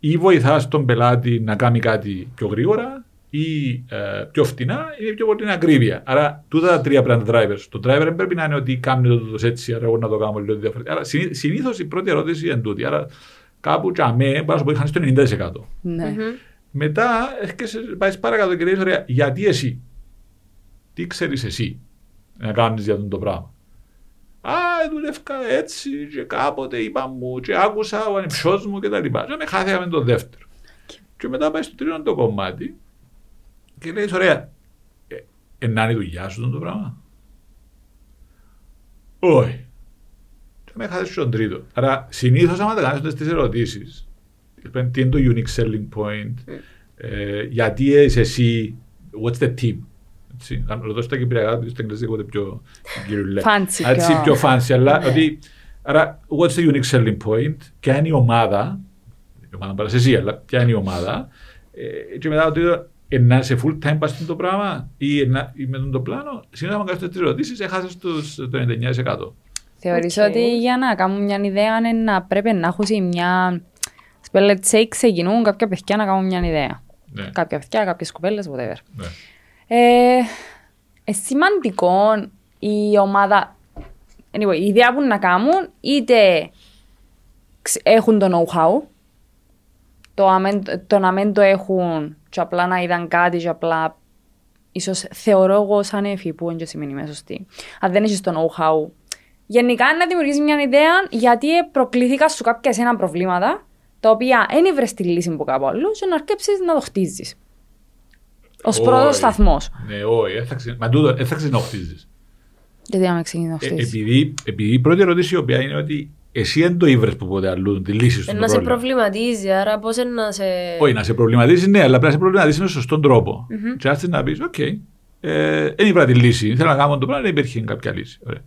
ή βοηθάς τον πελάτη να κάνει κάτι πιο γρήγορα ή ε, πιο φτηνά ή πιο πολύ ακρίβεια. Άρα, τούτα τα τρία πρέπει να είναι drivers. Το driver δεν πρέπει να είναι ότι κάνει το τόσο έτσι, άρα εγώ να το κάνω λίγο διαφορετικά. Άρα, συνήθως η πρώτη ερώτηση είναι τούτη. Άρα, κάπου τσαμέ, μπορεί να σου πω, χάνει το 90%. Ναι. Μετά έρχεσαι, πάει παρακάτω και λέει, ωραία, γιατί εσύ. Τι ξέρεις εσύ να κάνεις για αυτό το πράγμα; Α, δουλεύκα έτσι και κάποτε είπα μου και άκουσα ο ανυψιός μου και τα λοιπά. Και με χάθηκα με το δεύτερο. Και μετά πάει στο τρίτο το κομμάτι και λέει, ωραία, ε, ε, να είναι η δουλειά σου αυτό το πράγμα. Όχι. Και με χάθησε στον τρίτο. Άρα συνήθως άμα τα κάνεις αυτές τις ερωτήσεις, τι είναι το unique selling point, ε, γιατί είσαι εσύ, what's the team; Έτσι, αν ρωτώ στα κυπριακά, επειδή στα εγγλικά είναι πιο γυρουλέ. Fancy, Έτσι, πιο- πιο fancy, αλλά Ναι. ότι, άρα, what's the unique selling point, ποια είναι η ομάδα, η ομάδα παρά εσύ, αλλά ποια είναι η ομάδα, ε, και μετά το τρίτο, ε, να είσαι full time πας στο πράγμα ή, ε, να, ή με τον το πλάνο, συνήθως αν κάνεις τις ερωτήσεις, έχασες τους, το 99%. Θεωρείς Οκ. ότι για να κάνουν μια ιδέα είναι να πρέπει να έχουν μια... Let's say ξεκινούν κάποια παιδιά να κάνουν μια ιδέα. Ναι. Κάποια παιδιά, κάποιες κοπέλες, whatever. Ναι. Ε, ε, σημαντικό η ομάδα, anyway, η ιδέα που να κάνουν, είτε ξ- έχουν το know-how, το, αμέν- το να μην το έχουν και απλά να είδαν κάτι και απλά ίσως θεωρώ εγώ σαν έφη που είναι και σημαίνει μέσα σωστή. Αν δεν έχεις το know-how, γενικά να δημιουργήσεις μια ιδέα γιατί προκλήθηκα σου κάποια εσένα προβλήματα τα οποία δεν βρες τη λύση από κάπου αλλού και να αρκέψεις να το χτίζεις. Ως πρώτος Όχι. σταθμός. Ναι, όχι, δεν θα ξε- μα τούτο, δεν θα ξαναχτίζεις. Γιατί να με ξεκινήσει να Ε, χτίζεις. επειδή, επειδή η πρώτη ερώτηση η οποία είναι ότι εσύ δεν το ήβρες που ποτέ αλλού τη λύση σου Ε, στο να σε πρόβλημα. προβληματίζει, άρα πώς είναι να σε... Όχι, να σε προβληματίσει, ναι, αλλά πρέπει να σε προβληματίσει με σωστόν τρόπο. Και να έρθεις να πεις, οκ, ε, δεν ήβρα τη λύση. Θέλω να κάνω το πράγμα, δεν υπήρχε κάποια λύση. Ωραία.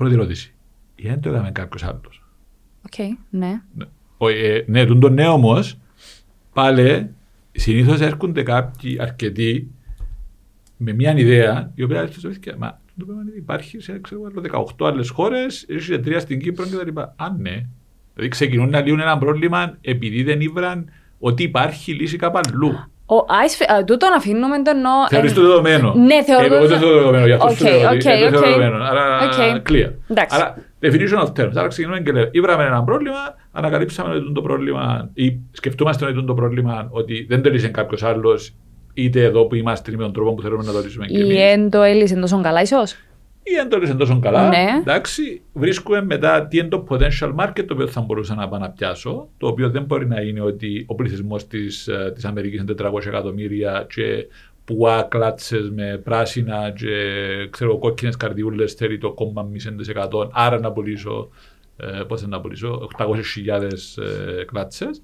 Πρώτη ερώτηση. Γιατί δεν το έκαμε κάποιος άλλος. Οκ, ναι. Ναι, Όχι, ε, ναι, τον τον νέο όμως, πάλι συνήθως έρχονται κάποιοι αρκετοί με μια ιδέα η οποία έρχεται στο μα το πράγμα είναι, υπάρχει σε ξέρω, άλλο 18 άλλες χώρες, είσαι τρία στην Κύπρο κτλ. Αν ναι, δηλαδή ξεκινούν να λύουν ένα πρόβλημα επειδή δεν ήβραν ότι υπάρχει λύση κάπου αλλού. Ο, άις, α, τούτο να αφήνουμε το εννοώ... Θεωρείς ε, το δεδομένο; Ναι, θεωρώ Ε, το Εγώ δεν δεδο- το δεδομένο, γι' αυτό Οκ, σου λέω ότι οκ, δεν το οκ. δεδομένο. Άρα, Οκ. clear. Εντάξει. Άρα, definition of terms. Άρα ξεκινούμε και λέμε, ήβραμε ένα πρόβλημα, ανακαλύψαμε ότι το πρόβλημα ή σκεφτούμαστε ότι το πρόβλημα ότι δεν το λύσε κάποιος άλλος, είτε εδώ που είμαστε ή με τον τρόπο που θέλουμε να το λύσουμε και Ή εμείς. εν το έλυσε τόσο καλά ίσως; Ή αν το λύσαν τόσο καλά, Ναι. εντάξει, βρίσκουμε μετά τι είναι το potential market το οποίο θα μπορούσα να πάω να πιάσω, το οποίο δεν μπορεί να είναι ότι ο πληθυσμός της της Αμερικής είναι 400 εκατομμύρια και πουά κλάτσες με πράσινα και ξέρω, κόκκινες καρδιούλες θέλει το κόμμα μισή δισεκατό, άρα να πουλήσω, ε, πώς να πουλήσω, 800.000 ε, κλάτσες.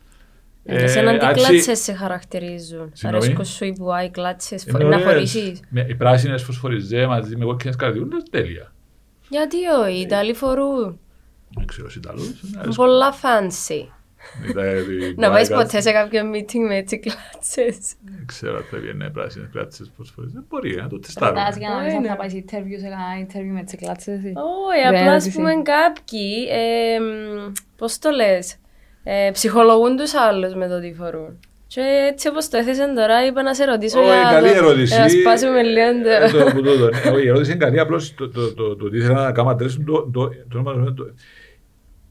Ε, Εσένα τι έτσι- κλάτσες σε χαρακτηρίζουν; Συγγνώμη; Αρέσκω σου οι πουάοι κλάτσες, είναι να ωραίες. χωρίσεις. Με, οι πράσινες φωσφοριζέ μαζί με κόκκινες καρδιούλες, τέλεια. Γιατί όχι, οι Ιταλοί φορούν. Δεν ξέρω, Ιταλούς. Πολλά fancy. Ήταν η Να πάει Black Cats. ποτέ σε κάποιο meeting με έτσι κλάτσες. Δεν ξέρω αν θα βγαίνει πράσινες κράτσες πώς φορές. Δεν μπορεί να το τεστάρουμε. Ρωτάς για να δεις αν Είναι. θα πάει σε interview, σε κανένα interview με τις κλάτσες εσύ. Όχι, Δεν απλά ας ερώτηση. πούμε κάποιοι, ε, μ, πώς το λες, ε, ψυχολογούν τους άλλους με το τι φορούν. Και έτσι όπως το έθεσαν τώρα, είπα να σε ρωτήσω Όχι, για καλή το- ερώτηση. για να σπάσουμε λίγο Ε, το... το- που το- το- ναι, όχι, Η ερώτηση είναι καλή, απλώς το- το- το το τι ήθελα να κάνω αντρέσουν το- το- το όνομα- το-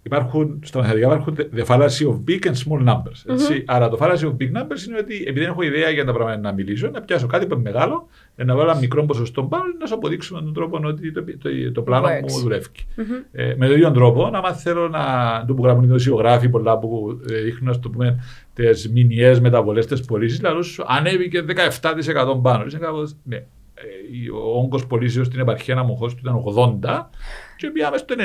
Υπάρχουν, στα μαθηματικά υπάρχουν the- the fallacy of big and small numbers. έτσι. Άρα το fallacy of big numbers είναι ότι επειδή δεν έχω ιδέα για τα πράγματα να μιλήσω, να πιάσω κάτι που είναι μεγάλο, να βάλω ένα μικρό ποσοστό πάνω να σου αποδείξω με τον τρόπο ότι το, το, το πλάνο Works. μου δουλεύει. Ε, με τον ίδιο τρόπο, άμα θέλω να. το που γράφουν οι δημοσιογράφοι πολλά που ε, δείχνουν, ας το πούμε, τις μηνιαίες μεταβολές, τις πωλήσεις, δηλαδή σου ανέβηκε 17% πάνω. Είσαι κάπως, ναι. Ε, ο όγκος πωλήσεως στην επαρχία Αμοχώ του ήταν 80 και πήγαμε στο 90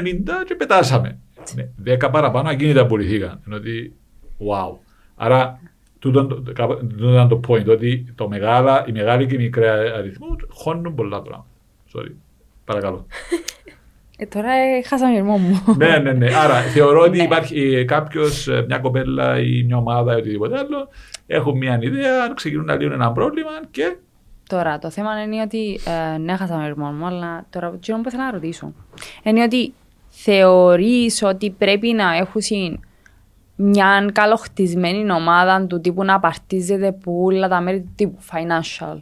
και πετάσαμε. Ναι, 10 παραπάνω ακίνητα πουληθήκαν. Ενώ ότι, wow. Άρα, τούτο το- το- κάπου- τούτο ήταν το point, ότι το μεγάλα, οι μεγάλοι και οι μικροί αριθμοί χώνουν πολλά πράγματα. Sorry. Παρακαλώ. Ε, τώρα ε, χάσα τον ηρμό μου. ναι, ναι, ναι. Άρα θεωρώ ότι Ναι. υπάρχει κάποιος, μια κοπέλα ή μια ομάδα ή οτιδήποτε άλλο, έχουν μια ιδέα, ξεκινούν να λύνουν ένα πρόβλημα και. Τώρα, το θέμα είναι ότι ε, ναι, χάσα τον ηρμό μου, αλλά τώρα το που ήθελα να ρωτήσω είναι ότι θεωρείς ότι πρέπει να έχουν μια καλοχτισμένη ομάδα του τύπου να απαρτίζεται που όλα τα μέρη του τύπου financial.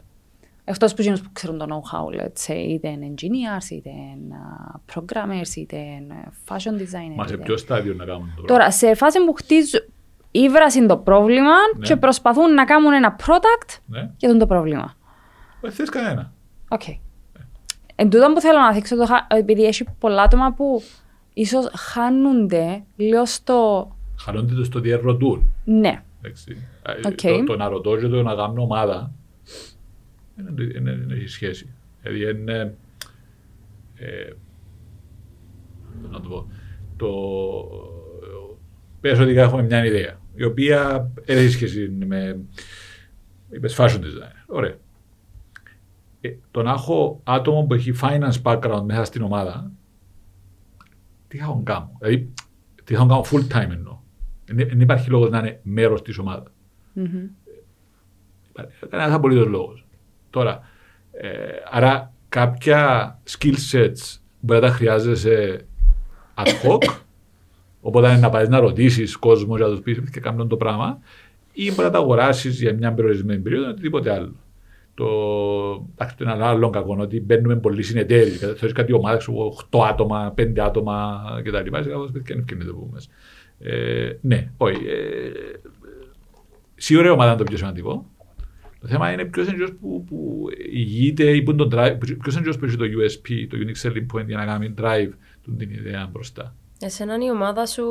Εκτός που γίνουν που ξέρουν το know-how, let's say, είτε είναι engineers, είτε είναι uh, programmers, είτε είναι fashion designers. Μα σε είτε- ποιο στάδιο να κάνουμε το Τώρα, σε φάση που χτίζουν ήβρασαν το πρόβλημα Ναι. και προσπαθούν να κάνουν ένα product Ναι, για τον το πρόβλημα. Δεν θες κανένα. Οκ. Εν τούτο που θέλω να δείξω, το, χα- επειδή έχει πολλά άτομα που ίσως χάνονται λίγο στο Χαλώνται το στο διαρρωτούν. ναι. Εντάξει. Ε, Οκ. Το, το να ρωτώ και το να κάνω ομάδα δεν είναι, είναι, έχει σχέση. Δηλαδή είναι. Ε, πώς να το πω. Το, πες ότι έχουμε μια ιδέα η οποία δεν έχει σχέση με. Είπες fashion design. Ωραία. Ε, το να έχω άτομο που έχει finance background μέσα στην ομάδα, τι θα τον κάνω. Δηλαδή, τι θα τον κάνω full time εννοώ. Δεν δεν υπάρχει λόγος να είναι μέρος της ομάδας. Μμμ. Κανένα απολύτως λόγος. Τώρα, ε, άρα κάποια skill sets μπορεί να τα χρειάζεσαι ad hoc, οπότε είναι να πάει να ρωτήσεις κόσμος για να τους πεις και κάνουν το πράγμα, ή μπορεί να τα αγοράσεις για μια περιορισμένη περίοδο ή οτιδήποτε άλλο. Το, εντάξει, το ένα άλλο κακό είναι ότι μπαίνουμε πολλοί συνεταίροι. Θεωρείς κάτι ομάδα, 8 άτομα, 5 άτομα κτλ. Είσαι κάπως παιδιά είναι ευκαιρία να το πούμε. Ε, ναι, όχι. Ε, σίγουρα η ομάδα είναι το πιο σημαντικό. Το θέμα είναι ποιος είναι ο που, που ηγείται ή που είναι το drive, ποιος είναι ο που έχει το USP, το unique selling point για να κάνει drive του την ιδέα μπροστά. Εσένα είναι η ομάδα σου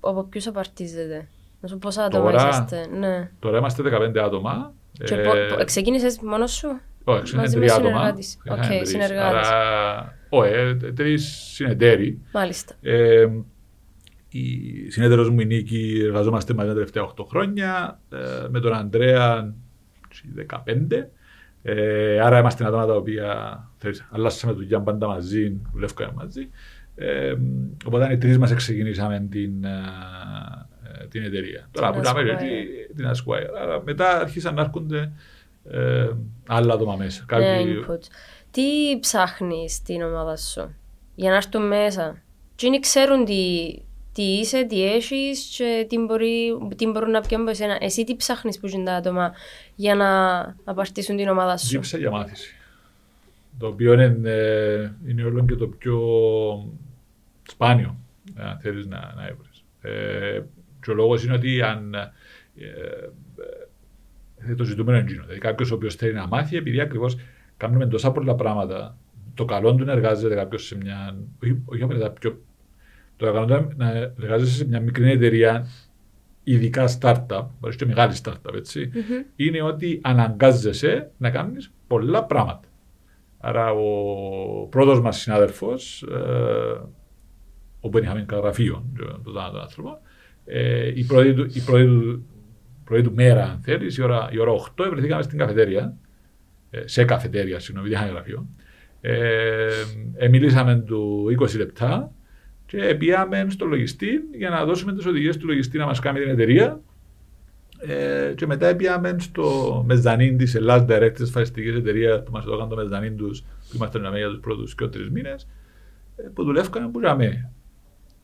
από ποιους απαρτίζεται; Να σου πόσα άτομα Τώρα- είσαστε. Ναι. Τώρα είμαστε 15 άτομα. Και Ε, πο- πο- ξεκίνησες μόνος σου; όχι, είναι μαζί με τρία άτομα. συνεργάτης. Είχαμε Οκ, τρεις. συνεργάτες. Άρα, όχι, ε, τρεις συνεταίροι. Μάλιστα. Ε, η συνέταιρος μου η Νίκη εργαζόμαστε μαζί τα τελευταία 8 χρόνια. Ε, με τον Ανδρέα 15. Ε, άρα είμαστε άτομα τα οποία ξέρεις, αλλάσαμε δουλειά πάντα μαζί, δουλεύκαμε μαζί. Ε, οπότε οι τρεις μας ξεκινήσαμε την, ε, ε, την εταιρεία. Τώρα Την που λέμε Esquire. εκεί, την Esquire. Άρα μετά αρχίσαν να έρχονται ε, άλλα άτομα μέσα. Ναι, Κάποιοι, input. Τι ψάχνεις στην ομάδα σου για να έρθουν μέσα; Και είναι ξέρουν τι, τι είσαι, τι έχεις και τι, μπορεί, τι μπορούν να πιάνουν από εσένα. Εσύ τι ψάχνεις που είναι τα άτομα για να απαρτήσουν την ομάδα σου; Δίψα για μάθηση. Το οποίο είναι, ε, είναι όλο και το πιο σπάνιο, ε, αν θέλεις να, να έβρεις. Ε, και ο λόγος είναι ότι αν ε, ε, το ζητούμενο είναι εκείνο. Δηλαδή κάποιος ο οποίος θέλει να μάθει, επειδή ακριβώς κάνουμε τόσα πολλά πράγματα, το καλό του να εργάζεται κάποιος σε μια... Όχι, όχι απαραίτητα πιο... Το καλό του να εργάζεσαι σε μια μικρή εταιρεία, ειδικά startup, μπορεί και μεγάλη startup, έτσι, είναι ότι αναγκάζεσαι να κάνεις πολλά πράγματα. Άρα ο πρώτος μας συνάδελφος, ε, όπου είχαμε γραφείο, τον τον άνθρωπο, ε, η πρώτη του, η πρώτη του, πρώτη του μέρα, αν θέλεις, η ώρα, η ώρα 8, βρεθήκαμε στην καφετέρια, ε, σε καφετέρια, συγγνώμη, δεν είχαμε γραφείο. Ε, ε, μιλήσαμε του 20 λεπτά Και πήγαμε στο λογιστή για να δώσουμε τις οδηγίες του λογιστή να μας κάνει την εταιρεία. Ε, και μετά πήγαμε στο μεζανίν της Ελλάδα Direct, τη ασφαλιστική εταιρείας που μας έδωσαν το μεζανίν τους, που ήμασταν για τους πρώτους και τρει μήνες, ε, που δουλεύκαμε που είχαμε.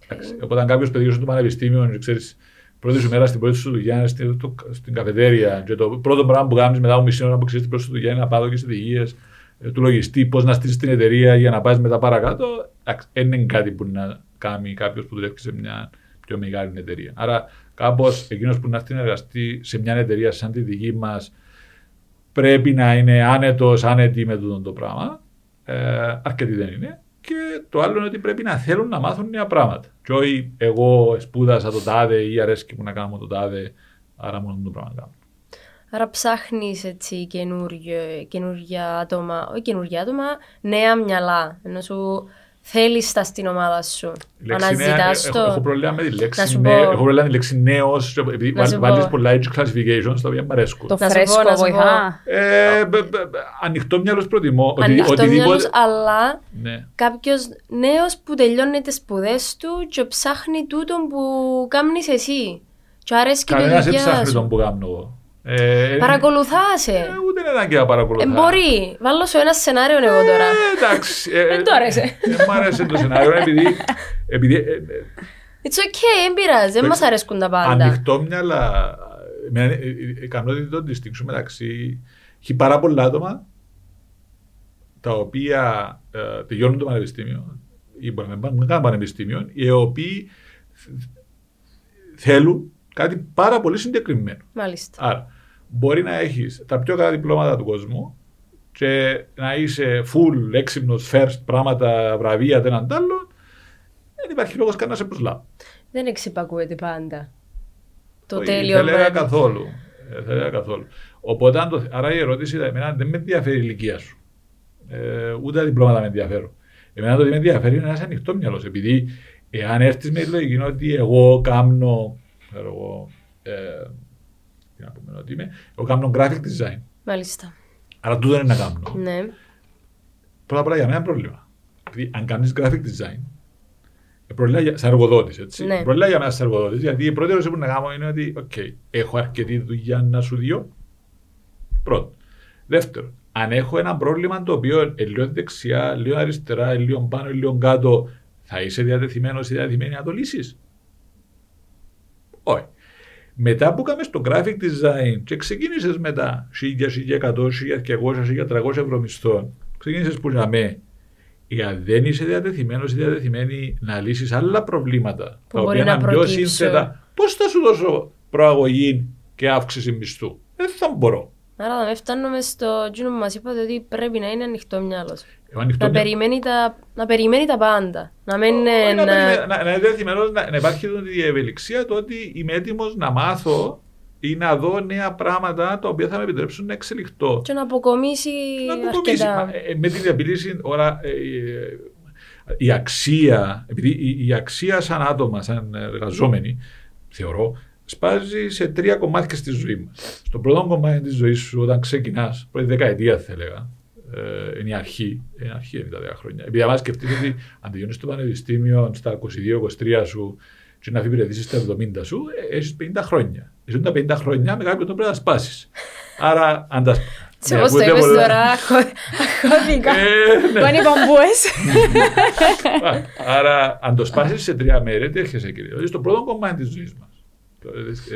Okay. Οπότε, αν κάποιος παιδί στο πανεπιστήμιο, ξέρεις, πρώτη σου μέρα στην πρώτη σου δουλειά στην, στην καφετέρια, και το πρώτο πράγμα που κάνεις μετά από μισή ώρα που ξέρεις την πρώτη σου δουλειά είναι να πάω και στις οδηγίες ε, του λογιστή, πώς να στήσει την εταιρεία για να πάει μετά παρακάτω. Δεν είναι κάτι που να κάνει κάποιος που δουλεύει σε μια πιο μεγάλη εταιρεία. Άρα, κάπως εκείνος που να έρθει να εργαστεί σε μια εταιρεία σαν τη δική μας πρέπει να είναι άνετος, άνετη με αυτό το πράγμα. Ε, αρκετοί δεν είναι. Και το άλλο είναι ότι πρέπει να θέλουν να μάθουν νέα πράγματα. Και όχι εγώ σπούδασα το τάδε ή αρέσκει μου να κάνω το τάδε, άρα μόνο το πράγμα κάνω. Άρα ψάχνεις έτσι καινούργια άτομα, όχι καινούργια άτομα, νέα μυαλά. Ενώ σου θέλεις τα στην ομάδα σου; Αναζητάς το; Έχω πρόβλημα με τη λέξη νέο. Έχω πρόβλημα με τη λέξη νέος, επειδή βάλεις πολλά age classifications τα οποία μου αρέσκουν. Το φρέσκο βοηθά. Ε, ανοιχτό μυαλός προτιμώ. Ανοιχτό μυαλός, αλλά ναι. κάποιος νέος που τελειώνει τις σπουδές του και ψάχνει τούτο που κάνει εσύ. Και αρέσει και η Κανένας δεν ψάχνει τον που κάνω εγώ. Ε, Παρακολουθάσαι. Ε, ούτε είναι ανάγκη να παρακολουθάς. Ε, μπορεί. Βάλω σου ένα σενάριο εγώ τώρα. Ε, εντάξει. Δεν το άρεσε. Δεν μου άρεσε το σενάριο επειδή. επειδή It's okay, δεν πειράζει. Δεν μας αρέσκουν τα πάντα. Ανοιχτό μυαλά. Με ικανότητα το distinction μεταξύ. Έχει πάρα πολλά άτομα τα οποία ε, τελειώνουν το πανεπιστήμιο ή μπορεί να μην κάνουν πανεπιστήμιο, οι οποίοι θέλουν κάτι πάρα πολύ συγκεκριμένο. Μάλιστα. Άρα, μπορεί να έχεις τα πιο καλά διπλώματα του κόσμου και να είσαι full, έξυπνος, first, πράγματα, βραβεία, δεν άλλο, δεν υπάρχει λόγος καν να σε προσλάβει. Δεν εξυπακούεται πάντα. Το Όχι, τέλειο Δεν έλεγα καθόλου. Ε, δεν έλεγα καθόλου. Οπότε, αν το, άρα η ερώτηση εμένα δεν με ενδιαφέρει η ηλικία σου. Ε, ούτε τα διπλώματα με ενδιαφέρουν. Εμένα το ότι με ενδιαφέρει είναι ένα ανοιχτό μυαλός. Επειδή εάν έρθεις με τη λογική ότι εγώ κάνω. Ξέρω εγώ, ε, τι να πούμε ότι είμαι. Εγώ κάνω graphic design. Μάλιστα. Άρα τούτο είναι να κάνω. Ναι. Πρώτα απ' όλα για μένα είναι πρόβλημα. Δηλαδή, αν κάνεις graphic design, ε, πρόβλημα για, σαν εργοδότης. Έτσι. Ναι. Πρόβλημα για μένα σαν εργοδότης. Γιατί η πρώτη ερώτηση που να κάνω είναι ότι, OK, έχω αρκετή δουλειά να σου δω. Πρώτο. Δεύτερο, αν έχω ένα πρόβλημα το οποίο λίγο δεξιά, λίγο αριστερά, λίγο πάνω, λίγο κάτω, θα είσαι διατεθειμένος ή διατεθειμένη να το λύσεις; Όχι. Μετά που κάνουμε στο graphic design και ξεκίνησες μετά 1000, 1100, 1200, 1300 ευρώ μισθό, ξεκίνησες που να με, εάν δεν είσαι διατεθειμένος ή διατεθειμένη να λύσεις άλλα προβλήματα, Που τα μπορεί οποία να είναι πιο προκύψουν. σύνθετα, πώς θα σου δώσω προαγωγή και αύξηση μισθού; Δεν θα μπορώ. Άρα δεν φτάνουμε στο τζίνο που μας είπατε ότι πρέπει να είναι ανοιχτό μυαλός. Εγώ ανοιχτό Να, μια- περιμένει τα, να περιμένει τα πάντα. Να μην Όχι, είναι. να, να- περιμέ- να, να είναι διατεθειμένος να, να υπάρχει η ευελιξία το ότι είμαι έτοιμος να μάθω ή να δω νέα πράγματα τα οποία θα με επιτρέψουν να εξελιχθώ. και να αποκομίσει Να αποκομίσει. αρκετά. Μα, ε, Με την διαπηλήση, ώρα, ε, ε, η αξία, επειδή η, η αξία σαν άτομα, σαν εργαζόμενοι, θεωρώ, σπάζει σε τρία κομμάτια στη ζωή μας. Στο πρώτο κομμάτι της ζωής σου, όταν ξεκινάς, πρώτη δεκαετία θα έλεγα, ε, είναι η αρχή, είναι η αρχή είναι τα 10 χρόνια. Επειδή άμα σκεφτείτε ότι αν τελειώνει το πανεπιστήμιο στα 22-23 σου και να υπηρετήσει στα 70 σου, έχεις 50 χρόνια. Εσύ τα 50 χρόνια με κάποιον τρόπο πρέπει να σπάσεις. Άρα, αν τα σπ- Σε Ναι, όπως το ακούτε είπες πολλά. τώρα, αχώ- αχώθηκα. Ε, ναι. Πάνε οι μπαμπούες. Α, Άρα, αν το σπάσεις σε τρία μέρη, τι έρχεσαι κύριε; Δηλαδή, στο πρώτο κομμάτι της ζωής μας,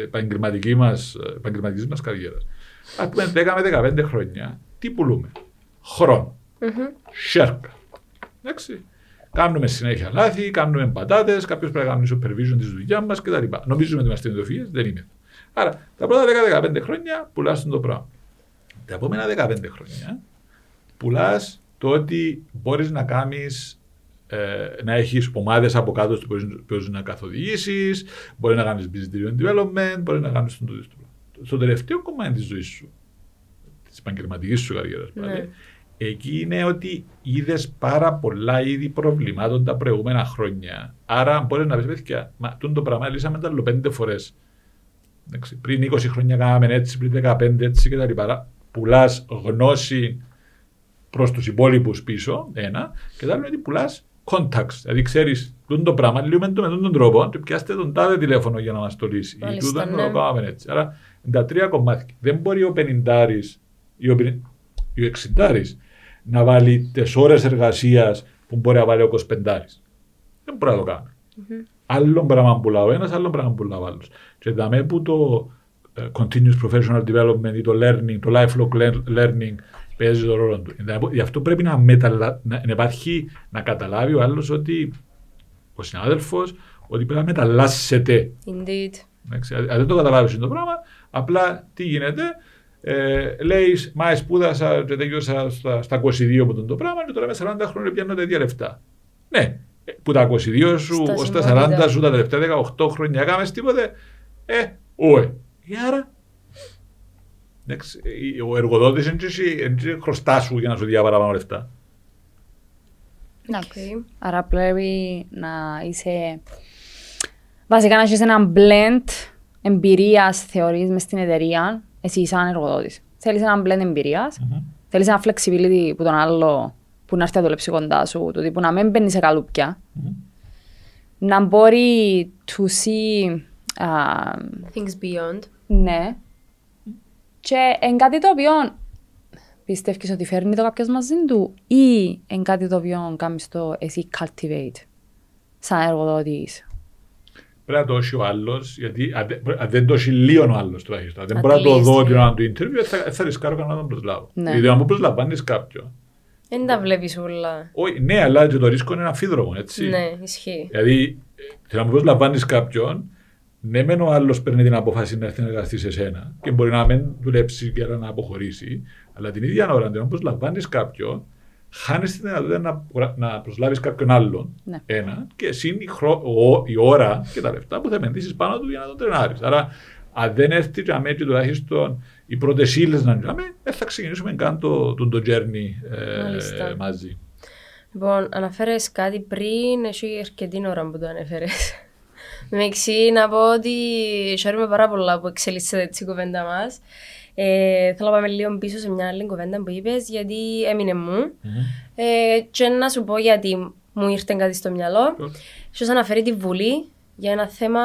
επαγγελματική μας επαγγελματικής μας καριέρας. Α πούμε 10 με 15 χρόνια, τι πουλούμε; Χρόνο. Σέρκα. Εντάξει. Κάνουμε συνέχεια λάθη, κάνουμε πατάτε, κάποιος πρέπει να κάνει supervision της δουλειάς μας κτλ. Νομίζουμε ότι είμαστε ιδιοφυεί, δεν είναι. Άρα, τα πρώτα 10-15 χρόνια πουλάς το πράγμα. Τα επόμενα 15 χρόνια πουλάς το ότι μπορείς να κάνεις ε, να έχεις ομάδες από κάτω που μπορεί να καθοδηγήσεις, μπορείς να κάνεις business driven development, μπορείς να κάνεις τον τούτο. Στο τελευταίο κομμάτι της ζωής σου, τη επαγγελματικής σου καριέρας, Ναι. εκεί είναι ότι είδες πάρα πολλά είδη προβλημάτων τα προηγούμενα χρόνια. Άρα μπορείς να πεις, παιδιά, μα τούτο το πράγμα λύσαμε τα άλλο πέντε φορές. Πριν 20 χρόνια κάναμε έτσι, πριν 15 έτσι και τα λοιπά. Πουλάς γνώση προς τους υπόλοιπους πίσω, ένα. Και το άλλο είναι ότι πουλάς contacts. Δηλαδή ξέρεις το πράγμα, λίγο με τον, τον τρόπο, του πιάστε τον τάδε τηλέφωνο για να μας το λύσει. Ή Μάλιστα, τούτο ναι. να το πάμε έτσι. Άρα είναι τα τρία κομμάτια. Δεν μπορεί ο πενιντάρης ή ο, πενι- ή ο εξιντάρης να βάλει τις ώρες εργασίας που μπορεί να βάλει ο 25. Δεν μπορεί να το κάνει. Άλλο πράγμα που λέει ο ένας, άλλο πράγμα που λέει ο άλλος. Και δαμέ που το ε, continuous professional development ή το learning, το lifelong lear- learning παίζει το ρόλο του. Δηλαδή, Γι' αυτό πρέπει να, μεταλα... να, να υπάρχει, να καταλάβει ο άλλος ότι ο συνάδελφος ότι πρέπει να μεταλλάσσεται. Indeed. Εντάξει, Αν δεν το καταλάβεις το πράγμα, απλά τι γίνεται, ε, λέει, Μα σπούδασα και τελειώσα στα, στα 22 από τον το πράγμα και τώρα με 40 χρόνια πιάνω τα ίδια λεφτά. Ναι, ε, που τα 22 σου Στα ω τα συμβόλαια. 40 σου τα τελευταία 18 χρόνια έκαμε τίποτε. Ε, ωε. Και άρα. εντάξει, ε, Ο εργοδότης δεν χρωστά σου για να σου δει παραπάνω λεφτά. Εντάξει. Οκ. Άρα πρέπει να είσαι. Βασικά να έχεις ένα blend εμπειρίας, θεωρείς, μες στην εταιρεία, εσύ σαν εργοδότη. Θέλεις ένα blend εμπειρίας, θέλεις ένα flexibility που τον άλλο που να έρθει να δουλέψει κοντά σου, του τύπου να μην μπαίνει σε καλούπια. Να μπορεί to see. α, Things beyond. ναι. Και εν κάτι το οποίο πιστεύεις ότι φέρνει το κάποιος μαζί του ή εν κάτι το οποίο κάνεις το εσύ cultivate σαν εργοδότης; Πρέπει να το έχει ο άλλος, γιατί αν δεν- αν δεν το έχει λίγο ο άλλος τουλάχιστον. Δεν At μπορεί να το least, δω ναι. την ώρα του interview, θα, θα ρισκάρω κανένα να τον προσλάβω. Ναι. Γιατί αν μου προσλαμβάνεις κάποιον. Δεν τα βλέπεις όλα. Όχι, ναι, αλλά και το ρίσκο είναι αμφίδρομο, έτσι. Ναι, ισχύει. Δηλαδή, ε, να μου προσλαμβάνεις κάποιον, ναι, μεν ο άλλος παίρνει την απόφαση να έρθει να εργαστεί σε σένα και μπορεί να μην δουλέψει και άρα να αποχωρήσει, αλλά την ίδια ώρα, αν προσλαμβάνεις κάποιον, χάνεις τη δυνατότητα να, να προσλάβεις κάποιον άλλον. Ναι. Ένα, και συν η, χρό- ο- η ώρα και τα λεφτά που θα επενδύσεις πάνω του για να τον τρενάρεις. Άρα, αν δεν έρθει για μένα τουλάχιστον οι πρώτες ύλες να τζάμε, δεν θα ξεκινήσουμε καν το, το, το journey ε, Μάλιστα. μαζί. Λοιπόν, αναφέρες κάτι πριν, έχει αρκετή ώρα που το ανέφερες. Με εξή να πω ότι χαίρομαι πάρα πολλά που εξελίσσεται έτσι η κουβέντα μας. Ε, θέλω να πάμε λίγο πίσω σε μια άλλη κουβέντα που είπες, γιατί έμεινε μου. Ε, και να σου πω γιατί μου ήρθε κάτι στο μυαλό. Σου αναφέρει τη Βουλή για ένα θέμα.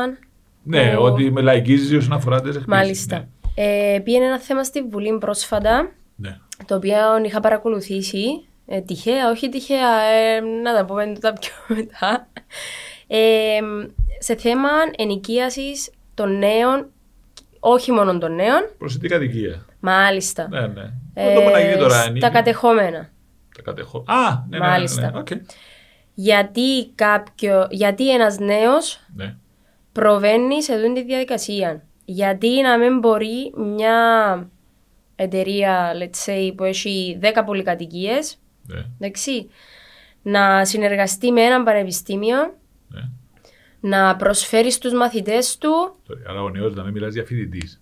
Ναι, που- ότι με λαϊκίζεις όσον αφορά τις εκπλήξεις. Μάλιστα. Ε, πήγαινε ένα θέμα στη Βουλή πρόσφατα, Ναι. το οποίο είχα παρακολουθήσει. Ε, τυχαία, όχι τυχαία, ε, να τα πούμε τούτα πιο μετά. Ε, σε θέμα ενοικίασης των νέων, όχι μόνο των νέων, Προσιτή κατοικία. μάλιστα. Ναι, ναι. Ε, το που να γίνει τώρα. στα ανοίγει. κατεχόμενα. Τα κατεχώ. Α, ναι, ναι, ναι, Μάλιστα. Ναι, οκ. Γιατί, κάποιο, γιατί ένας νέος ναι. προβαίνει σε αυτή τη διαδικασία; Γιατί να μην μπορεί μια εταιρεία, let's say, που έχει 10 πολυκατοικίες, ναι, εντάξει, να συνεργαστεί με έναν πανεπιστήμιο, ναι. Να προσφέρεις στους μαθητές του. Sorry, Άρα ο νέος να μην μιλάς για φοιτητής.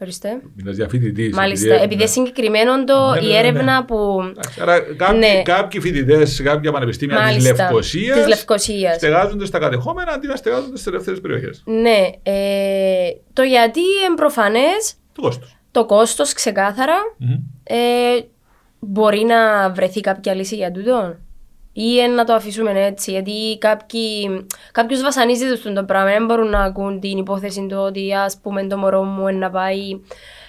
Ορίστε. Μιλάς για φοιτητής. Μάλιστα, επειδή είναι συγκεκριμένο το, Ναι, ναι, η ναι, ναι. έρευνα που. Εντάξει, Άρα κάποιοι, Ναι. κάποιοι φοιτητές σε κάποια πανεπιστήμια της Μάλιστα, Λευκοσίας της Λευκοσίας. στεγάζονται στα κατεχόμενα αντί να στεγάζονται στις ελεύθερες περιοχές. Ναι, ε, το γιατί είναι προφανές, Το κόστος. το κόστος ξεκάθαρα, ε, μπορεί να βρεθεί κάποια λύση για τούτο. Ή ε, να το αφήσουμε έτσι, γιατί κάποιοι, κάποιος βασανίζεται στον το πράγμα, δεν μπορούν να ακούν την υπόθεση του ότι ας πούμε το μωρό μου είναι να πάει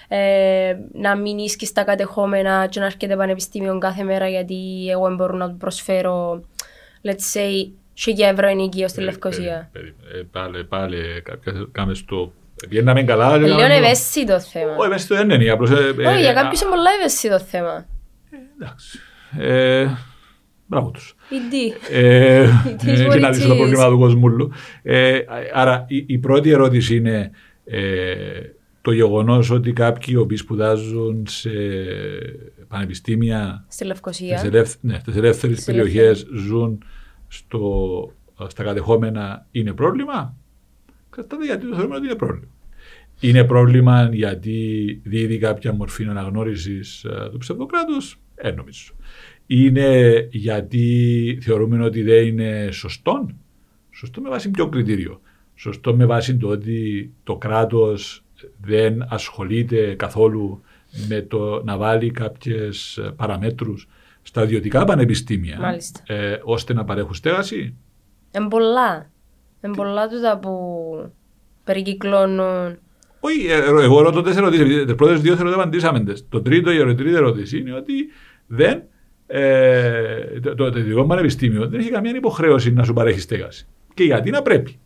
ε, να μην ίσκει στα κατεχόμενα και να έρχεται πανεπιστήμιο κάθε μέρα γιατί εγώ δεν μπορώ να του προσφέρω, let's say, χιλιά ευρώ ενοικείο στη Λευκοσία. Ε, Πάλι, πάλι, κάποια- κάμες στο. Βγαίναμε καλά. Ε, Λίγο λέγαμε, ευαίσθητο θέμα. Όχι, ευαίσθητο δεν είναι. Απλώς, ε, ε, Όχι, για ε, κάποιους είναι πολλά ευαίσθητο θέμα. Εντάξει. Ε, Μπράβο τους. Indeed. Ε, It is ε, what και να it λύσω το is. πρόβλημα του κόσμου. Ε, άρα η, η πρώτη ερώτηση είναι ε, το γεγονός ότι κάποιοι οι οποίοι σπουδάζουν σε πανεπιστήμια Στη Λευκοσία. στις, ελεύθ, ναι, στις ελεύθερες Στις περιοχές ζουν στο, στα κατεχόμενα είναι πρόβλημα; Κατάτε γιατί το θεωρούμε ότι είναι πρόβλημα. Είναι πρόβλημα γιατί δίδει κάποια μορφή αναγνώρισης του ψευδοκράτους; Ε, νομίζω. Είναι γιατί θεωρούμε ότι δεν είναι σωστό. Σωστό με βάση ποιο κριτήριο; Σωστό με βάση το ότι το κράτος δεν ασχολείται καθόλου με το να βάλει κάποιες παραμέτρους στα ιδιωτικά πανεπιστήμια Μάλιστα. ε, ώστε να παρέχουν στέγαση; Εν πολλά. Εν πολλά τούτα που περικυκλώνουν. Όχι, ε, ε, εγώ ρωτώ τέσσερα ερωτήσεις. Τι πρώτες δύο θεωρώ ότι απαντήσαμε. τες. Το τρίτο, η τρίτη ερώτηση είναι ότι δεν. Ε, το, το, το ιδιωτικό πανεπιστήμιο δεν έχει καμία υποχρέωση να σου παρέχει στέγαση. Και γιατί να πρέπει.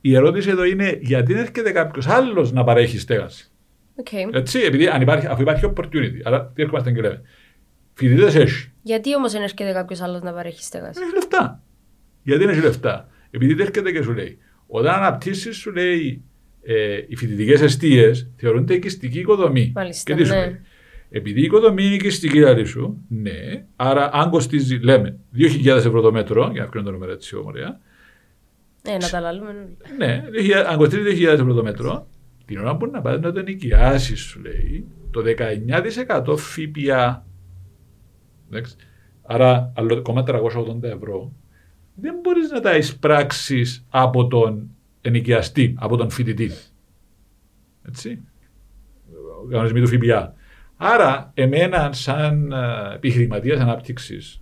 Η ερώτηση εδώ είναι γιατί δεν έρχεται κάποιος άλλος να παρέχει στέγαση; Οκ. Έτσι, επειδή αν υπάρχει, αφού υπάρχει opportunity. Αλλά τι έρχομαστε και λέμε. Φοιτητές έχει. Γιατί όμως δεν έρχεται κάποιος άλλος να παρέχει στέγαση; Έχει λεφτά. Γιατί δεν έχει λεφτά; Επειδή έρχεται και σου λέει, όταν αναπτύσσεις, σου λέει, ε, οι φοιτητικές εστίες θεωρούνται οικιστική οικοδομή. Μάλιστα, και τι σου ναι. λέει; Επειδή η οικοδομή είναι οικιστική, δηλαδή σου, ναι, άρα αν κοστίζει, λέμε, 2.000 ευρώ το μέτρο, για να κρίνω το νούμερο έτσι ωραία, Ε, να τα λαλούμε. ναι, 2.000 αν κοστίζει 2.000 ευρώ το μέτρο, την ώρα που να πάει να το νοικιάσεις, σου λέει, το 19% ΦΠΑ, εντάξει, άρα άλλο ακόμα 380 ευρώ, δεν μπορείς να τα εισπράξεις από τον ενοικιαστή, από τον φοιτητή. Έτσι. Ο κανονισμοί του ΦΠΑ. Άρα, εμένα, σαν επιχειρηματίας ανάπτυξης,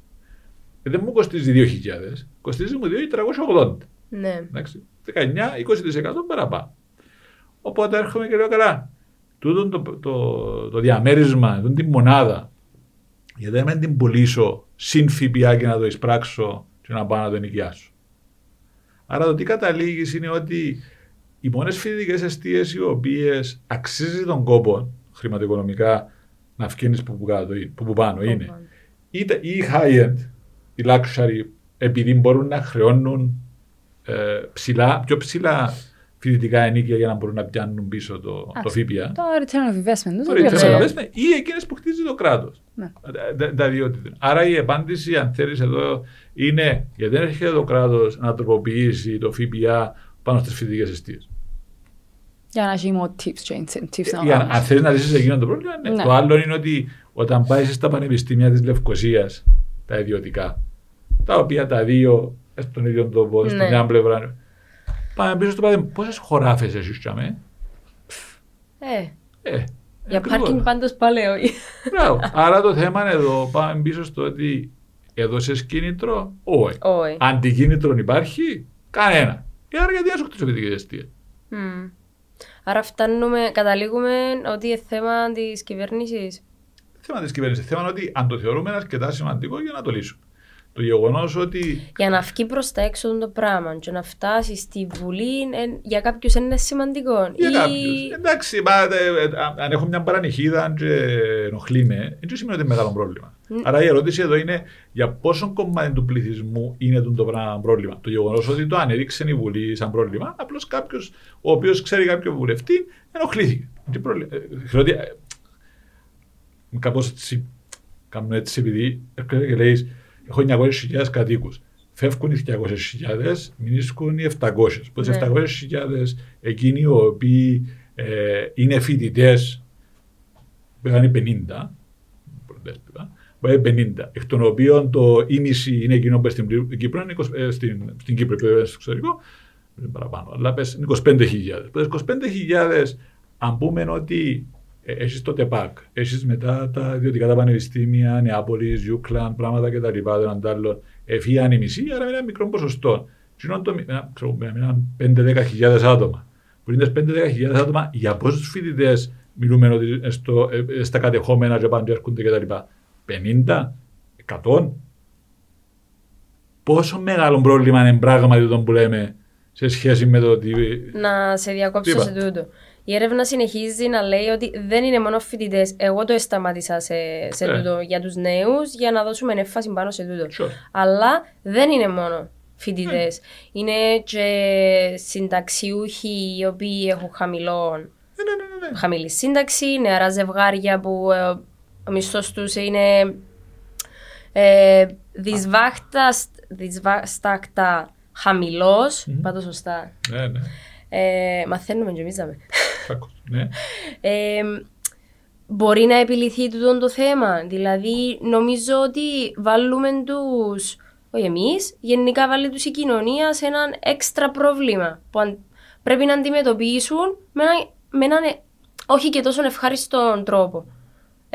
δεν μου κοστίζει 2.000, κοστίζει μου 2.380. Ναι. Εντάξει, 19-20% παραπάνω. Οπότε έρχομαι και λέω καλά. Τούτο το, το, το διαμέρισμα, τούτη τη μονάδα, γιατί δεν την πουλήσω συν ΦΠΑ και να το εισπράξω και να πάω να το νοικιάσω. Άρα το τι καταλήγεις είναι ότι οι μόνες φοιτητικές αιστείες οι οποίες αξίζει τον κόπο χρηματοοικονομικά να βγαίνει που, που, κάτω, που, που πάνω είναι είτε ή high-end, οι luxury, επειδή μπορούν να χρεώνουν ε, ψηλά, πιο ψηλά φοιτητικά ενίκια για να μπορούν να πιάνουν πίσω το, το ΦΠΑ. Το return of investment. Το το πιο return ψηλό. on investment ή εκείνες που χτίζει το κράτος. Ναι. Τα δύο τίτλα. Άρα η απάντηση, αν θέλεις εδώ, είναι γιατί δεν έρχεται το κράτος να τροποποιήσει το ΦΠΑ πάνω στις φοιτητικές αιστείες. Για να έχει more tips και incentives να Για- Αν κάνεις. θέλεις να λύσει εκείνο το πρόβλημα, ναι. Ναι. Το άλλο είναι ότι όταν πάει στα πανεπιστήμια της Λευκοσίας, τα ιδιωτικά, τα οποία τα δύο στον ίδιο τόπο, στην Ναι. μια πλευρά. Πάμε πίσω στο παράδειγμα. Πόσες χωράφες έχεις τσαμέ. Ε, Ε, για ακριβώς. πάρκινγκ πάντως πάλι όχι. Μπράβο. Άρα το θέμα είναι εδώ. Πάμε πίσω στο ότι έδωσε κίνητρο. Όχι. Όχι. Αντικίνητρο υπάρχει. Κανένα. Ε, άρα γιατί να σου χτίσω φοιτητική αιστεία. Μμ. Άρα φτάνουμε, καταλήγουμε ότι είναι θέμα της κυβέρνησης. Θέμα της κυβέρνησης. Θέμα είναι ότι αν το θεωρούμε αρκετά σημαντικό για να το λύσουμε. Το γεγονός ότι Για να βγει προς τα έξω το πράγμα και να φτάσει στη Βουλή, ε, για κάποιους είναι σημαντικό. Για Ή- κάποιους. Εντάξει, μα, ε, ε, αν- αν έχω μια παρανυχίδα και ενοχλεί με, δεν σημαίνει ότι είναι μεγάλο πρόβλημα. Άρα η ερώτηση εδώ είναι για πόσο κομμάτι του πληθυσμού είναι το, το πράγμα πρόβλημα. Το γεγονός ότι το ανέδειξε η Βουλή σαν πρόβλημα, απλώς κάποιος ο οποίος ξέρει κάποιο βουλευτή ενοχλήθηκε. Τι πρόβλημα. Ε, θεωρώ ότι, ε, Κάπως έτσι, κάνω έτσι επειδή έρχεται και λέει: Έχω 900.000 κατοίκους. Φεύγουν οι 200.000, μηνίσκουν οι 700. Που τις Ναι. 700.000 εκείνοι οι οποίοι ε, είναι φοιτητές, που είναι 50, πρωτέσπιδα, που είναι 50, εκ των οποίων το ίμιση είναι εκείνο που στην Πλη- Κύπρο, είναι 20, ε, στην, στην Κύπρο και βέβαια στο εξωτερικό, είναι παραπάνω, αλλά πες είναι 25.000. Που τις 25.000, αν πούμε ότι ε, έχεις το ΤΕΠΑΚ, έχεις μετά τα ιδιωτικά τα πανεπιστήμια, Νεάπολης, Ιούκλαν, πράγματα και τα λοιπά, έναν τ' άλλον, εφίαν η μισή, άρα με ένα μικρό ποσοστό. Τι είναι το, μη- ένα, ξέρω, με ένα 5-10 άτομα. Που είναι 5-10 άτομα, για πόσους φοιτητές μιλούμε ότι είναι στο, ε, ε, στα κατεχόμενα και πάνε και έρχονται και τα λοιπά. 50, 100. Πόσο μεγάλο πρόβλημα είναι πράγματι το που λέμε σε σχέση με το ότι Να σε διακόψω Τι σε είπα; τούτο. Η έρευνα συνεχίζει να λέει ότι δεν είναι μόνο φοιτητές. Εγώ το σταμάτησα σε, σε Ε. τούτο για τους νέους για να δώσουμε έμφαση πάνω σε τούτο. Sure. Αλλά δεν είναι μόνο φοιτητές. Ε. Είναι και συνταξιούχοι οι οποίοι έχουν χαμηλό, Ναι, ναι, ναι, ναι. χαμηλή σύνταξη, νεαρά ζευγάρια που ε, ο μισθός τους είναι ε, δυσβάχτα- δυσβάστακτα χαμηλός, Πάντω σωστά. ναι, ναι. Ε, μαθαίνουμε και εμείς δάμε. Φάκος, ναι. Ε, μπορεί να επιληθεί τούτο το θέμα. Δηλαδή, νομίζω ότι βάλουμε τους, όχι εμείς, γενικά βάλει τους η κοινωνία σε έναν έξτρα πρόβλημα που αν- πρέπει να αντιμετωπίσουν με έναν, με έναν ε, όχι και τόσο ευχάριστο τρόπο.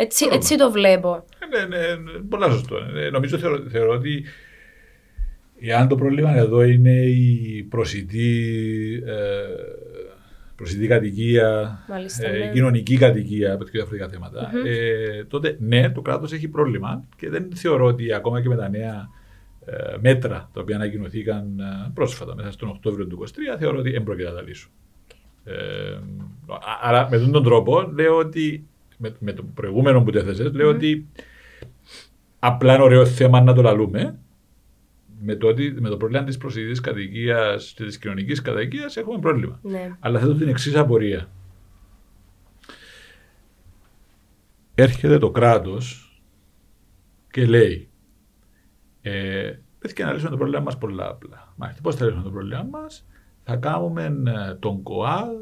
Έτσι, έτσι το βλέπω. Ναι, ναι, ναι, πολλά σωστό. Ε, νομίζω θεωρώ, θεωρώ ότι εάν το πρόβλημα εδώ είναι η προσιτή, ε, προσιτή κατοικία, Μάλιστα, ε, ναι. η κοινωνική κατοικία, από διαφορετικά θέματα, ε, τότε ναι, το κράτος έχει πρόβλημα και δεν θεωρώ ότι ακόμα και με τα νέα ε, μέτρα τα οποία ανακοινωθήκαν ε, πρόσφατα μέσα στον Οκτώβριο του 2023, θεωρώ ότι δεν πρόκειται να τα λύσουν. Ε, α- άρα με αυτόν τον τρόπο λέω ότι με, με το προηγούμενο που τέθεσες, λέω ότι απλά είναι ωραίο θέμα να το λαλούμε με το, ότι, με το πρόβλημα της προσιτής κατοικίας και της κοινωνικής κατοικίας έχουμε πρόβλημα. Ναι. Αλλά θέτω την εξής απορία. Έρχεται το κράτος και λέει ε, Πρέπει να λύσουμε το πρόβλημα μας πολλά απλά. Μάλιστα, πώς θα λύσουμε το πρόβλημα μας; Θα κάνουμε ε, τον ΚΟΑΛ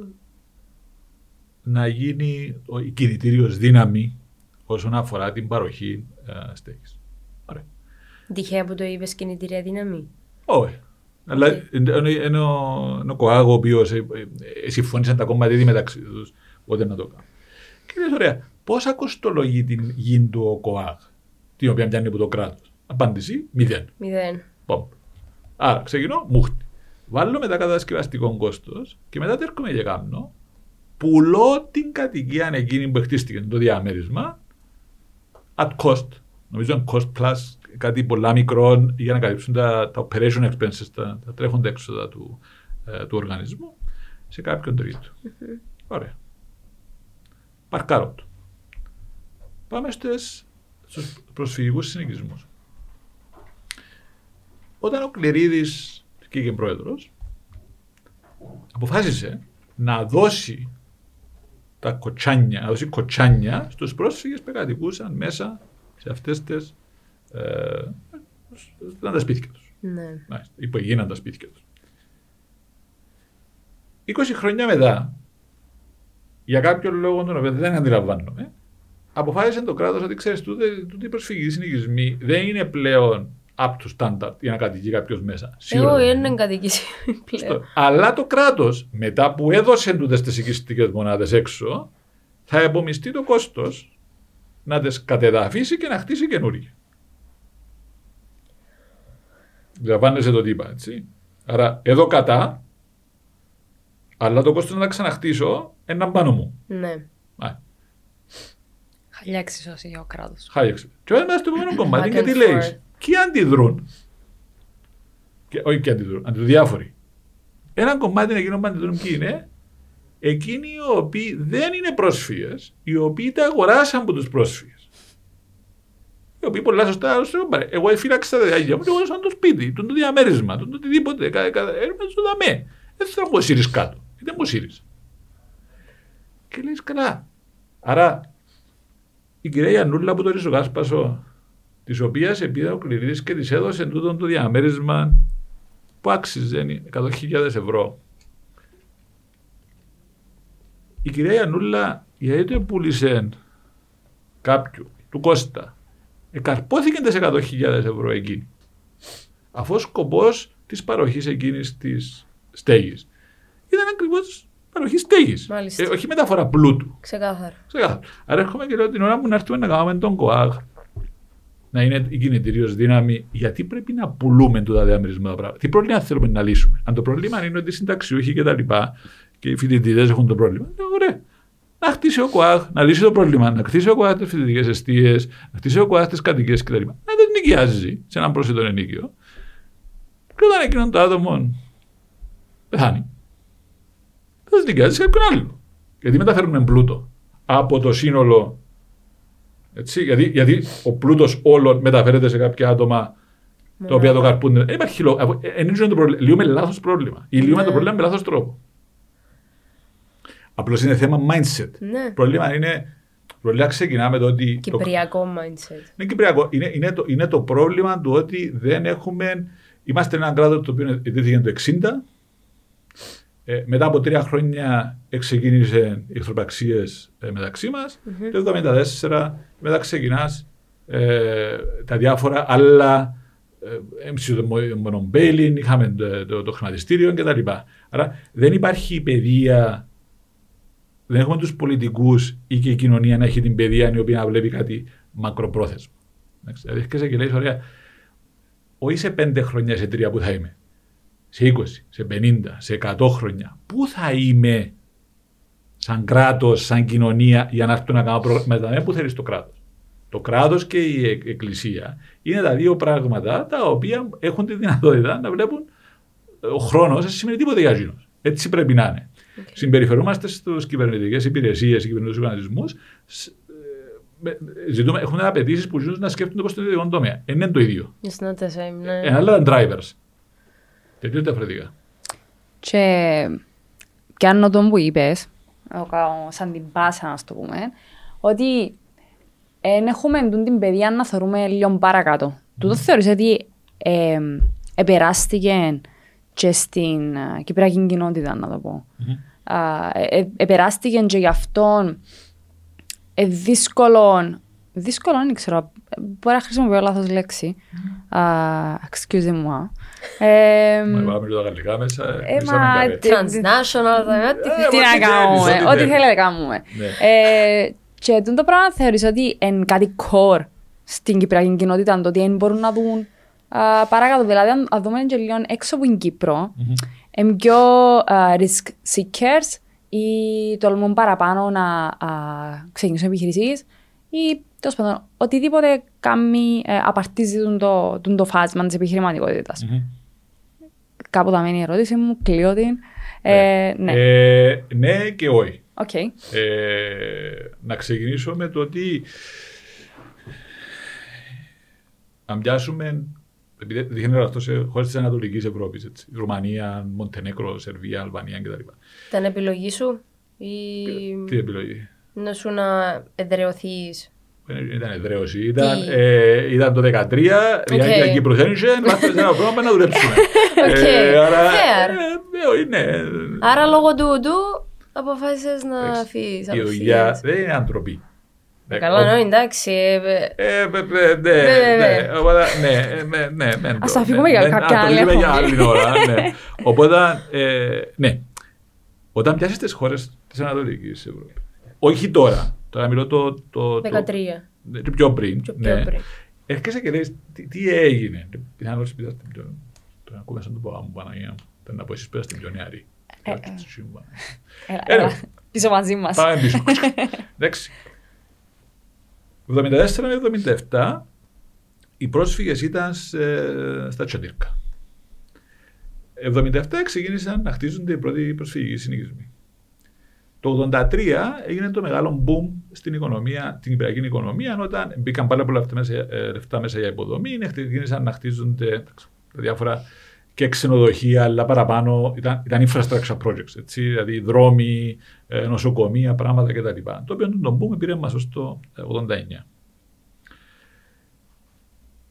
να γίνει ο- η κινητήριος δύναμη όσον αφορά την παροχή ε, στέγης. Ωραία. Τυχαία που το είπες κινητήρια δύναμη; Όχι. Αλλά είναι είναι ο- είναι ο ΚΟΑΓ ο οποίος συμφώνησαν τα κόμματα ήδη μεταξύ τους πότε να το κάνουν. Και λες, ωραία, πόσα κοστολογεί την γη του ο ΚΟΑΓ, την οποία πιάνει από το κράτος; Απάντηση, μηδέν. Μηδέν. Πομ. Άρα ξεκινώ, μούχτη. Βάλω μετά κατασκευαστικό κόστος και μετά έρχομαι και κάνω. Πουλώ την κατοικία εκείνη που χτίστηκε το διαμέρισμα at cost. Νομίζω είναι cost plus κάτι πολλά μικρό για να καλύψουν τα, τα operation expenses, τα, τα τρέχοντα έξοδα του, ε, του οργανισμού σε κάποιον τρίτο. Ωραία. Παρκάρω το. Πάμε στις, στους προσφυγικούς συνοικισμούς. Όταν ο Κληρίδης και πρόεδρος αποφάσισε να δώσει τα κοτσάνια, να δώσει κοτσάνια στους πρόσφυγες που κατοικούσαν μέσα σε αυτές τις ε, ήταν τα σπίτια τους. Ναι. Μάλιστα, ή που έγιναν τα σπίτια τους. 20 χρόνια μετά, για κάποιον λόγο τον οποίο δεν αντιλαμβάνομαι, αποφάσισε το κράτος ότι ξέρεις τούτε, τούτε οι προσφυγικοί συνοικισμοί δεν είναι πλέον up to standard για να κατοικεί κάποιος μέσα. Σίγουρα Εγώ δεν δεν είναι κατοικήσει πλέον. Σωστό. Αλλά το κράτος, μετά που έδωσε τούτες τις οικιστικές μονάδες έξω, θα επομιστεί το κόστος να τις κατεδαφίσει και να χτίσει καινούργια. Διαβάνεσαι το τι είπα, έτσι. Άρα εδώ κατά, αλλά το κόστος να τα ξαναχτίσω είναι πάνω μου. Ναι. Α, Χαλιά εξισώσει για ο κράτος. Χάλιαξε. Και όταν στο επόμενο κομμάτι, Back και τι and λέει, forth. Ποιοι αντιδρούν. Και, όχι ποιοι αντιδρούν, αντιδιάφοροι. Ένα κομμάτι είναι εκείνο που αντιδρούν ποιοι είναι, εκείνοι οι οποίοι δεν είναι πρόσφυγες, οι οποίοι τα αγοράσαν από τους πρόσφυγες. Οι οποίοι πολλά σωστά άρρωσαν, «Πάρε, Εγώ φύλαξα τα διάγια μου και αγοράσα το σπίτι, το, το διαμέρισμα, το, το οτιδήποτε. κα- κα- Έρχομαι στο δαμέ. Δεν θέλω να πω σύρεις κάτω. Δεν μου σύρεις. Και λες καλά. Άρα η κυρία Ιαννούλα που το ριζογάσπασο, τη οποία επίδα ο Κληρίδης και τη έδωσε τούτο το διαμέρισμα που άξιζε 100.000 ευρώ. Η κυρία Ιαννούλα γιατί το πούλησε κάποιου, του Κώστα, εκαρπόθηκε τις 100.000 ευρώ εκείνη. Αφού ο σκοπός της παροχής εκείνης της στέγης ήταν ακριβώς παροχή στέγης. Μάλιστα. Ε, όχι μεταφορά πλούτου. Ξεκάθαρα. Ξεκάθαρα. Άρα έρχομαι και λέω την ώρα που να έρθουμε να κάνουμε τον ΚΟΑΓ να είναι η κινητήριο δύναμη, γιατί πρέπει να πουλούμε τούτα διαμερισμένα πράγματα. Τι πρόβλημα θέλουμε να λύσουμε; Αν το πρόβλημα είναι ότι οι συνταξιούχοι και τα λοιπά και οι φοιτητές έχουν το πρόβλημα, λέω ωραία. Να χτίσει ο ΚΟΑΓ, να λύσει το πρόβλημα, να χτίσει ο ΚΟΑΓ τις φοιτητικές αιστείες, να χτίσει ο ΚΟΑΓ τις κατοικίες κτλ. Να δεν νοικιάζει σε έναν πρόσθετο ενίκιο. Και όταν εκείνον το άτομο πεθάνει, θα τι νοικιάζει σε κάποιον άλλο. Γιατί μεταφέρουμε πλούτο από το σύνολο. Έτσι, γιατί, γιατί ο πλούτος όλων μεταφέρεται σε κάποια άτομα τα οποία το καρπούν. Δεν υπάρχει λόγο. Ενίζουν το πρόβλημα. Λύουμε λάθος πρόβλημα. Ή λύουμε Ναι. το πρόβλημα με λάθος τρόπο. Απλώς είναι θέμα mindset. Ναι. Το πρόβλημα είναι. Πρόβλημα ξεκινά με το ότι. το- Κυπριακό mindset. είναι κυπριακό. Είναι, είναι, το, είναι το πρόβλημα του ότι δεν έχουμε. Είμαστε ένα κράτος το οποίο ιδρύθηκε το 60. Ε, μετά από τρία χρόνια ξεκίνησε οι εχθροπραξίες ε, μεταξύ μας. Το 1974 μετά ξεκινάς ε, τα διάφορα άλλα. Ε, έμψη το μονομπέλιν, είχαμε το, το, το χρηματιστήριο κτλ. Άρα δεν υπάρχει παιδεία δεν έχουμε τους πολιτικούς ή και η κοινωνία να έχει την παιδεία η οποία να βλέπει κάτι μακροπρόθεσμο. Εντάξει, Δηλαδή, έρχεσαι και λέει, ωραία, όχι σε πέντε χρόνια, σε τρία που θα είμαι. Σε 20, σε 50, σε 100 χρόνια. Πού θα είμαι σαν κράτος, σαν κοινωνία, για να έρθω να κάνω προγράμματα. Με πού θέλει το κράτος; Το κράτος και η εκ- εκκλησία είναι τα δύο πράγματα τα οποία έχουν τη δυνατότητα να βλέπουν ε, ο χρόνος δεν σημαίνει τίποτα για εκείνους. Έτσι πρέπει να είναι. Συμπεριφερόμαστε στις κυβερνητικές υπηρεσίες, στους κυβερνητικούς οργανισμούς. Έχουμε απαιτήσεις που ζουν να σκέφτονται πώ το ιδιωτικό τομέα. Ε, είναι το ίδιο. It's not the same, ναι. Ένα άλλο ήταν drivers. Τελείω διαφορετικά. Και πιάνω τον που είπες, ο κα- σαν την πάσα να το πούμε, ότι δεν έχουμε εντούν την παιδεία να θεωρούμε λίγο παρακάτω. Τούτο θεωρείς ότι ε, επεράστηκε και στην ε, κυπριακή κοινότητα, να το πω. Α, ε, ε, επεράστηκε και γι' αυτό ε, δύσκολο, δύσκολο δεν ξέρω, μπορεί να χρησιμοποιώ λάθος λέξη. Α, excuse moi. Ε, Μα Πάμε λίγο τα γαλλικά μέσα. Ε, μισάμε μα, καφέ. τι- Transnational, δηλαδή, ό,τι Ε, θέλεις. τι ό,τι να θέλεις, κάνουμε, ό,τι ό,τι θέλεις. θέλετε κάνουμε. Ναι. Ε, Και τούτο πράγμα θεωρείς ότι είναι κάτι core στην κυπριακή κοινότητα, το ότι δεν μπορούν να δουν α, παρακάτω. Δηλαδή, αν- αν δούμε και λίγο έξω από την Κύπρο, είναι πιο α, risk seekers ή τολμούν παραπάνω να α, ξεκινήσουν επιχειρήσεις ή τέλος πάντων οτιδήποτε κάνει, ε, απαρτίζει τον το, τον το φάσμα της επιχειρηματικότητας. Μμμ. Κάπου θα μείνει η ερώτηση μου, κλείω την. Ε, ναι, Ε, ναι και όχι. οκ. Ε, να ξεκινήσω με το ότι αν πιάσουμε επειδή δείχνει αυτό σε χώρες της Ανατολικής Ευρώπης, Ρουμανία, Μοντενέκρο, Σερβία, Αλβανία κτλ. Ήταν επιλογή σου ή Τι επιλογή; να σου να εδρεωθείς; Δεν ήταν εδραίωση. Ήταν, Τι; ε, ήταν το 2013, διάρκεια Κύπρου δεν είχε, είμαστε σε ένα πρόγραμμα να δουλέψουμε. Οκ, άρα, fair. ε, ε, όχι, ναι. Άρα λόγω του του αποφάσισες να Εντάξει, φύγεις. Η δουλειά δεν είναι ανθρωπή. Ε, Καλά, ναι, εντάξει. ε, ε, Ε, ε, ε, ναι, ναι, ναι. ναι, οπότε, ναι, ε, ναι, ναι, μεν Ας το, τα αφηγούμε ναι, για ναι, κάποια να το άλλη αφηγούμε για εκπομπή. άλλη ώρα, ναι. Οπότε, ε, ναι, όταν πιάσεις τις χώρες της Ανατολικής Ευρώπης, όχι τώρα, τώρα μιλώ το... το, το 13. ναι, πιο πριν, Πιο- πιο ναι. πριν. Έρχεσαι και λες, τι, τι έγινε; Πιθανώς πήγα στην πιο... Τώρα ακούμε σαν το πω μου, Παναγία μου. Πρέπει να πω εσείς πέρα στην πιο νεαρή. Ε, ε. Έλα, Έλα. έλα, πίσω μαζί μας. Πάμε πίσω. Εντάξει. 74 με 77 οι πρόσφυγες ήταν σε- στα Τσαντήρκα. 77 ξεκίνησαν να χτίζονται οι πρώτοι προσφυγικοί συνοικισμοί. Το 83 έγινε το μεγάλο boom στην οικονομία, την υπηρετική οικονομία, όταν μπήκαν πάρα πολλά λεφτά μέσα, ε, λεφτά μέσα για υποδομή, ξεκίνησαν να χτίζονται εντάξει, διάφορα και ξενοδοχεία, αλλά παραπάνω ήταν, ήταν infrastructure projects, έτσι, δηλαδή δρόμοι, ε, νοσοκομεία, πράγματα κτλ. Το οποίο τον boom πήρε μας ως το ε, 89.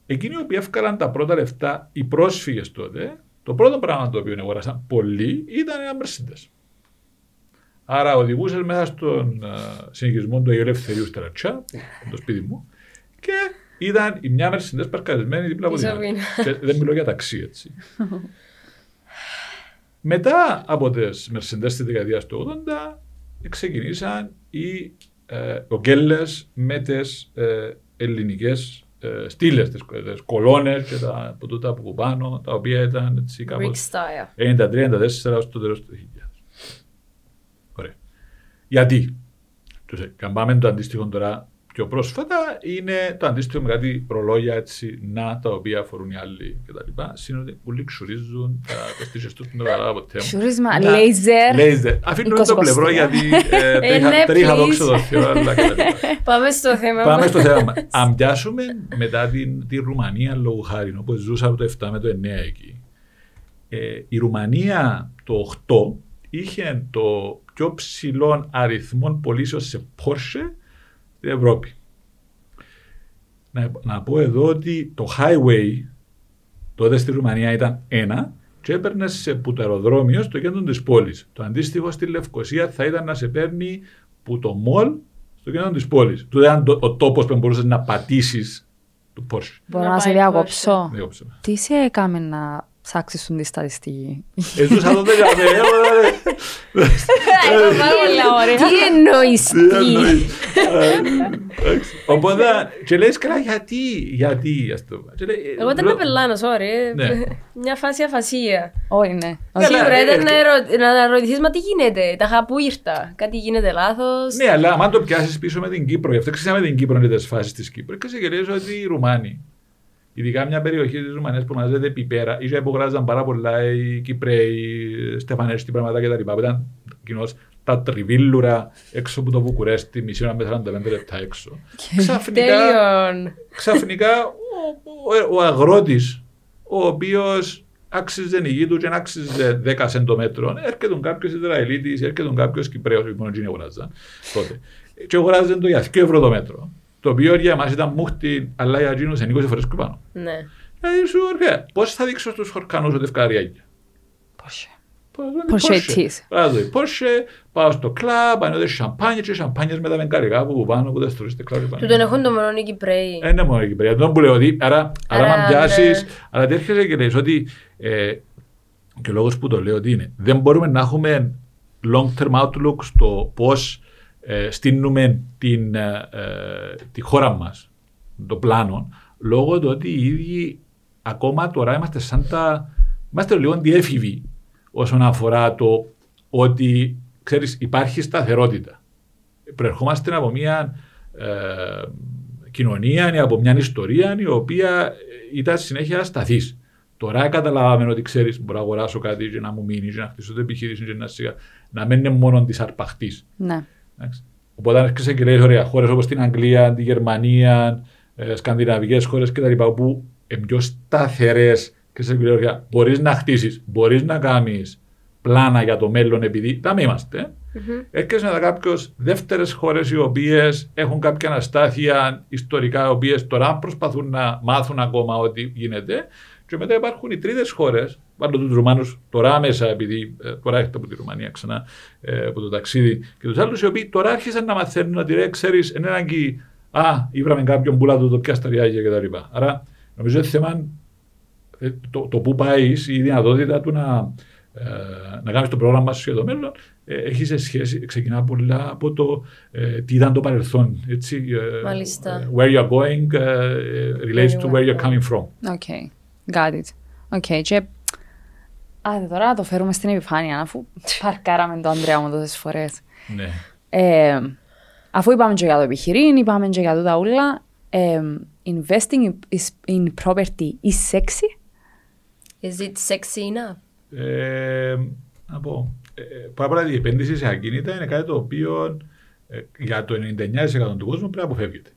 Εκείνοι οι οποίοι έφκαλαν τα πρώτα λεφτά, οι πρόσφυγες τότε, το πρώτο πράγμα το οποίο αγοράσαν πολλοί ήταν ένα Mercedes. Άρα οδηγούσε μέσα στον uh, συνοικισμό του Αγίου Ελευθερίου στα Ρατσιά, που είναι το σπίτι μου, και ήταν η μια Mercedes παρκαρισμένη δίπλα από την Πίσω άλλη. από Και δεν μιλώ για ταξί, έτσι. Μετά από τις Mercedes της δεκαετίας του 80, ξεκινήσαν οι ε, ογγέλες με τις ε, ελληνικές ε, στήλες, τις, τις κολόνες και τα από τούτα από πάνω, τα οποία ήταν έτσι Greek κάπως style. 93-94 ως το τέλος του 2000. Ωραία. Γιατί; Τους, αν πάμε το αντίστοιχο τώρα πιο πρόσφατα, είναι το αντίστοιχο με κάτι ρολόγια έτσι, να τα οποία αφορούν οι άλλοι κτλ. Σύνολοι που λιξουρίζουν τα τεστήσεις τους που δεν το καταλάβα ποτέ μου. Ξουρίσμα, Να- λέιζερ. Λέιζερ. Αφήνω το 20 πλευρό γιατί ε, Ε, τρίχα- ναι, τρίχα please. δόξα τω Θεώ, αλλά κτλ. Πάμε στο θέμα Πάμε μας. στο θέμα μας. Αν πιάσουμε μετά την, τη Ρουμανία λόγω χάρη, όπου ζούσα από το 7 με το 9 εκεί, ε, η Ρουμανία το 8 είχε το πιο ψηλό αριθμό πωλήσεων σε Porsche στην Ευρώπη. Να, να πω εδώ ότι το highway τότε στη Ρουμανία ήταν ένα και έπαιρνε σε που το αεροδρόμιο στο κέντρο της πόλης. Το αντίστοιχο στη Λευκοσία θα ήταν να σε παίρνει που το μολ στο κέντρο της πόλης. Του ήταν το- ο τόπος που μπορούσες να πατήσεις του Porsche. Μπορώ Να να σε πάει διακόψω. Διώξε με. Τι σε έκαμε να ψάξουν τη στατιστική. Εζούσα τότε για μένα. Πάρα πολλά ωραία. Τι εννοείς Τι τι. εννοείς. Ε, εντάξει. Οπότε, και λες καλά γιατί, γιατί, ας το πούμε. Και λέει, Εγώ ήταν λο- πεπελάνο, sorry. Ναι. Μια φάση αφασία. Όχι, ναι. Ναι, Σίγουρα αλλά, ήταν ε, να ερω- να ρωτηθείς, μα τι γίνεται, τα χαπού ήρθα, κάτι γίνεται λάθος. Ναι, αλλά αν το πιάσει πίσω με την Κύπρο, γι' αυτό ξέραμε την Κύπρο είναι τι φάσει τη Κύπρου. Και ξεκινήσει ότι οι Ρουμάνοι, ειδικά μια περιοχή της Ρουμανίας που ονομάζεται Πιπέρα, ίσως υπογράζαν πάρα πολλά οι Κυπρέοι, Στεφανέστη, πράγματα κτλ. Που ήταν κοινώς τα τριβίλουρα έξω από το Βουκουρέστι, μισή ώρα με 45 λεπτά έξω. Ξαφνικά, Τέλειον. ξαφνικά ο, ο, ο αγρότης, ο οποίος άξιζε η γη του και να άξιζε 10 σεντομέτρων, έρχεται κάποιος Ισραηλίτης, έρχεται κάποιος Κυπρέος, που μόνο εκείνοι αγοράζαν τότε. Και αγοράζαν το για 2 ευρώ το μέτρο. Το οποίο για εμά ήταν μούχτη, αλλά για εκείνου είναι 20 φορές πιο πάνω. Ναι. Δηλαδή σου ωραία, πώς θα δείξω στους χορκανούς ότι ευκαριάκια. Πόσε. Πόρσε Πορσέτης. Πόρσε, πάω στο κλαμπ, ανέβαινε σαμπάνια και σαμπάνιες με τα βενκαρικά που πάνω που δεν στρώσετε κλαμπ. Του τον έχουν το μόνο οι Κυπρέοι. Ε, ναι, μόνο εκεί πέρα. Αυτό που λέω ότι, άρα, άρα, Άρα, άμα πιάσεις, ναι. αλλά τι έρχεσαι και λες ότι, ε, και ο λόγος που το λέω ότι είναι, δεν μπορούμε να έχουμε long-term outlook στο πώς ε, στείλουμε την, ε, ε, τη χώρα μας, το πλάνο, λόγω του ότι οι ίδιοι ακόμα τώρα είμαστε σαν τα, είμαστε λίγο διέφηβοι όσον αφορά το ότι, ξέρεις, υπάρχει σταθερότητα. Προερχόμαστε από μια ε, κοινωνία ή από μια ιστορία η οποία ήταν συνέχεια σταθής. Τώρα καταλάβαμε ότι ξέρεις, μπορώ να αγοράσω κάτι και να μου μείνει, και να χτίσω την επιχείρηση, και να, σιγά, να μην είναι μόνο της αρπαχτής. Ναι. Οπότε, αν έρχεσαι και λέει, ωραία, χώρες όπως την Αγγλία, τη Γερμανία, ε, σκανδιναβικές χώρες κτλ. που είναι πιο σταθερές και σε λέει, ωραία, μπορείς να χτίσεις, μπορείς να κάνεις πλάνα για το μέλλον επειδή τα είμαστε. Έρχεσαι με κάποιε δεύτερες χώρες οι οποίες έχουν κάποια αναστάθεια ιστορικά, οι οποίες τώρα προσπαθούν να μάθουν ακόμα ότι γίνεται. Και μετά υπάρχουν οι τρίτες χώρες, πάντα τους Ρουμάνους τώρα άμεσα, επειδή ε, τώρα έρχεται από τη Ρουμανία ξανά ε, από το ταξίδι, και τους άλλους οι οποίοι τώρα άρχισαν να μαθαίνουν ότι ρε, ξέρεις, είναι ανάγκη. Α, ήβραμε κάποιον πουλά του το πια στα κτλ. Άρα νομίζω ότι θέμα ε, το, το που πάει, η δυνατότητα του να, ε, να κάνεις το πρόγραμμα σου για το μέλλον ε, έχει σε σχέση, ξεκινά πολλά από το ε, τι ήταν το παρελθόν. Έτσι, ε, Μάλιστα. ε, Where you're going ε, relates to where you're coming from. Οκ. Got it. Οκ. Και... Άντε τώρα να το φέρουμε στην επιφάνεια, αφού παρκάραμε το Ανδρέα μου τόσες φορές. Ναι. Ε, αφού είπαμε και για το επιχειρήν, είπαμε και για το ταούλα, ε, investing in, is- in property is sexy; Is it sexy enough? Ε, να πω, ε, πάρα πολλά η επένδυση σε ακίνητα είναι κάτι το οποίο ε, για το 99% του κόσμου πρέπει να αποφεύγεται.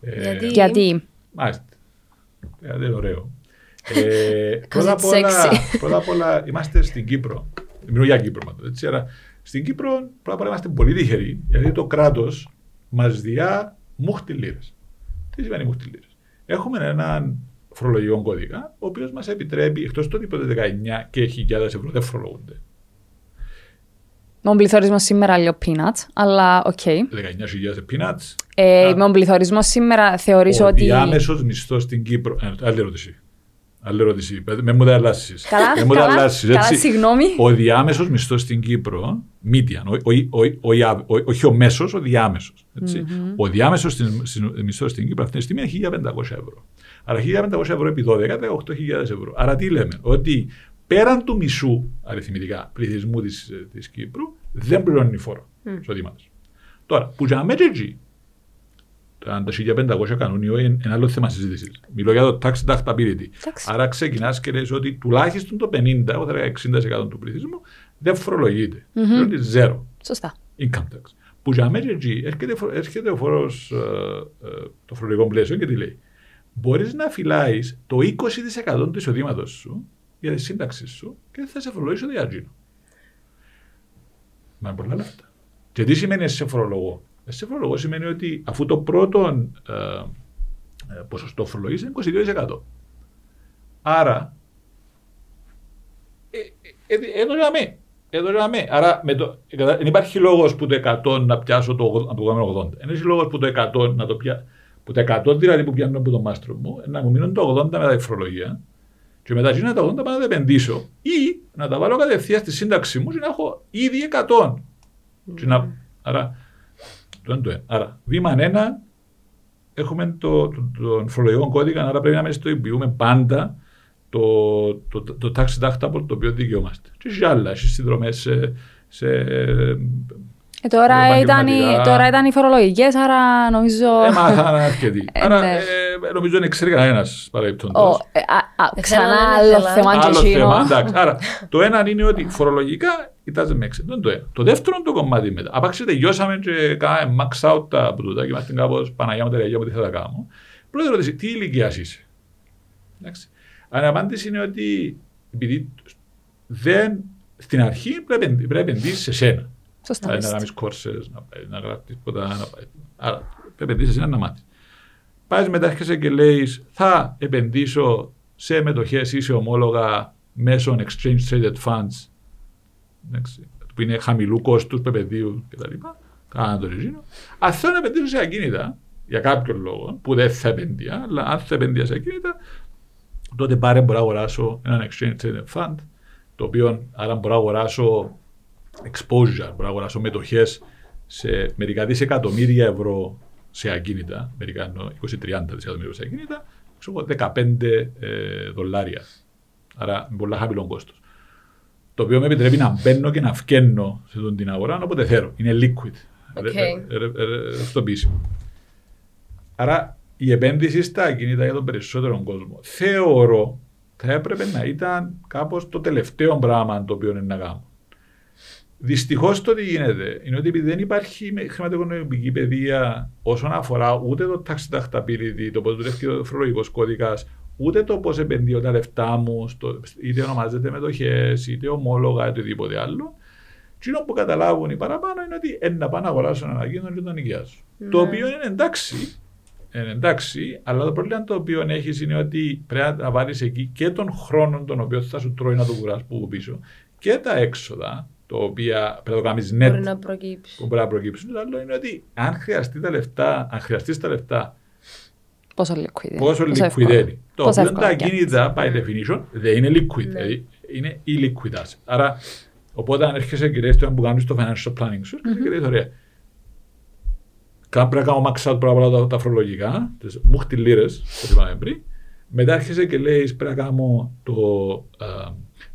Ε, Γιατί; Γιατί; Μάλιστα. Ε, δεν είναι ωραίο. Ε, πρώτα, απ' it's όλα, sexy. πρώτα απ' όλα είμαστε στην Κύπρο. Μιλώ για Κύπρο πάντως, έτσι. Αλλά στην Κύπρο πρώτα απ' όλα είμαστε πολύ τυχεροί γιατί το κράτος μας διά μούχτιν λίρες. Τι σημαίνει μούχτιν λίρες. Έχουμε έναν φορολογικό κώδικα, ο οποίος μας επιτρέπει, εκτός το ότι που τες 19 και χιλιάδες ευρώ δεν φορολογούνται. με τον πληθωρισμός σήμερα λέω peanuts, αλλά οκ. 19.000 peanuts. Ε, Α. με τον πληθωρισμός σήμερα θεωρείς ο ότι... διάμεσος μισθός στην Κύπρο. Ε, άλλη ερώτηση. Άλλη ερώτηση. Μεν μου τα αλλάσσεις. Καλά, μεν μου τα καλά, αλλάσσεις, καλά, έτσι. συγγνώμη. Ο διάμεσος μισθός στην Κύπρο, median, ο- ο- ο- ο- ο- ο- όχι ο μέσος, ο διάμεσος. Ο διάμεσος μισθός στην Κύπρο αυτή τη στιγμή είναι 1.500 ευρώ. Άρα 1.500 ευρώ επί 12, 18.000 ευρώ. Άρα τι λέμε, ότι πέραν του μισού αριθμητικά πληθυσμού της της Κύπρου δεν πληρώνει φόρο εισοδήματο. Τώρα, που για μέτρη εκεί, αν τα 1500 κανούν ή όχι, είναι ένα άλλο θέμα συζήτησης. Μιλώ για το tax deductibility. Εντάξει. Άρα ξεκινάς και λες ότι τουλάχιστον το 50, εγώ θα λέγα 60% του πληθυσμού δεν φορολογείται. Mm-hmm. zero Σωστά. income tax. Που για μένα εκεί έρχεται, φο- έρχεται ο φόρος, ε, ε, το φορολογικό πλαίσιο και τι λέει. Μπορείς να φυλάεις το 20% του εισοδήματος σου για τη σύνταξη σου και δεν θα σε φορολογήσω το διάτζινο. Μα είναι πολλά λεφτά. Και τι σημαίνει σε φορολογό. Σε φορολογό σημαίνει ότι αφού το πρώτο ε, ε, ποσοστό φορολογής είναι 22%. Άρα, ε, ε, ε, εδώ λέμε. Εδώ λέμε. Άρα με το, κατα- δεν υπάρχει λόγος που το 100 να πιάσω το, 80 να το κάνω 80. Δεν έχει λόγος που το 100 να το πιάσω. Που το 100 δηλαδή που πιάνω από το μάστρο μου, να μου μείνουν το 80 μετά τη φορολογία. Και μετά εκείνα τα 80 πάω να τα επενδύσω ή να τα βάλω κατευθείαν στη σύνταξη μου και να έχω ήδη 100. Και να... Άρα, το είναι το ένα. Άρα, βήμα ένα, έχουμε το, το, τον φορολογικό κώδικα, άρα πρέπει να μην στοικοποιούμε πάντα το, το, το, το tax deductible το οποίο δικαιούμαστε. Και έχει άλλα, έχει συνδρομές σε, σε Ε, τώρα, ήταν, οι- επαγγελματικά. τώρα ήταν οι φορολογικές, άρα νομίζω... Έμαθαν αρκετοί. Ε, Άρα ναι. ε, νομίζω είναι ξέρει κανένας Ω, παρεμπιπτόντως. ε, α, α, Ξανά Ξανά δεν άλλο ήθελα. θέμα και Άλλο εκείνο. θέμα, εντάξει. Άρα, το ένα είναι ότι φορολογικά it doesn't make sense. Δεν είναι το ένα. Το δεύτερο είναι το κομμάτι μετά. Απάξε τελειώσαμε και κάναμε max out τα από τούτα και είμαστε κάπως Παναγιά μου τελεγιά μου τι θα τα κάνω. Πρώτη ερώτηση, τι ηλικίας είσαι; Εντάξει. Αν η απάντηση είναι ότι επειδή δεν, στην αρχή πρέπει, πρέπει να επενδύσεις σε σένα. Σωστά. Δηλαδή να κάνεις κόρσες, να, να γράψεις τίποτα. Να, άρα πρέπει να επενδύσεις σε ένα να μάθεις. Πάεις μετά έρχεσαι και λέεις θα επενδύσω σε μετοχές ή σε ομόλογα μέσω exchange traded funds εντάξει, που είναι χαμηλού κόστους πεπαιδίου κτλ. Κάνα το ρεζίνο. Αν θέλω να επενδύσω σε ακίνητα για κάποιον λόγο που δεν θα επενδύα, αλλά αν θα επενδύα σε ακίνητα, τότε πάρε μπορώ να αγοράσω έναν exchange traded fund, το οποίο άρα μπορώ να αγοράσω exposure, μπορώ να αγοράσω μετοχές σε μερικά δισεκατομμύρια ευρώ σε ακίνητα, μερικά εννοώ 20-30 δισεκατομμύρια ευρώ σε ακίνητα, ξέρω εγώ, 15 ε, δολάρια. Άρα με πολλά χαμηλό κόστος. Το οποίο με επιτρέπει να μπαίνω και να φκαίνω σε τον την αγορά όποτε θέλω. Είναι liquid. Οκ. Ρε- ρε- ρε- ρε- ρευστοποιήσιμο. Άρα η επένδυση στα ακίνητα για τον περισσότερο κόσμο θεωρώ θα έπρεπε να ήταν κάπως το τελευταίο πράγμα το οποίο είναι να κάνω. Δυστυχώς το τι γίνεται είναι ότι επειδή δεν υπάρχει με- χρηματοοικονομική παιδεία όσον αφορά ούτε το tax deductibility, το πώς δουλεύει ο φορολογικός κώδικας, ούτε το πώς επενδύω τα λεφτά μου, στο, είτε ονομάζεται μετοχές, είτε ομόλογα, είτε οτιδήποτε άλλο. Τι που καταλάβουν οι παραπάνω είναι ότι «Ε, να πάνε να αγοράσουν ένα ακίνητο και τον νοικιάσουν. Το οποίο είναι εντάξει, είναι εντάξει, αλλά το πρόβλημα το οποίο έχεις είναι ότι πρέπει να βάλεις εκεί και τον χρόνο τον οποίο θα σου τρώει να το κουράσει που πίσω και τα έξοδα, τα οποία πρέπει να το κάνεις net Μπορεί να προκύψει. που μπορεί να προκύψουν. Το άλλο είναι ότι αν χρειαστεί τα λεφτά, αν χρειαστείς τα λεφτά, Πόσο liquid. πόσο εύκολο. liquidity. Το Πόσο οποίο τα εύκολο, ακίνητα, by definition, δεν είναι liquid. Ναι. Δηλαδή είναι illiquid asset. Άρα, οπότε αν έρχεσαι και λες το που κάνεις το financial planning σου, έρχεσαι και λες, ωραία. Κάπου πρέπει να κάνω max out πρώτα απ' όλα τα, τα φορολογικά, τις μούχτι λίρες, που είπαμε πριν. Μετά έρχεσαι και λέει πρέπει να κάνω το, α,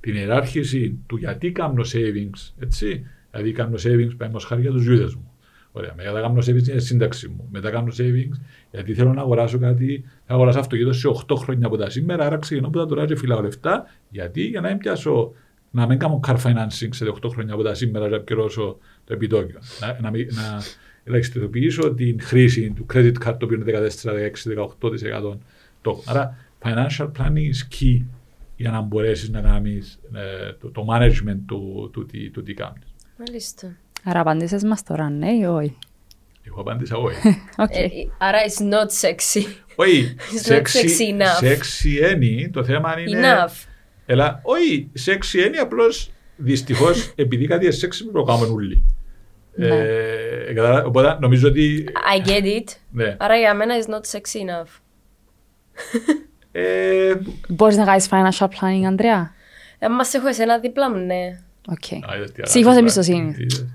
την ιεράρχηση του γιατί κάνω savings, έτσι; Δηλαδή κάνω savings, πάμε ως χάρη για τους γιούδες μου. Ωραία, μετά κάνω savings για τη σύνταξη μου. Μετά κάνω savings γιατί θέλω να αγοράσω κάτι. Θα αγοράσω αυτοκίνητο σε 8 χρόνια από τα σήμερα, άρα ξεκινώ από τα τώρα και φυλάω λεφτά. Γιατί, για να μην πιάσω, να μην κάνω car financing σε 8 χρόνια από τα σήμερα και να πληρώσω το επιτόκιο. Να, να, μην- να ελαχιστοποιήσω την χρήση του credit card, το οποίο είναι 14, 16, 18%. Το. Άρα, financial planning is key για να μπορέσεις να κάνεις το, το management του, του, τι- του τι κάνεις. Μάλιστα. Άρα απαντήσεις μας τώρα, ναι ή όχι; Εγώ απάντησα όχι. Οκ. Ε, άρα it's not sexy. Όχι, It's not sexy enough. sexy έννεν, το θέμα είναι... Enough. Έλα, όχι, sexy έννεν, απλώς δυστυχώς επειδή κάτι είναι sexy πρέπει να το κάνουμε όλοι. Ναι. Ε, καταλα- οπότε νομίζω ότι... I get it. Ναι. Άρα για μένα is not sexy enough. Ε, Μπορείς να κάνεις financial planning, Ανδρέα; Άμα έχω εσένα δίπλα μου, ναι. Οκ. α, είδες τι Ψήφος αγάπη, εμπιστοσύνης. είδες.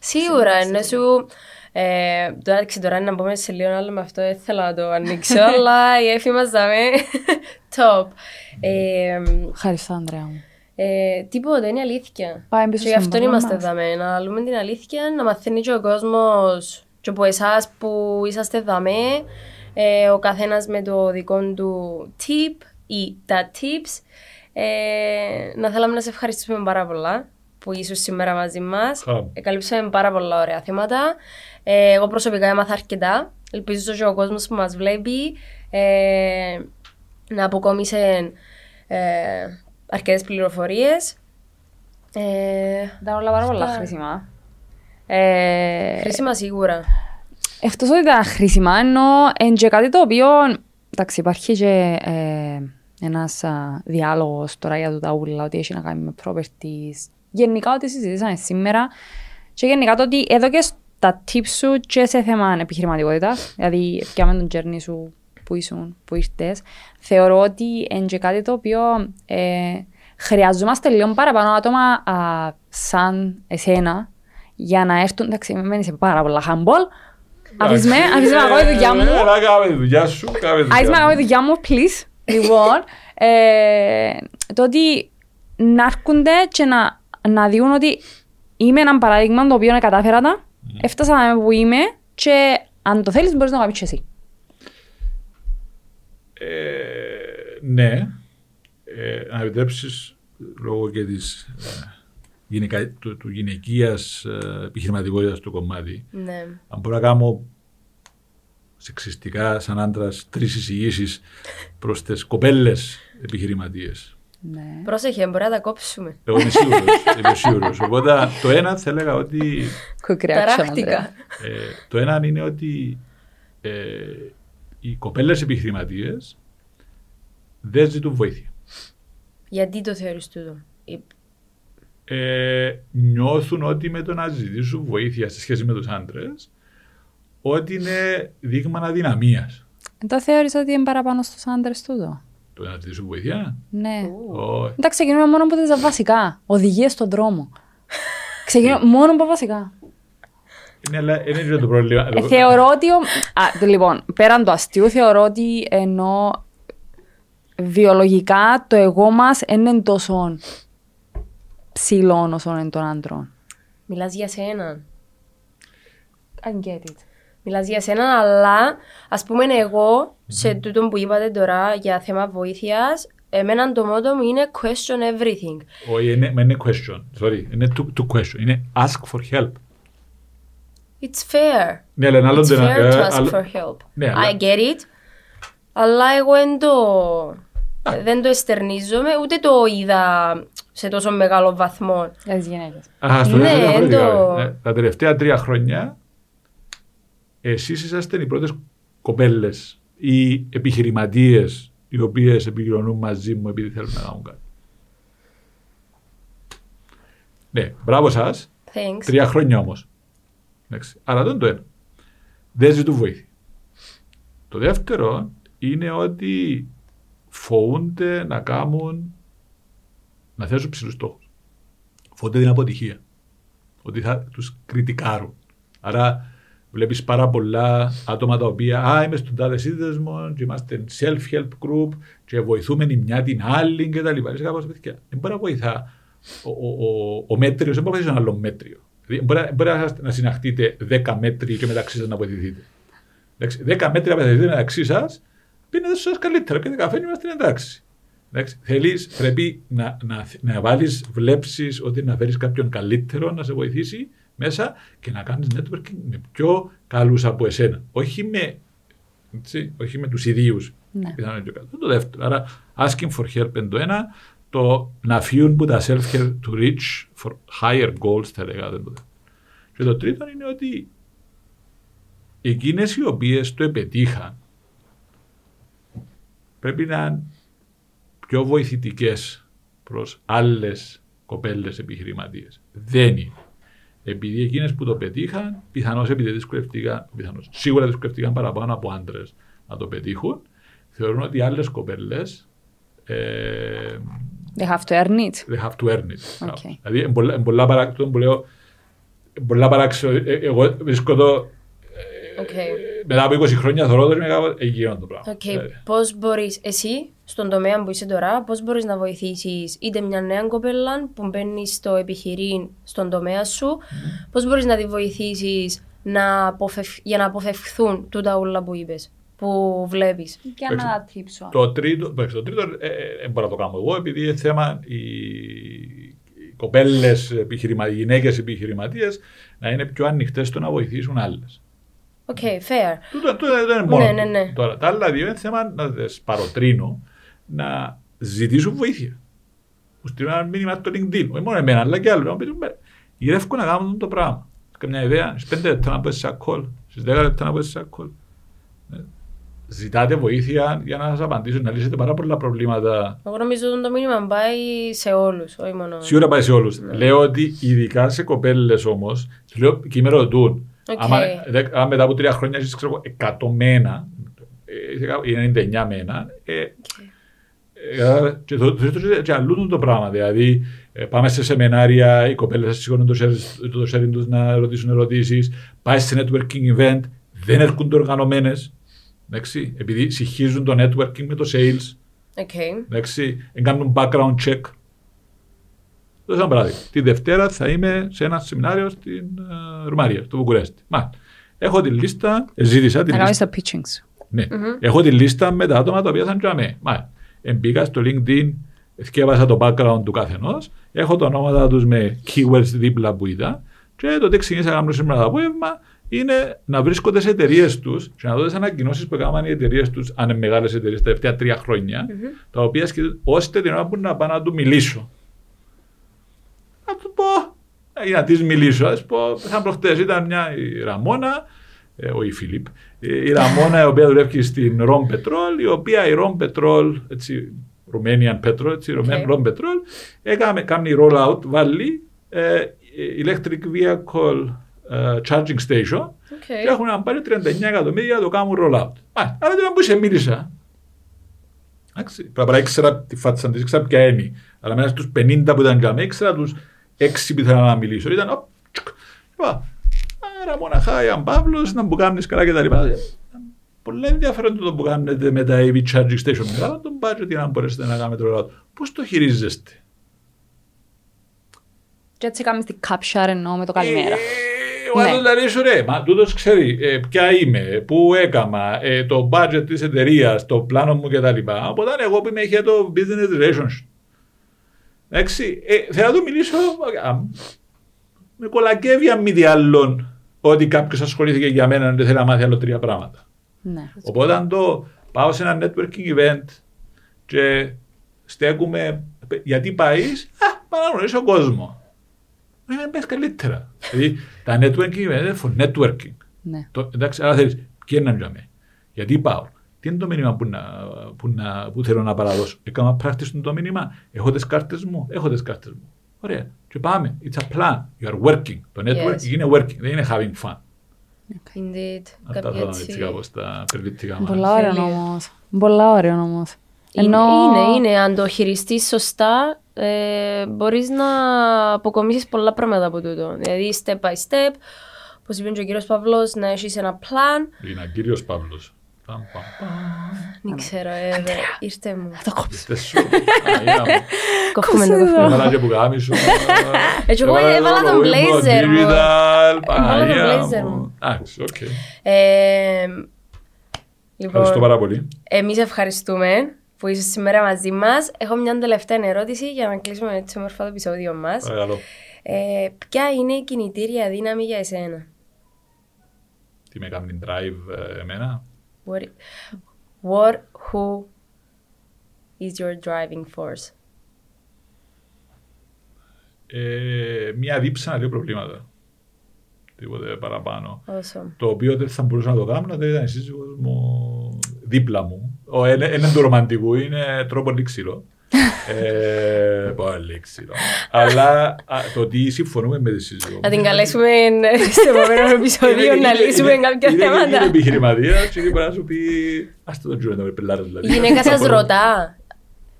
Σίγουρα, ενώ σου... Ε, τώρα, εντάξει, τώρα να μπούμε σε λίγο άλλο με αυτό, δεν θέλω να το ανοίξω, αλλά η Έφη μας δαμε top. Ε, Ευχαριστώ, Ανδρέα μου. ε, τίποτα, είναι αλήθεια. Πάμε πίσω Και γι' στον αυτό πρόγραμμα είμαστε μας. δαμέ, να λέμε την αλήθεια, να μαθαίνει και ο κόσμος και από εσάς που είσαστε δαμέ, ε, ο καθένας με το δικό του tip ή τα tips. Ε, να θέλαμε να σε ευχαριστήσουμε πάρα πολλά που ήσουν σήμερα μαζί μας. Χαρά μου. Εκαλύψαμε πάρα πολλά ωραία θέματα. Ε, εγώ προσωπικά έμαθα αρκετά. Ελπίζω και ο κόσμος που μας βλέπει ε, να αποκόμισε ε, αρκετές πληροφορίες. Ε, Ήταν όλα πάρα πολλά Αυτά. χρήσιμα. Ε, χρήσιμα σίγουρα. Εκτός ότι ήταν χρήσιμα, ενώ είναι και κάτι το οποίο, εντάξει, υπάρχει και ε, ένας α, διάλογος τώρα για το τα ούλα, ότι έχει να κάνει με properties. Γενικά ό,τι συζητήσαμε σήμερα και γενικά το ότι εδώ και τα tips σου και σε θέμα επιχειρηματικότητα, δηλαδή πιάμε τον journey σου που ήσουν, που ήρθες, θεωρώ ότι είναι και κάτι το οποίο ε, χρειαζόμαστε λίγο παραπάνω άτομα α, σαν εσένα για να έρθουν, εντάξει, μένεις σε πάρα πολλά χαμπολ, Αφήσεις με, αφήσεις με να κάνω τη δουλειά μου. Έλα, κάμε τη δουλειά σου, κάμε τη Αφήσεις με να κάνω δουλειά τη μου. δουλειά μου, please. Λοιπόν, ε, το ότι να έρχονται και να, να δουν ότι είμαι ένα παράδειγμα το οποίο κατάφερα τα, έφτασα να είμαι που είμαι και αν το θέλεις μπορείς να το κάνεις και εσύ. Ε, ναι, ε, να επιτρέψεις λόγω και της ε, γυναικα, του, του γυναικείας ε, επιχειρηματικότητας του κομμάτι. Ναι. Αν μπορώ να κάνω σεξιστικά σαν άντρας τρεις εισηγήσεις προς τις κοπέλες επιχειρηματίες. Ναι. Πρόσεχε, μπορεί να τα κόψουμε. Εγώ είμαι σίγουρος. είμαι σίγουρος. Οπότε το ένα θα έλεγα ότι. Quick reaction, Ταράχτηκα. Ανδρέα. Ε, το ένα είναι ότι ε, οι κοπέλες επιχειρηματίες δεν ζητούν βοήθεια. Γιατί το θεωρείς τούτο; Η- ε, νιώθουν ότι με το να ζητήσουν βοήθεια σε σχέση με τους άντρες ότι είναι δείγμα αδυναμίας. Δεν το θεωρείς ότι είναι παραπάνω στους άντρες τούτο. Το να ζητήσουν βοήθεια; Ναι. Όχι. Εντάξει, ξεκινούμε μόνο από τα βασικά. Οδηγίες στον δρόμο. Ξεκινούμε μόνο από βασικά. Είναι, αλλά είναι και το πρόβλημα. Ε, θεωρώ ότι. Ο... Α, το- λοιπόν, πέραν του αστείου, θεωρώ ότι ενώ βιολογικά το εγώ μας δεν είναι τόσο ψηλό όσο είναι των άντρων. Μιλάς για σένα. I get it. Μιλάς για σένα, αλλά ας πούμε εγώ, σε τούτο που είπατε τώρα για θέμα βοήθειας, εμένα το μότο μου είναι question everything. Όχι, είναι, μα είναι question. Sorry, είναι to, to question. Είναι ask for help. It's fair. Ναι, αλλά είναι άλλο It's το να- fair to ε, ask άλλο- for help. Ναι, αλλά- I get it. Αλλά εγώ δεν το, δεν το εστερνίζομαι, ούτε το είδα σε τόσο μεγάλο βαθμό. Για τις γυναίκες. Α, στο Ναι, λέω διαφορετικά. το- Ε, Τα τελευταία τρία χρόνια εσείς είσαστε οι πρώτες κοπέλες ή επιχειρηματίες οι οποίες επικοινωνούν μαζί μου επειδή θέλουν να κάνουν κάτι. Ναι, μπράβο σας. Thanks. Τρία χρόνια όμως. Εντάξει. Αλλά δεν είναι το ένα. Δεν ζητούν βοήθεια. Το δεύτερο είναι ότι φοβούνται να κάνουν, να θέσουν ψηλούς στόχους. Φοβούνται την αποτυχία. Ότι θα τους κριτικάρουν. Άρα βλέπεις πάρα πολλά άτομα τα οποία «Α, είμαι στον τάδε σύνδεσμο και είμαστε self-help group και βοηθούμε η μια την άλλη και τα λοιπά». Είσαι κάπως, παιδιά, δεν μπορεί να βοηθά ο, ο, ο, ο μέτριος, δεν μπορεί να βοηθήσει έναν άλλο μέτριο. Δηλαδή, μπορεί, να- μπορεί να, να συναχτείτε 10 μέτροι και μεταξύ σας να βοηθηθείτε. Εντάξει, 10 μέτρα που θα βοηθηθείτε μεταξύ σας, πίνετε στους καλύτερα, πίνετε καφέ και είμαστε εντάξει. Εντάξει, θέλεις, πρέπει να, να, να βάλεις, βλέψεις ότι να φέρεις κάποιον καλύτερο να σε βοηθήσει μέσα και να κάνεις networking με πιο καλούς από εσένα. Όχι με, έτσι, όχι με τους ιδίους. Ναι. Πιθανόν είναι πιο καλός. Αυτό είναι το δεύτερο. Άρα, asking for help είναι το ένα. Το να φύγουν που τα self-help to reach for higher goals, θα έλεγα. δεν το δεύτερο. Και το τρίτο είναι ότι εκείνες οι οποίες το επετύχαν πρέπει να είναι πιο βοηθητικές προς άλλες κοπέλες επιχειρηματίες. Δεν είναι. Επειδή εκείνες που το πετύχαν, πιθανώς επειδή δυσκολευτήκαν, πιθανώς, σίγουρα δυσκολευτήκαν παραπάνω από άντρες να το πετύχουν, θεωρούν ότι άλλες κοπέλες ε, They have to earn it. they have to earn it. OK. Δηλαδή, είναι πολλά, είναι πολλά παράξενο που λέω, είναι πολλά παράξενο. Ε, Εγώ βρίσκω το, Οκ. μετά από 20 χρόνια θωρώ το και μετά έγινε το πράγμα. Οκ, Ε, πώς μπορείς εσύ, στον τομέα που είσαι τώρα, πώς μπορείς να βοηθήσεις είτε μια νέα κοπέλα που μπαίνει στο επιχειρήν στον τομέα σου, πώς μπορείς να τη βοηθήσεις να αποφευ- για να αποφευχθούν τούτα όλα που είπες, που βλέπεις; Για να τα τύψω. Το τρίτο, εντάξει, το τρίτο ε, ε, δεν μπορώ να το κάνω εγώ, επειδή είναι θέμα οι, οι κοπέλες, οι γυναίκες επιχειρηματίες να είναι πιο ανοιχτές στο να βοηθήσουν άλλες. OK, fair. Τούτο, τούτο δεν είναι μόνο. Ναι, ναι, ναι. Τώρα, τα άλλα δύο είναι θέμα να τις παροτρύνω να ζητήσουν βοήθεια. Μου στείλουν ένα μήνυμα στο LinkedIn, όχι μόνο εμένα, αλλά και άλλο. Να πούν, γυρεύω να κάνουν το πράγμα. Καμιά ιδέα, στις 5 λεπτά να πω σε call, στις 10 λεπτά να πω σε call. Ε, Ζητάτε βοήθεια για να σας απαντήσουν, να λύσετε πάρα πολλά προβλήματα. Εγώ νομίζω ότι το μήνυμα πάει σε όλους, όχι μόνο... Σίγουρα πάει σε όλους. Λέω ότι ειδικά σε κοπέλες όμως, λέω και με ρωτούν. Οκ. Άμα, δε- άμα μετά από τρία χρόνια έχεις ξέρω, εκατομμένα, ε, είναι 99 με ένα. Ε, ε, και το τρίτο και αλλού το πράγμα. Δηλαδή, ε, πάμε σε σεμινάρια, οι κοπέλες σηκώνουν το σέριν, το σέριν τους να ρωτήσουν ερωτήσεις. Πάει σε networking event, δεν έρχονται οργανωμένες. Επειδή συγχύζουν το networking με το sales. Okay. Εντάξει, κάνουν background check. Δώσα ένα παράδειγμα. Τη Δευτέρα θα είμαι σε ένα σεμινάριο στην uh, Ρουμανία, στο Βουκουρέστι. Μα, έχω τη λίστα, ζήτησα τη Να κάνεις λίστα. το pitching σου. Ναι. Έχω τη λίστα με τα άτομα τα οποία θα τζαμέ. Μα, μπήκα στο LinkedIn, θυκεύασα το background του καθενός, έχω τα ονόματα τους με keywords δίπλα που είδα και το τι ξεκίνησα να κάνω σήμερα το απόγευμα είναι να βρίσκονται σε εταιρείες τους και να δω τις ανακοινώσεις που έκαναν οι εταιρείες τους, αν είναι μεγάλες εταιρείες, τα τελευταία τρία χρόνια, τα οποία σκέφτονται ώστε την ώρα που να πάω να του μιλήσω. Να του πω, ε, ή να της μιλήσω. Α πω, σαν προχτές ήταν μια η Ραμόνα, ε, όχι η Φίλιπ, ε, η Ραμόνα η οποία δουλεύει στην Rom Petrol, η οποία η Rom Petrol, έτσι, Romanian Petrol, έτσι, Okay. Rom Petrol, έκαμε, κάνει roll-out, βάλει ε, electric vehicle ε, charging station Okay. και έχουν να πάρει 39 εκατομμύρια να το κάνουν roll-out. Μα, αλλά δεν που σε μίλησα. Εντάξει, Πρέπει να ήξερα τη φάτσα της, ήξερα ποια είναι. Αλλά μέσα στους 50 που ήταν για μένα, ήξερα τους 6 που ήθελα να μιλήσω. Ήταν, οπ, τσουκ. Είπα, άρα μοναχά, Ιαν Παύλος, να μου κάνεις καλά και τα λοιπά. Πολύ ενδιαφέρον το που κάνετε με τα EV charging station. Μεγάλο τον budget για να μπορέσετε να κάνετε το rollout. Πώς το χειρίζεστε; Και έτσι κάνεις την capture εννοώ με το καλημέρα. Ε, Ο άλλος Ναι. δηλαδή σου ρε, μα τούτος ξέρει ε, ποια είμαι, πού έκαμα, ε, το budget της εταιρείας, το πλάνο μου κτλ. Οπότε εγώ που είμαι είχε το business relationship. Εντάξει, ε, θέλω να του μιλήσω, α, με κολακεύει αν μη τι άλλον, ότι κάποιος ασχολήθηκε για μένα και θέλει να μάθει άλλο τρία πράγματα. Ναι. Οπότε αν το πάω σε ένα networking event και στέκουμε, γιατί πάει, α, πάω να γνωρίσω κόσμο. Δεν πες καλύτερα. δηλαδή τα networking event είναι for networking. Ναι. Το, εντάξει, άρα θέλεις, ποιο είναι να μέ. Γιατί πάω; Τι είναι το μήνυμα που, να, που, να, που θέλω να παραδώσω; Έκανα practice το μήνυμα. Έχω τις κάρτες μου. Έχω τις κάρτες μου. Ωραία. Και πάμε. It's a plan. You are working. Το networking Yes. είναι working. Δεν είναι having fun. Indeed. Αυτά Κάποια θα έτσι- έτσι κάπως τα περβιτικά μας. Πολλά ωραίο Θέλει. όμως. Πολλά ωραίο όμως. Είναι, Ενώ... είναι, είναι. Αν το χειριστείς σωστά, ε, μπορείς να αποκομίσεις πολλά πράγματα από τούτο. Δηλαδή, step by step, όπως είπε και ο κύριος Παύλος, να έχεις ένα plan. Είναι ο κύριος Παύλος. Παμ, παμ, παμ. Δεν ξέρω, ε, δε, ήρθε μου. Θα το κόψω. Ήρθε σου. Α, είδαμε. Κόφουμε το Κόψε κόφουμε. Έβαλα και που κάμισο. Έτσι, εγώ έβαλα τον blazer μου. Digital, Έβαλα τον Παναγία blazer μου. μου. Εντάξει, οκ. Ε, Ευχαριστώ λοιπόν, πάρα πολύ. εμείς ευχαριστούμε που είσαι σήμερα μαζί μας. Έχω μια τελευταία ερώτηση για να κλείσουμε έτσι όμορφα το επεισόδιο μας. Παρακαλώ. Ε, ποια είναι η κινητήρια δύναμη για εσένα; Τι με κάνει drive ε, εμένα; What, what who is your driving force? Ε, Μια δίψα να δύο προβλήματα. Τίποτε παραπάνω. Awesome. Το οποίο δεν θα μπορούσα να το κάνω, δεν ήταν η σύζυγος μου δίπλα μου. Ο, είναι, είναι του ρομαντικού, είναι τρόπο ξύλο. Ε, πολύ ξύλο. Αλλά α, το ότι συμφωνούμε με τη σύζυγο. Να την μου- καλέσουμε στο επόμενο επεισόδιο Είναι- να είναι- λύσουμε είναι- κάποια είναι- Είναι θέματα. επιχειρηματία και μπορεί να σου πει ας το τζούρε να πελάρε δηλαδή. Η γυναίκα σας Θα μπορώ- ρωτά.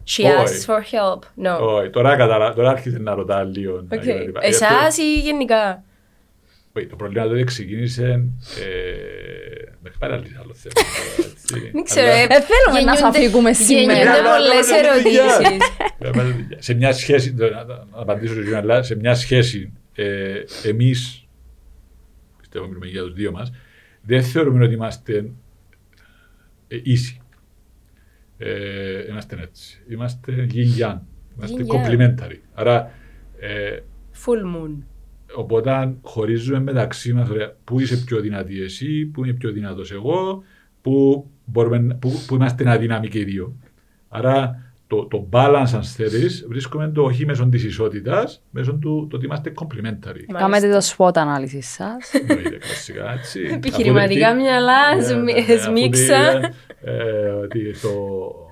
She Όχι. asks for help. No. Όχι, τώρα, κατάλα, τώρα άρχισε να ρωτά λίγο. να Okay. κτλ. Ε, Εσάς ή γενικά; Όχι, το πρόβλημα τότε ξεκίνησε. Ε, με έχει παραλύσει άλλο θέμα. έτσι. Δεν ξέρω. Αλλά- ε, Ε, θέλουμε να γεννιούνται- σας φύγουμε σήμερα. Γεννιούνται Αλλά πολλές τώρα δεν είναι ερωτήσεις. δουλειά. σε μια σχέση, να, να- να απαντήσω σε εκείνο, αλλά σε μια σχέση, ε, εμείς, πιστεύω μιλούμε για τους δύο μας, δεν θεωρούμε ότι είμαστε ε, ίσοι. Ε, είμαστε έτσι. Είμαστε yin yang. Είμαστε Yin yang. complementary. Άρα, ε, Full moon. Οπότε χωρίζουμε μεταξύ μας ωραία, πού είσαι πιο δυνατή εσύ, πού είμαι πιο δυνατός εγώ, πού, μπορούμε, πού, πού είμαστε αδύναμοι και οι δύο. Άρα το, το balance αν θέλεις βρίσκουμε το όχι μέσω της ισότητας, μέσω του το ότι είμαστε complementary. Κάνετε το SWOT ανάλυσης σας. Εννοείται κλασικά, έτσι. Επιχειρηματικά Αφού δεν- μυαλά, Ναι, σμι- ναι, ναι, αφού σμίξα. τη- ε, ότι το-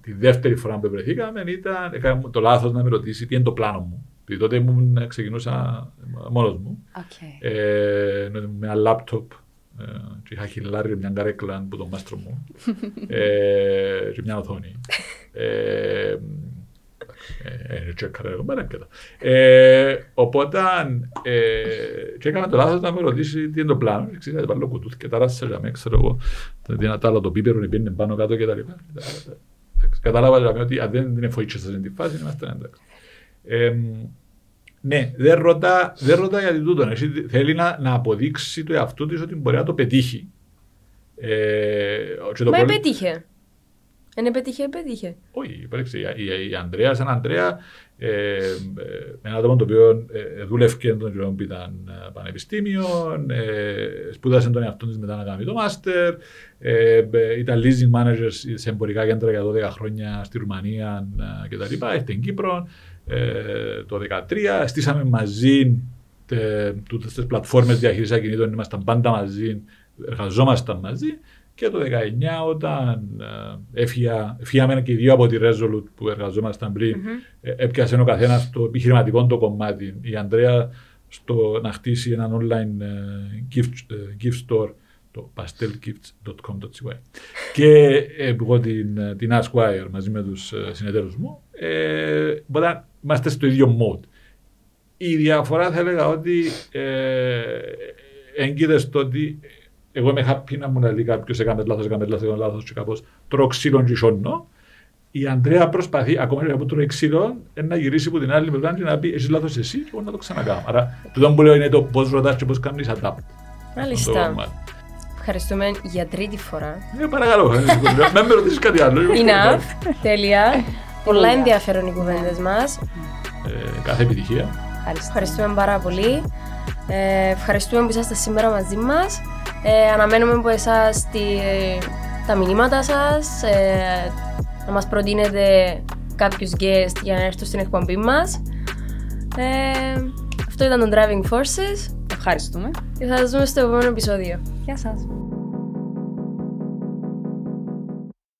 Τη δεύτερη φορά που βρεθήκαμε ήταν έκανα το λάθος να με ρωτήσει τι είναι το πλάνο μου. Γιατί τότε ήμουν, ξεκινούσα μόνος μου. Okay. Ε, με ένα λάπτοπ Ε, και είχα χιλάρει μια καρέκλα που τον μάστρο μου ε, και μια οθόνη. Ε, ε, τσέκαρα εγώ μαρακέτα. Ε, οπότε ε, και έκανα το λάθος να με ρωτήσει τι είναι το πλάνο. Ξέρετε, να βάλω κουτούθ και ταράσα για μένα, ξέρω εγώ, δυνατά άλλο το πίπερο, είναι πάνω κάτω και τα λοιπά. Κατάλαβα δηλαδή, ότι αν δεν είναι φοήτσες σε αυτή τη φάση, είμαστε εντάξει. Ε, ναι, δεν ρωτά, δεν ρωτά γιατί τούτο. Θέλει να, να αποδείξει το εαυτό της ότι μπορεί να το πετύχει. Ε, Μα προ... επέτυχε. Δεν επέτυχε, επέτυχε. Όχι, υπάρξει. Η, η Ανδρέα, σαν Ανδρέα, ε, ε, ένα άτομο το οποίο ε, δούλευε τον καιρό που ήταν ε, πανεπιστήμιο, ε, σπούδασε τον εαυτό της μετά να κάνει το μάστερ, ε, ήταν leasing manager σε εμπορικά κέντρα για 12 χρόνια στη Ρουμανία κτλ. Έρχεται στην Κύπρο ε, το 2013. Στήσαμε μαζί τούτες τις πλατφόρμες διαχείρισης ακινήτων, ήμασταν πάντα μαζί, εργαζόμασταν μαζί. Και το 2019 όταν ε, έφυγαμε και οι δύο από τη Resolute που εργαζόμασταν πριν, mm-hmm. έπιασε ο καθένας το επιχειρηματικό το κομμάτι. Η Ανδρέα στο να χτίσει έναν online ε, gift, ε, gift store το pastelgifts.com.cy και εγώ την, την Asquire μαζί με τους συνεταίρους μου ε, μπορεί είμαστε στο ίδιο mode. Η διαφορά θα έλεγα ότι ε, έγκυται στο ότι εγώ είμαι happy να μου να δει κάποιος έκανε λάθος, έκανε λάθος, έκανε λάθος και κάπως τρώω ξύλο και σώνω. Η Αντρέα προσπαθεί, ακόμα και από τρώει ξύλο, να γυρίσει από την άλλη πλευρά και να πει: Εσύ λάθος εσύ, και εγώ να το ξανακάνω. Άρα, το που λέω είναι το πώς ρωτάς και πώς κάνεις adapt. Μάλιστα. Ευχαριστούμε για τρίτη φορά. Ε, παρακαλώ. Με με ρωτήσεις κάτι άλλο. Enough. Τέλεια. Πολλά ενδιαφέρον οι κουβέντες μας. Ε, κάθε επιτυχία. Ευχαριστούμε πάρα πολύ. Ε, ευχαριστούμε που είσαστε σήμερα μαζί μας. Ε, αναμένουμε από εσάς τα μηνύματα σας. Ε, να μας προτείνετε κάποιους guest για να έρθουν στην εκπομπή μας. Ε, αυτό ήταν το Driving Forces. Ευχαριστούμε. Και θα σας δούμε στο επόμενο επεισόδιο. Γεια σας.